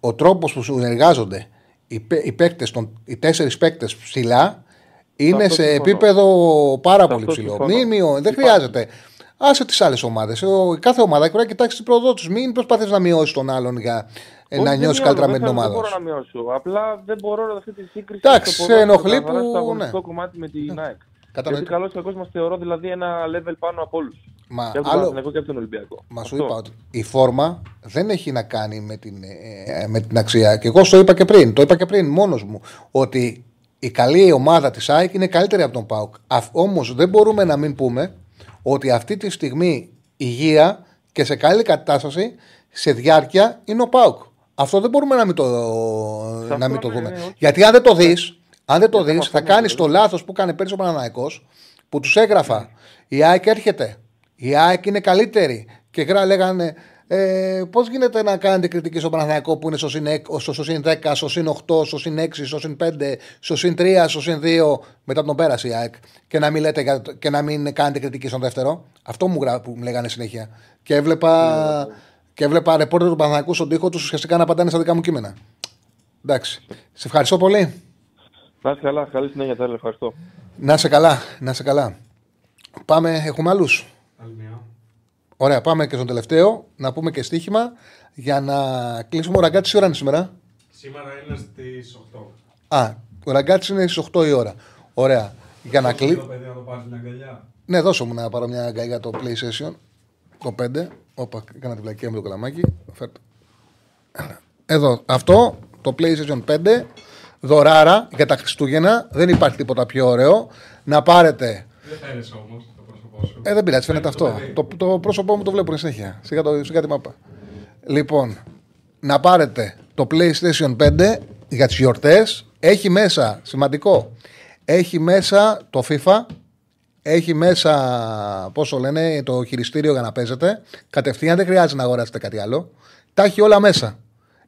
Ο τρόπος που συνεργάζονται οι, παί- οι, παίκτες των- οι τέσσερις παίκτες ψηλά είναι αυτό σε συμφωνώ. επίπεδο πάρα Σε πολύ αυτό ψηλό. συμφωνώ. Μη, μειώ- δεν Υπάρχει. χρειάζεται. Άσε τις άλλες ομάδες. Κάθε ομάδα έχει πρέπει να κοιτάξει την πρόοδό τους. Μην προσπαθείς να μειώσεις τον άλλον για ε, Όχι, να δεν νιώσεις μειώνω, καλύτερα δεν με την θέλω- ομάδα Δεν σου. μπορώ να μειώσω. Απλά δεν μπορώ αυτή τη σύγκριση. Εντάξει, στο σε ποδόσφαιρο, ενοχλεί καθαρά που- Στο αγωνιστικό ναι. κομμάτι με την ΑΕΚ. Κατανοητό. Γιατί καλό ή κακό μα θεωρώ δηλαδή ένα level πάνω από όλους. Μα Και από τον άλλο- Παναθηναϊκό και από τον Ολυμπιακό. Μα σου Αυτό. είπα ότι η φόρμα δεν έχει να κάνει με την, ε, με την αξία. Και εγώ το είπα και πριν, το είπα και πριν μόνος μου, ότι η καλή ομάδα της ΑΕΚ είναι καλύτερη από τον ΠΑΟΚ. Όμως δεν μπορούμε να μην πούμε ότι αυτή τη στιγμή υγεία και σε καλή κατάσταση σε διάρκεια είναι ο ΠΑΟΚ. Αυτό δεν μπορούμε να μην το, Σε να μην αυτό, το ναι, δούμε. ναι, όχι. Γιατί αν δεν το δεις, αν δεν το θέμα δεις, αυτό θα μου κάνεις το το λάθος που έκανε πέρσι ο Παναναναϊκός, που τους έγραφα. Η ΑΕΚ έρχεται. Η ΑΕΚ είναι καλύτερη. Και γρά λέγανε, ε, Πώς γίνεται να κάνετε κριτική στον Παναθηναϊκό που είναι στο συν, εκ- στο συν 10, στο συν 8, στο συν 6, στο συν 5, στο συν 3, στο συν 2, μετά τον πέρασε η ΑΕΚ, και να μην, λέτε, για το- και να μην κάνετε κριτική στον δεύτερο. Αυτό μου, γρα- που μου λέγανε συνέχεια. Και έβλεπα, και έβλεπα ρεπόρτερ του Παναθηναϊκού στον τοίχο τους ουσιαστικά να απαντάνε στα δικά μου κείμενα. Εντάξει. Σε ευχαριστώ πολύ. Να είσαι καλά, καλή συνέχεια, Τέλε, ευχαριστώ. Να σε καλά, να σε καλά. Πάμε, έχουμε άλλους; Άλλη μια. Ωραία, πάμε και στον τελευταίο. Να πούμε και στοίχημα για να κλείσουμε. Ο ραγκάτσι ώρα είναι σήμερα; Σήμερα είναι στις 8. Α, ο ραγκάτσι είναι στις 8 η ώρα. Ωραία. Για να Το κλείσουμε. παιδί να το πάρεις μια αγκαλιά. Ναι, δώσω μου να πάρω μια αγκαλιά το PlayStation. Το 5. Όπα, έκανα την πλακία με το καλαμάκι. Φέρτε. Εδώ, αυτό το PlayStation 5. Δωράρα για τα Χριστούγεννα. Δεν υπάρχει τίποτα πιο ωραίο. Να πάρετε. Δεν φαίνεσαι όμως το πρόσωπό σου. Ε, δεν πειράζει, φαίνεται το αυτό. παιδί. Το, το πρόσωπό μου το βλέπουν συνέχεια. Σιγά, το, σιγά τη μάπα. Λοιπόν, να πάρετε το PlayStation 5 για τις γιορτές. Έχει μέσα, σημαντικό, έχει μέσα το FIFA, έχει μέσα, πόσο λένε, το χειριστήριο για να παίζετε. Κατευθείαν δεν χρειάζεται να αγοράσετε κάτι άλλο. Τα έχει όλα μέσα.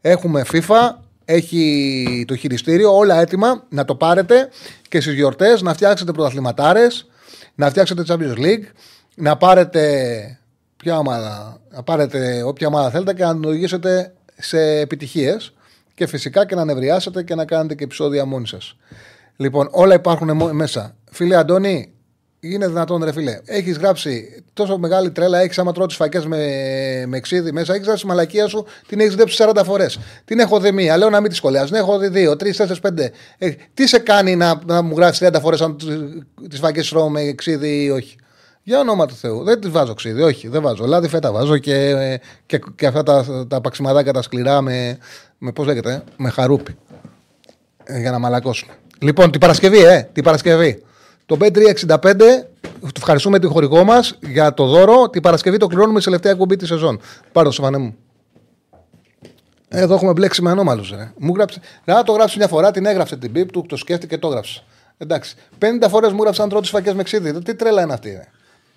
Έχουμε FIFA, έχει το χειριστήριο, όλα έτοιμα να το πάρετε και στις γιορτές να φτιάξετε πρωταθληματάρες, να φτιάξετε Champions League, να πάρετε ποια ομάδα, να πάρετε όποια ομάδα θέλετε και να την οδηγήσετε σε επιτυχίες και φυσικά και να νευριάσετε και να κάνετε και επεισόδια μόνοι σας. Λοιπόν, όλα υπάρχουν μο- μέσα. Φίλε Αντώνη, είναι δυνατόν, ρε φίλε. Έχεις γράψει τόσο μεγάλη τρέλα, έχεις άμα τρώω τις φακές με, με ξύδι μέσα, έχεις γράψει τη μαλακία σου, την έχεις δέψει 40 φορές. Την έχω δει μία, λέω να μην τη σχολιάζω. Την έχω δει δύο, τρεις, τέσσερις, πέντε. Ε, τι σε κάνει να, να μου γράψεις 30 φορές αν τις φακές τρώω με ξύδι ή όχι; Για όνομα του Θεού. Δεν τη βάζω ξύδι, όχι, δεν βάζω. Λάδι φέτα βάζω και, και, και αυτά τα, τα παξιμαδάκια τα σκληρά με, με πώς λέγεται, με χαρούπι. Ε, για να μαλακώσουμε. Λοιπόν, την Παρασκευή, ε, την Παρασκευή. Το B365, του ευχαριστούμε τη χορηγό μας για το δώρο. Την Παρασκευή το κληρώνουμε σε τελευταία εκπομπή της σεζόν. Πάρε το σοφανέ μου. Εδώ έχουμε μπλέξει με ανώμαλους. Μου γράψε. Να το γράψει μια φορά, την έγραψε την πιπ του, το σκέφτηκε και το έγραψε. Εντάξει. 50 φορές μου γράψαν τρώω τι φακές με ξύδι. Τι τρέλα είναι αυτή, ρε.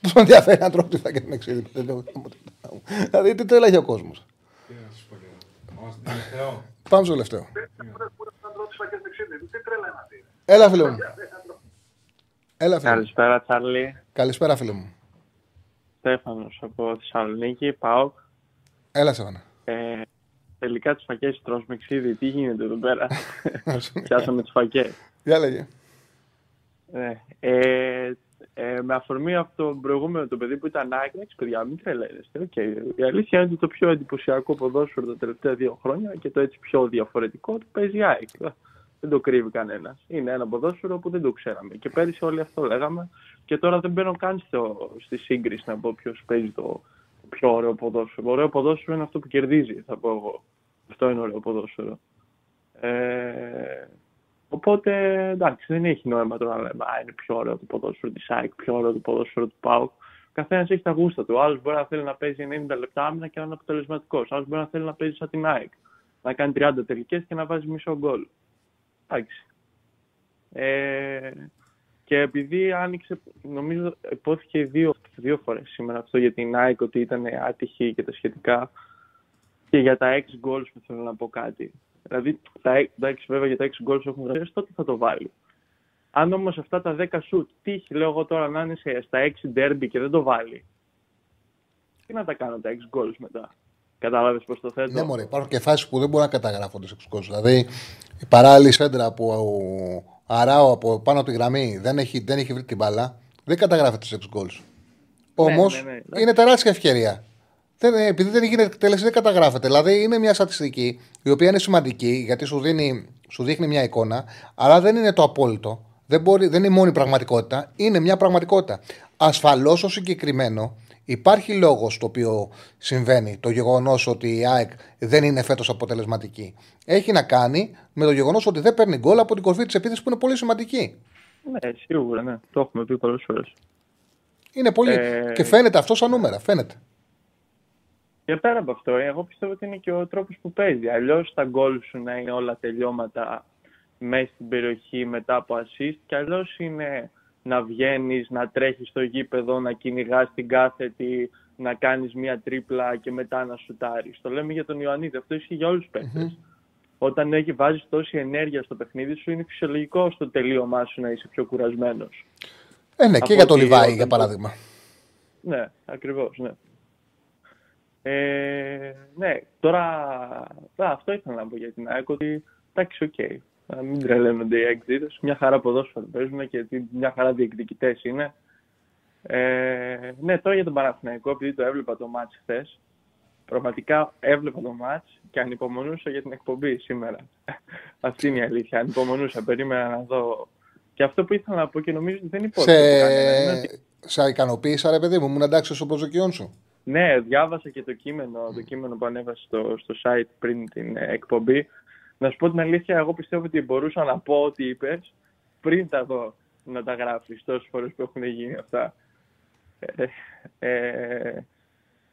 Πώ με ενδιαφέρει να τρώω τι φακές με ξύδι. δηλαδή, τι τρέλα έχει ο κόσμος. Τι να σου πω και εγώ. Είμαστε τελευταίο. Πάμε στο τελευταίο. Έλα, φίλε μου. Έλα, φίλε μου. Καλησπέρα, Τσάρλι. Καλησπέρα, φίλε μου. Στέφανος από Θεσσαλονίκη, ΠΑΟΚ. Έλα, Σεβάνα. Ε, τελικά τις φακές τρως με ξύδι. Τι γίνεται εδώ πέρα; [LAUGHS] Πιάσαμε τις φακές. Για λέγε. Ναι. Ε, ε, με αφορμή αυτό το προηγούμενο το παιδί που ήταν άκρη, παιδιά, μην τρελαίνεστε. Okay. Η αλήθεια είναι ότι το πιο εντυπωσιακό ποδόσφαιρο τα τελευταία δύο χρόνια και το έτσι πιο διαφορετικό το παίζει η ΑΕΚ. Δεν το κρύβει κανένας. Είναι ένα ποδόσφαιρο που δεν το ξέραμε. Και πέρυσι όλοι αυτό λέγαμε. Και τώρα δεν μπαίνω καν στο, στη σύγκριση να πω ποιος παίζει το πιο ωραίο ποδόσφαιρο. Ωραίο ποδόσφαιρο είναι αυτό που κερδίζει, θα πω εγώ. Αυτό είναι ωραίο ποδόσφαιρο. Ε, Οπότε εντάξει, δεν έχει νόημα τώρα να λέμε Α, είναι πιο ωραίο το ποδόσφαιρο της ΑΕΚ, πιο ωραίο το ποδόσφαιρο του ΠΑΟΚ. Καθένας έχει τα γούστα του. Ο άλλος μπορεί να θέλει να παίζει 90 λεπτά άμυνα και να είναι αποτελεσματικός. Άλλος μπορεί να θέλει να παίζει σαν την ΑΕΚ. Να κάνει 30 τελικές και να βάζει μισό γκολ. Εντάξει. Ε, και επειδή άνοιξε, νομίζω υπόθηκε δύο, δύο φορές σήμερα αυτό για την ΑΕΚ ότι ήταν άτυχη και τα σχετικά και για τα 6 goals που θέλω να πω κάτι. Δηλαδή, τα, έξι- εντάξει, βέβαια για τα 6 goals έχουν γραφεί, τότε θα το βάλει. Αν όμως αυτά τα 10 shoot τύχει, λέω εγώ τώρα, να είναι σε- στα 6 derby και δεν το βάλει, τι να τα κάνω τα 6 goals μετά; Κατάλαβε πώς το θέτω. Ναι, μωρέ, υπάρχουν και φάσεις που δεν μπορούν να καταγράφονται σε εξκόλου. Δηλαδή, η παράλληλη σέντρα που ο Αράο από πάνω από τη γραμμή δεν έχει, δεν έχει βρει την μπάλα, δεν καταγράφεται σε goals. Όμως ναι, ναι. είναι τεράστια ευκαιρία. Δεν, επειδή δεν γίνεται εκτέλεση, δεν καταγράφεται. Δηλαδή, είναι μια στατιστική η οποία είναι σημαντική γιατί σου, δίνει, σου δείχνει μια εικόνα, αλλά δεν είναι το απόλυτο. Δεν, μπορεί, δεν είναι η μόνη πραγματικότητα. Είναι μια πραγματικότητα. Ασφαλώς το συγκεκριμένο υπάρχει λόγος το οποίο συμβαίνει. Το γεγονός ότι η ΑΕΚ δεν είναι φέτος αποτελεσματική. Έχει να κάνει με το γεγονός ότι δεν παίρνει γκολ από την κορφή της επίθεσης που είναι πολύ σημαντική. Ναι, σίγουρα, ναι. Το έχουμε πει πολλές φορές. Είναι πολύ. Ε, Και φαίνεται αυτό σαν νούμερα. Φαίνεται. Και πέρα από αυτό, εγώ πιστεύω ότι είναι και ο τρόπος που παίζει. Αλλιώς τα γκολ σου να είναι όλα τελειώματα μέσα στην περιοχή μετά από assist και αλλιώς είναι να βγαίνεις, να τρέχεις στο γήπεδο, να κυνηγάς την κάθετη, να κάνεις μία τρίπλα και μετά να σουτάρεις. Το λέμε για τον Ιωαννίδη. Αυτό ισχύει για όλους τους παιχτε Όταν έχει βάζεις τόση ενέργεια στο παιχνίδι σου, είναι φυσιολογικό στο τελείωμά σου να είσαι πιο κουρασμένος. Ε, ναι, και για τον Λιβάι, για παράδειγμα. Ναι, ακριβώς, ναι. Ε, ναι, τώρα α, αυτό ήθελα να πω για την ΑΕΚ ότι εντάξει, OK. Okay. Να μην τρελαίνονται οι ΑΕΚτζήδες. Μια χαρά ποδόσφαιρο παίζουν και μια χαρά διεκδικητές είναι. Ε, ναι, τώρα για τον Παναθηναϊκό, επειδή το έβλεπα το ματς χθες, πραγματικά έβλεπα το μάτς και ανυπομονούσα για την εκπομπή σήμερα. [LAUGHS] Αυτή είναι η αλήθεια. Ανυπομονούσα, περίμενα να δω. Και αυτό που ήθελα να πω και νομίζω ότι δεν υπόθηκε. Σε, ότι... σε ικανοποίησα, ρε παιδί μου, ήμουν εντάξει στο προσδοκιών σου. Ναι, διάβασα και το κείμενο, το κείμενο που ανέβασε στο, στο site πριν την εκπομπή. Να σου πω την αλήθεια, εγώ πιστεύω ότι μπορούσα να πω ό,τι είπες πριν τα δω να τα γράφεις τόσες φορές που έχουν γίνει αυτά. Ε, ε,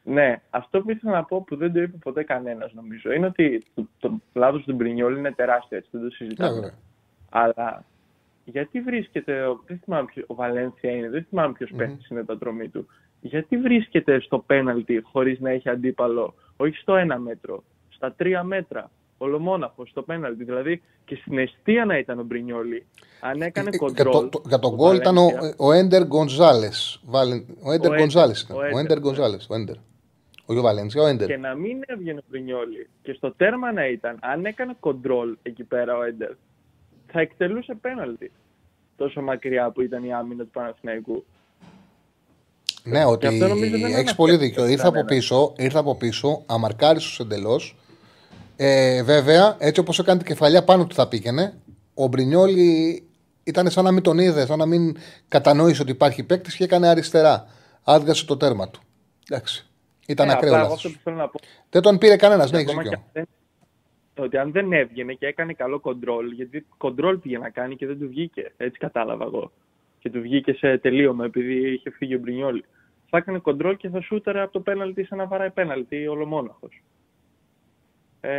ναι, αυτό που ήθελα να πω που δεν το είπε ποτέ κανένας νομίζω είναι ότι το, το λάθος του Μπρινιόλ είναι τεράστιο, έτσι δεν το συζητάμε. Ναι, Αλλά γιατί βρίσκεται, δεν θυμάμαι ποιο, ο Βαλένθια είναι, δεν θυμάμαι ποιος mm-hmm. παίχτη είναι το ατρομή του. Γιατί βρίσκεται στο πέναλτι χωρίς να έχει αντίπαλο, όχι στο ένα μέτρο, στα τρία μέτρα; Ολομόναχο στο πέναλτι. Δηλαδή και στην αιστεία να ήταν ο Μπρινιόλη. Αν έκανε κοντρόλ. Για, το, για τον γκολ ήταν ο, ο Έντερ Γκονζάλες. Ο Έντερ Γκονζάλες Ο Έντερ Γκονζάλες. Ο Έντερ. Όχι ο Βαλένσια, ο Έντερ. Και να μην έβγαινε ο Μπρινιόλη. Και στο τέρμα να ήταν, αν έκανε κοντρόλ εκεί πέρα ο Έντερ, θα εκτελούσε πέναλτι. Τόσο μακριά που ήταν η άμυνα του Παναθηναϊκού. Ναι, ότι έχεις πολύ δίκιο. Ήρθα από, πίσω, ήρθα από πίσω, αμαρκάριστο εντελώς ε, βέβαια, έτσι όπως έκανε την κεφαλιά πάνω του θα πήγαινε. Ο Μπρινιόλη ήταν σαν να μην τον είδε, σαν να μην κατανόησε ότι υπάρχει παίκτης και έκανε αριστερά. Άδειασε το τέρμα του. Εντάξει. Ήταν ε, ακραίο λάθος. Δεν τον πήρε κανένας, ναι, έχεις δίκιο. Ότι αν δεν έβγαινε και έκανε καλό κοντρόλ, γιατί κοντρόλ πήγε να κάνει και δεν του βγήκε. Έτσι κατάλαβα εγώ. Και του βγήκε σε τελείωμα επειδή είχε φύγει ο Μπρινιόλη. Θα έκανε κοντρόλ και θα σούταρε από το πέναλτι σαν να βαράει πέναλτι ολομόναχος. Ε,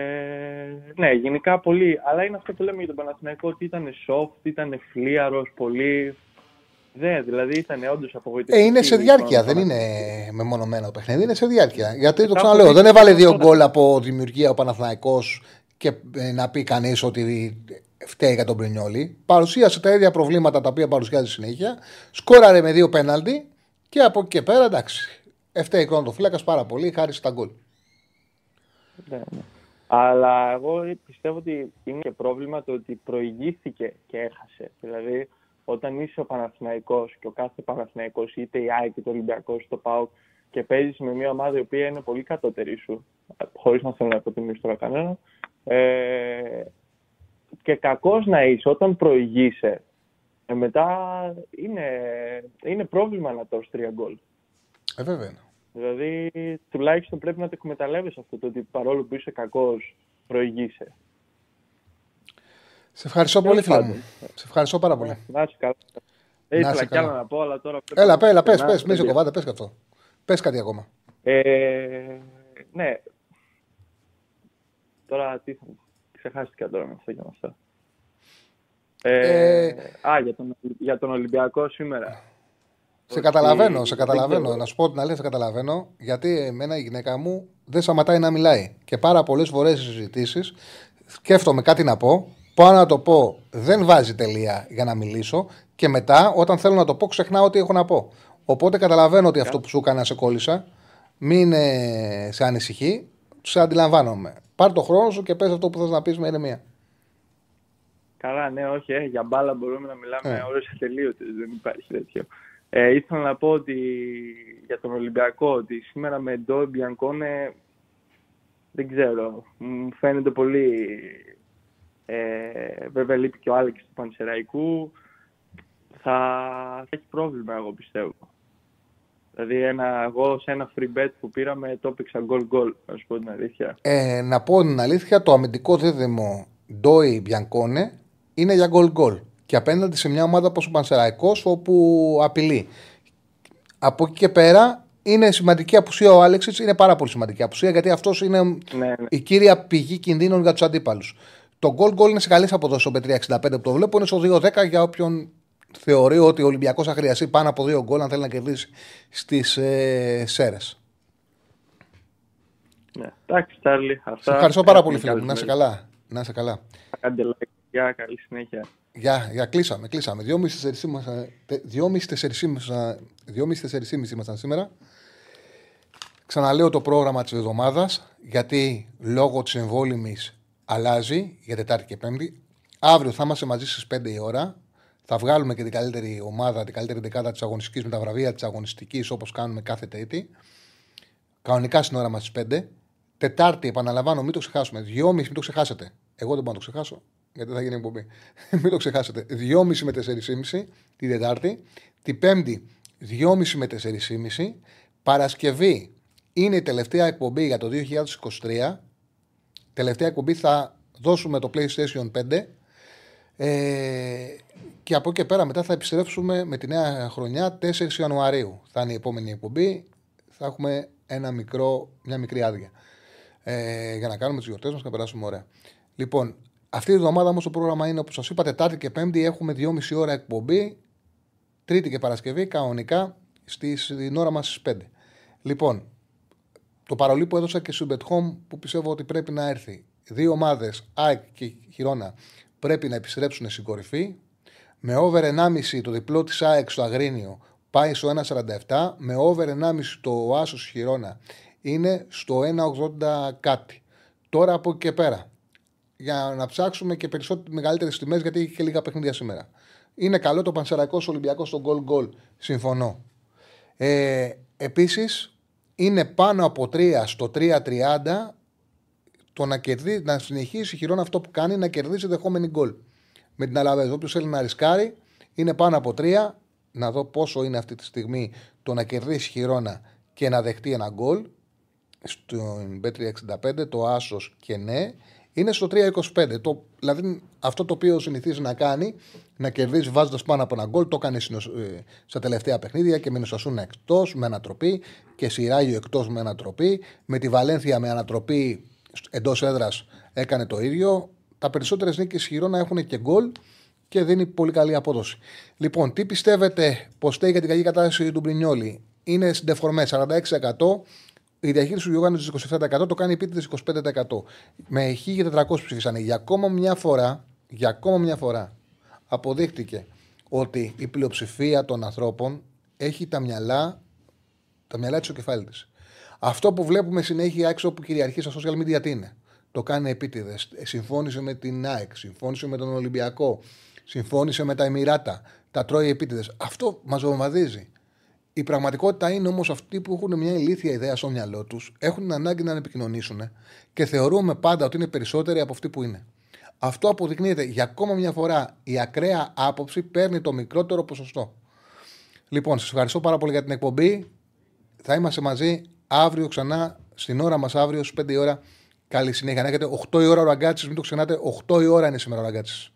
ναι, γενικά πολύ. Αλλά είναι αυτό που λέμε για τον Παναθηναϊκό ότι ήταν soft, ήταν φλίαρος, πολύ. Ναι, δηλαδή ήταν όντως απογοητευτικό. Ε, είναι σε διάρκεια, δεν είναι μεμονωμένο το παιχνίδι, είναι σε διάρκεια. Γιατί το ξαναλέω, δεν έβαλε δύο γκολ από δημιουργία ο Παναθηναϊκός και ε, να πει κανείς ότι φταίει για τον Πρινιόλη. Παρουσίασε τα ίδια προβλήματα τα οποία παρουσιάζει συνέχεια. Σκόραρε με δύο πέναλτι και από εκεί και πέρα εντάξει. Φταίει ο φύλακα πάρα πολύ, χάρη στα γκολ. Ναι, ναι. Αλλά εγώ πιστεύω ότι είναι και πρόβλημα το ότι προηγήθηκε και έχασε. Δηλαδή, όταν είσαι ο Παναθηναϊκός και ο κάθε Παναθηναϊκός, είτε η ΑΕΚ είτε ο Ολυμπιακός, το ΠΑΟΚ, και παίζεις με μια ομάδα η οποία είναι πολύ κατώτερη σου, χωρίς να θέλω να υποτιμήσω τώρα κανένα, ε, και κακός να είσαι όταν προηγείσαι, ε, μετά είναι, είναι πρόβλημα να τρως τρία γκολ. Ε, βέβαια. Δηλαδή, τουλάχιστον πρέπει να το εκμεταλλεύεσαι αυτό το ότι παρόλο που είσαι κακός, προηγείσαι. Σε ευχαριστώ πολύ, φίλε μου. Σε ευχαριστώ πάρα πολύ. Να είσαι καλά. Ήθελα κι άλλα να πω, αλλά τώρα. Έλα, έλα, πε, πες, μη σε κοβάτε, πες αυτό. Πες κάτι ακόμα. Ε, ναι. Τώρα τι θα Ξεχάστηκα τώρα με αυτό και με αυτό. Ε, ε, α, για τον, για τον Ολυμπιακό σήμερα. Σε καταλαβαίνω, σε καταλαβαίνω. Να σου πω την αλήθεια, σε καταλαβαίνω. Γιατί εμένα η γυναίκα μου δεν σταματάει να μιλάει. Και πάρα πολλές φορές στις συζητήσεις σκέφτομαι κάτι να πω. Πάω να το πω, δεν βάζει τελεία για να μιλήσω. Και μετά, όταν θέλω να το πω, ξεχνάω τι έχω να πω. Οπότε καταλαβαίνω ότι αυτό που σου έκανα σε κόλλησα. Μην σε ανησυχεί. Σε αντιλαμβάνομαι. Πάρ το χρόνο σου και πες αυτό που θες να πεις με ηρεμία. Καλά, ναι, όχι. Ε, για μπάλα μπορούμε να μιλάμε ε. ώρες ατελείωτες. Δεν υπάρχει τέτοιο. Ε, ήθελα να πω ότι για τον Ολυμπιακό ότι σήμερα με Ντό Μπιανκόνε δεν ξέρω, μου φαίνεται πολύ ε, βέβαια λείπει και ο Άλεξ του Πανσεραϊκού θα, θα έχει πρόβλημα εγώ πιστεύω. Δηλαδή ένα, εγώ σε ένα free bet που πήραμε το έπαιξα goal goal να σου πω την αλήθεια. Ε, να πω την αλήθεια το αμυντικό δίδυμο Ντόι Μπιανκόνε είναι για goal goal και απέναντι σε μια ομάδα όπως ο Πανσεραϊκός όπου απειλεί. Από εκεί και πέρα είναι σημαντική απουσία ο Άλεξιτ, είναι πάρα πολύ σημαντική απουσία γιατί αυτός είναι Ναι, ναι. η κύρια πηγή κινδύνων για τους αντίπαλους. Το goal goal είναι σε καλέ αποδόσει στο B365 που το βλέπω, είναι στο 2-10 για όποιον θεωρεί ότι ο Ολυμπιακός θα χρειαστεί πάνω από δύο γκολ αν θέλει να κερδίσει στις ε, Σέρες. Ναι. Εντάξει, Τσάρλι. Αυτά. Σε ευχαριστώ πάρα Έχουμε πολύ, φίλε μου. Να είσαι καλές καλά. Να είσαι καλά. μέρες. Κάντε like. Γεια, καλή συνέχεια. Για, για κλείσαμε, κλείσαμε. 2,5-4,5 ήμασταν- τε- 2,5-4,5 2,5-4,5 ήμασταν σήμερα. Ξαναλέω το πρόγραμμα της εβδομάδας γιατί λόγω της εμβόλυμης αλλάζει για Τετάρτη και Πέμπτη. Αύριο θα είμαστε μαζί στις 5 η ώρα. Θα βγάλουμε και την καλύτερη ομάδα, την καλύτερη δεκάδα της αγωνιστικής με τα βραβεία της αγωνιστικής όπως κάνουμε κάθε Τρίτη. Κανονικά στην ώρα μας στις 5. Τετάρτη, επαναλαμβάνω, μην το ξεχάσουμε. 2,5 μην το ξεχάσετε. Εγώ δεν μπορώ να το ξεχάσω, γιατί θα γίνει εκπομπή. [LAUGHS] μην το ξεχάσετε. 2,5 με 4,5 την Τετάρτη. Την Πέμπτη, 2,5 με 4,5. Παρασκευή είναι η τελευταία εκπομπή για το 2023. Τελευταία εκπομπή θα δώσουμε το PlayStation 5. Ε, και από εκεί και πέρα μετά θα επιστρέψουμε με τη νέα χρονιά 4 Ιανουαρίου. Θα είναι η επόμενη εκπομπή. Θα έχουμε ένα μικρό, μια μικρή άδεια. Ε, για να κάνουμε τις γιορτές μας και να περάσουμε ωραία. Λοιπόν, αυτή τη εβδομάδα όμως το πρόγραμμα είναι όπως σας είπα, Τετάρτη και Πέμπτη έχουμε 2,5 ώρα εκπομπή. Τρίτη και Παρασκευή κανονικά στις, στην ώρα μας στις 5. Λοιπόν, το παρολί που έδωσα και στο Bet Home που πιστεύω ότι πρέπει να έρθει. Δύο ομάδες, ΑΕΚ και Χιρόνα, πρέπει να επιστρέψουν στην κορυφή. Με over 1,5 το διπλό της ΑΕΚ στο Αγρίνιο πάει στο 1,47. Με over 1,5 το Άσο Χιρόνα είναι στο 1,80 κάτι. Τώρα από εκεί και πέρα. Για να ψάξουμε και περισσότερε μεγαλύτερες τιμές, γιατί έχει και λίγα παιχνίδια σήμερα. Είναι καλό το Πανσεραϊκός Ολυμπιακός στο goal goal. Συμφωνώ. Ε, Επίσης, είναι πάνω από 3 στο 3,30 το να, κερδί, να συνεχίσει η Χιρόνα αυτό που κάνει να κερδίσει δεχόμενη γκολ. Με την Αλαβέζ. Όποιος θέλει να ρισκάρει, είναι πάνω από 3. Να δω πόσο είναι αυτή τη στιγμή το να κερδίσει η Χιρόνα και να δεχτεί ένα γκολ. Στον B365 το Άσος και ναι. Είναι στο 3,25. Το, δηλαδή αυτό το οποίο συνηθίζει να κάνει, να κερδίζει βάζοντας πάνω από ένα γκολ, το έκανε συνο- ε, στα τελευταία παιχνίδια και με Νοσασούνα εκτός με ανατροπή και Σιράγιο εκτός με ανατροπή. Με τη Βαλένθια με ανατροπή εντός έδρας έκανε το ίδιο. Τα περισσότερες νίκες χειρόνα έχουν και γκολ και δίνει πολύ καλή απόδοση. Λοιπόν, τι πιστεύετε πω στέει για την κακή κατάσταση του Μπρινιόλη; Είναι συντεφορμέ 46%. Η διαχείριση του Γιώργανου 27%, το κάνει επίτηδες 25%. Με 1400 ψήφισαν. Για ακόμα μια φορά, για ακόμα μια φορά, αποδείχτηκε ότι η πλειοψηφία των ανθρώπων έχει τα μυαλά, τα μυαλά της στο κεφάλι της. Αυτό που βλέπουμε συνέχεια έξω που κυριαρχεί στα social media τι είναι; Το κάνει επίτηδες. Συμφώνησε με την ΑΕΚ, συμφώνησε με τον Ολυμπιακό, συμφώνησε με τα Εμμυράτα, τα τρώει επίτηδες. Αυτό μας βομβαδίζει. Η πραγματικότητα είναι όμως αυτοί που έχουν μια ηλίθια ιδέα στο μυαλό τους, έχουν την ανάγκη να επικοινωνήσουν και θεωρούμε πάντα ότι είναι περισσότεροι από αυτοί που είναι. Αυτό αποδεικνύεται για ακόμα μια φορά. Η ακραία άποψη παίρνει το μικρότερο ποσοστό. Λοιπόν, σας ευχαριστώ πάρα πολύ για την εκπομπή. Θα είμαστε μαζί αύριο ξανά, στην ώρα μας αύριο, στις 5 η ώρα. Καλή συνέχεια. Να έχετε 8 η ώρα ο ραγκάτσι, μην το ξεχνάτε. 8 η ώρα είναι σήμερα ο ραγκάτσι.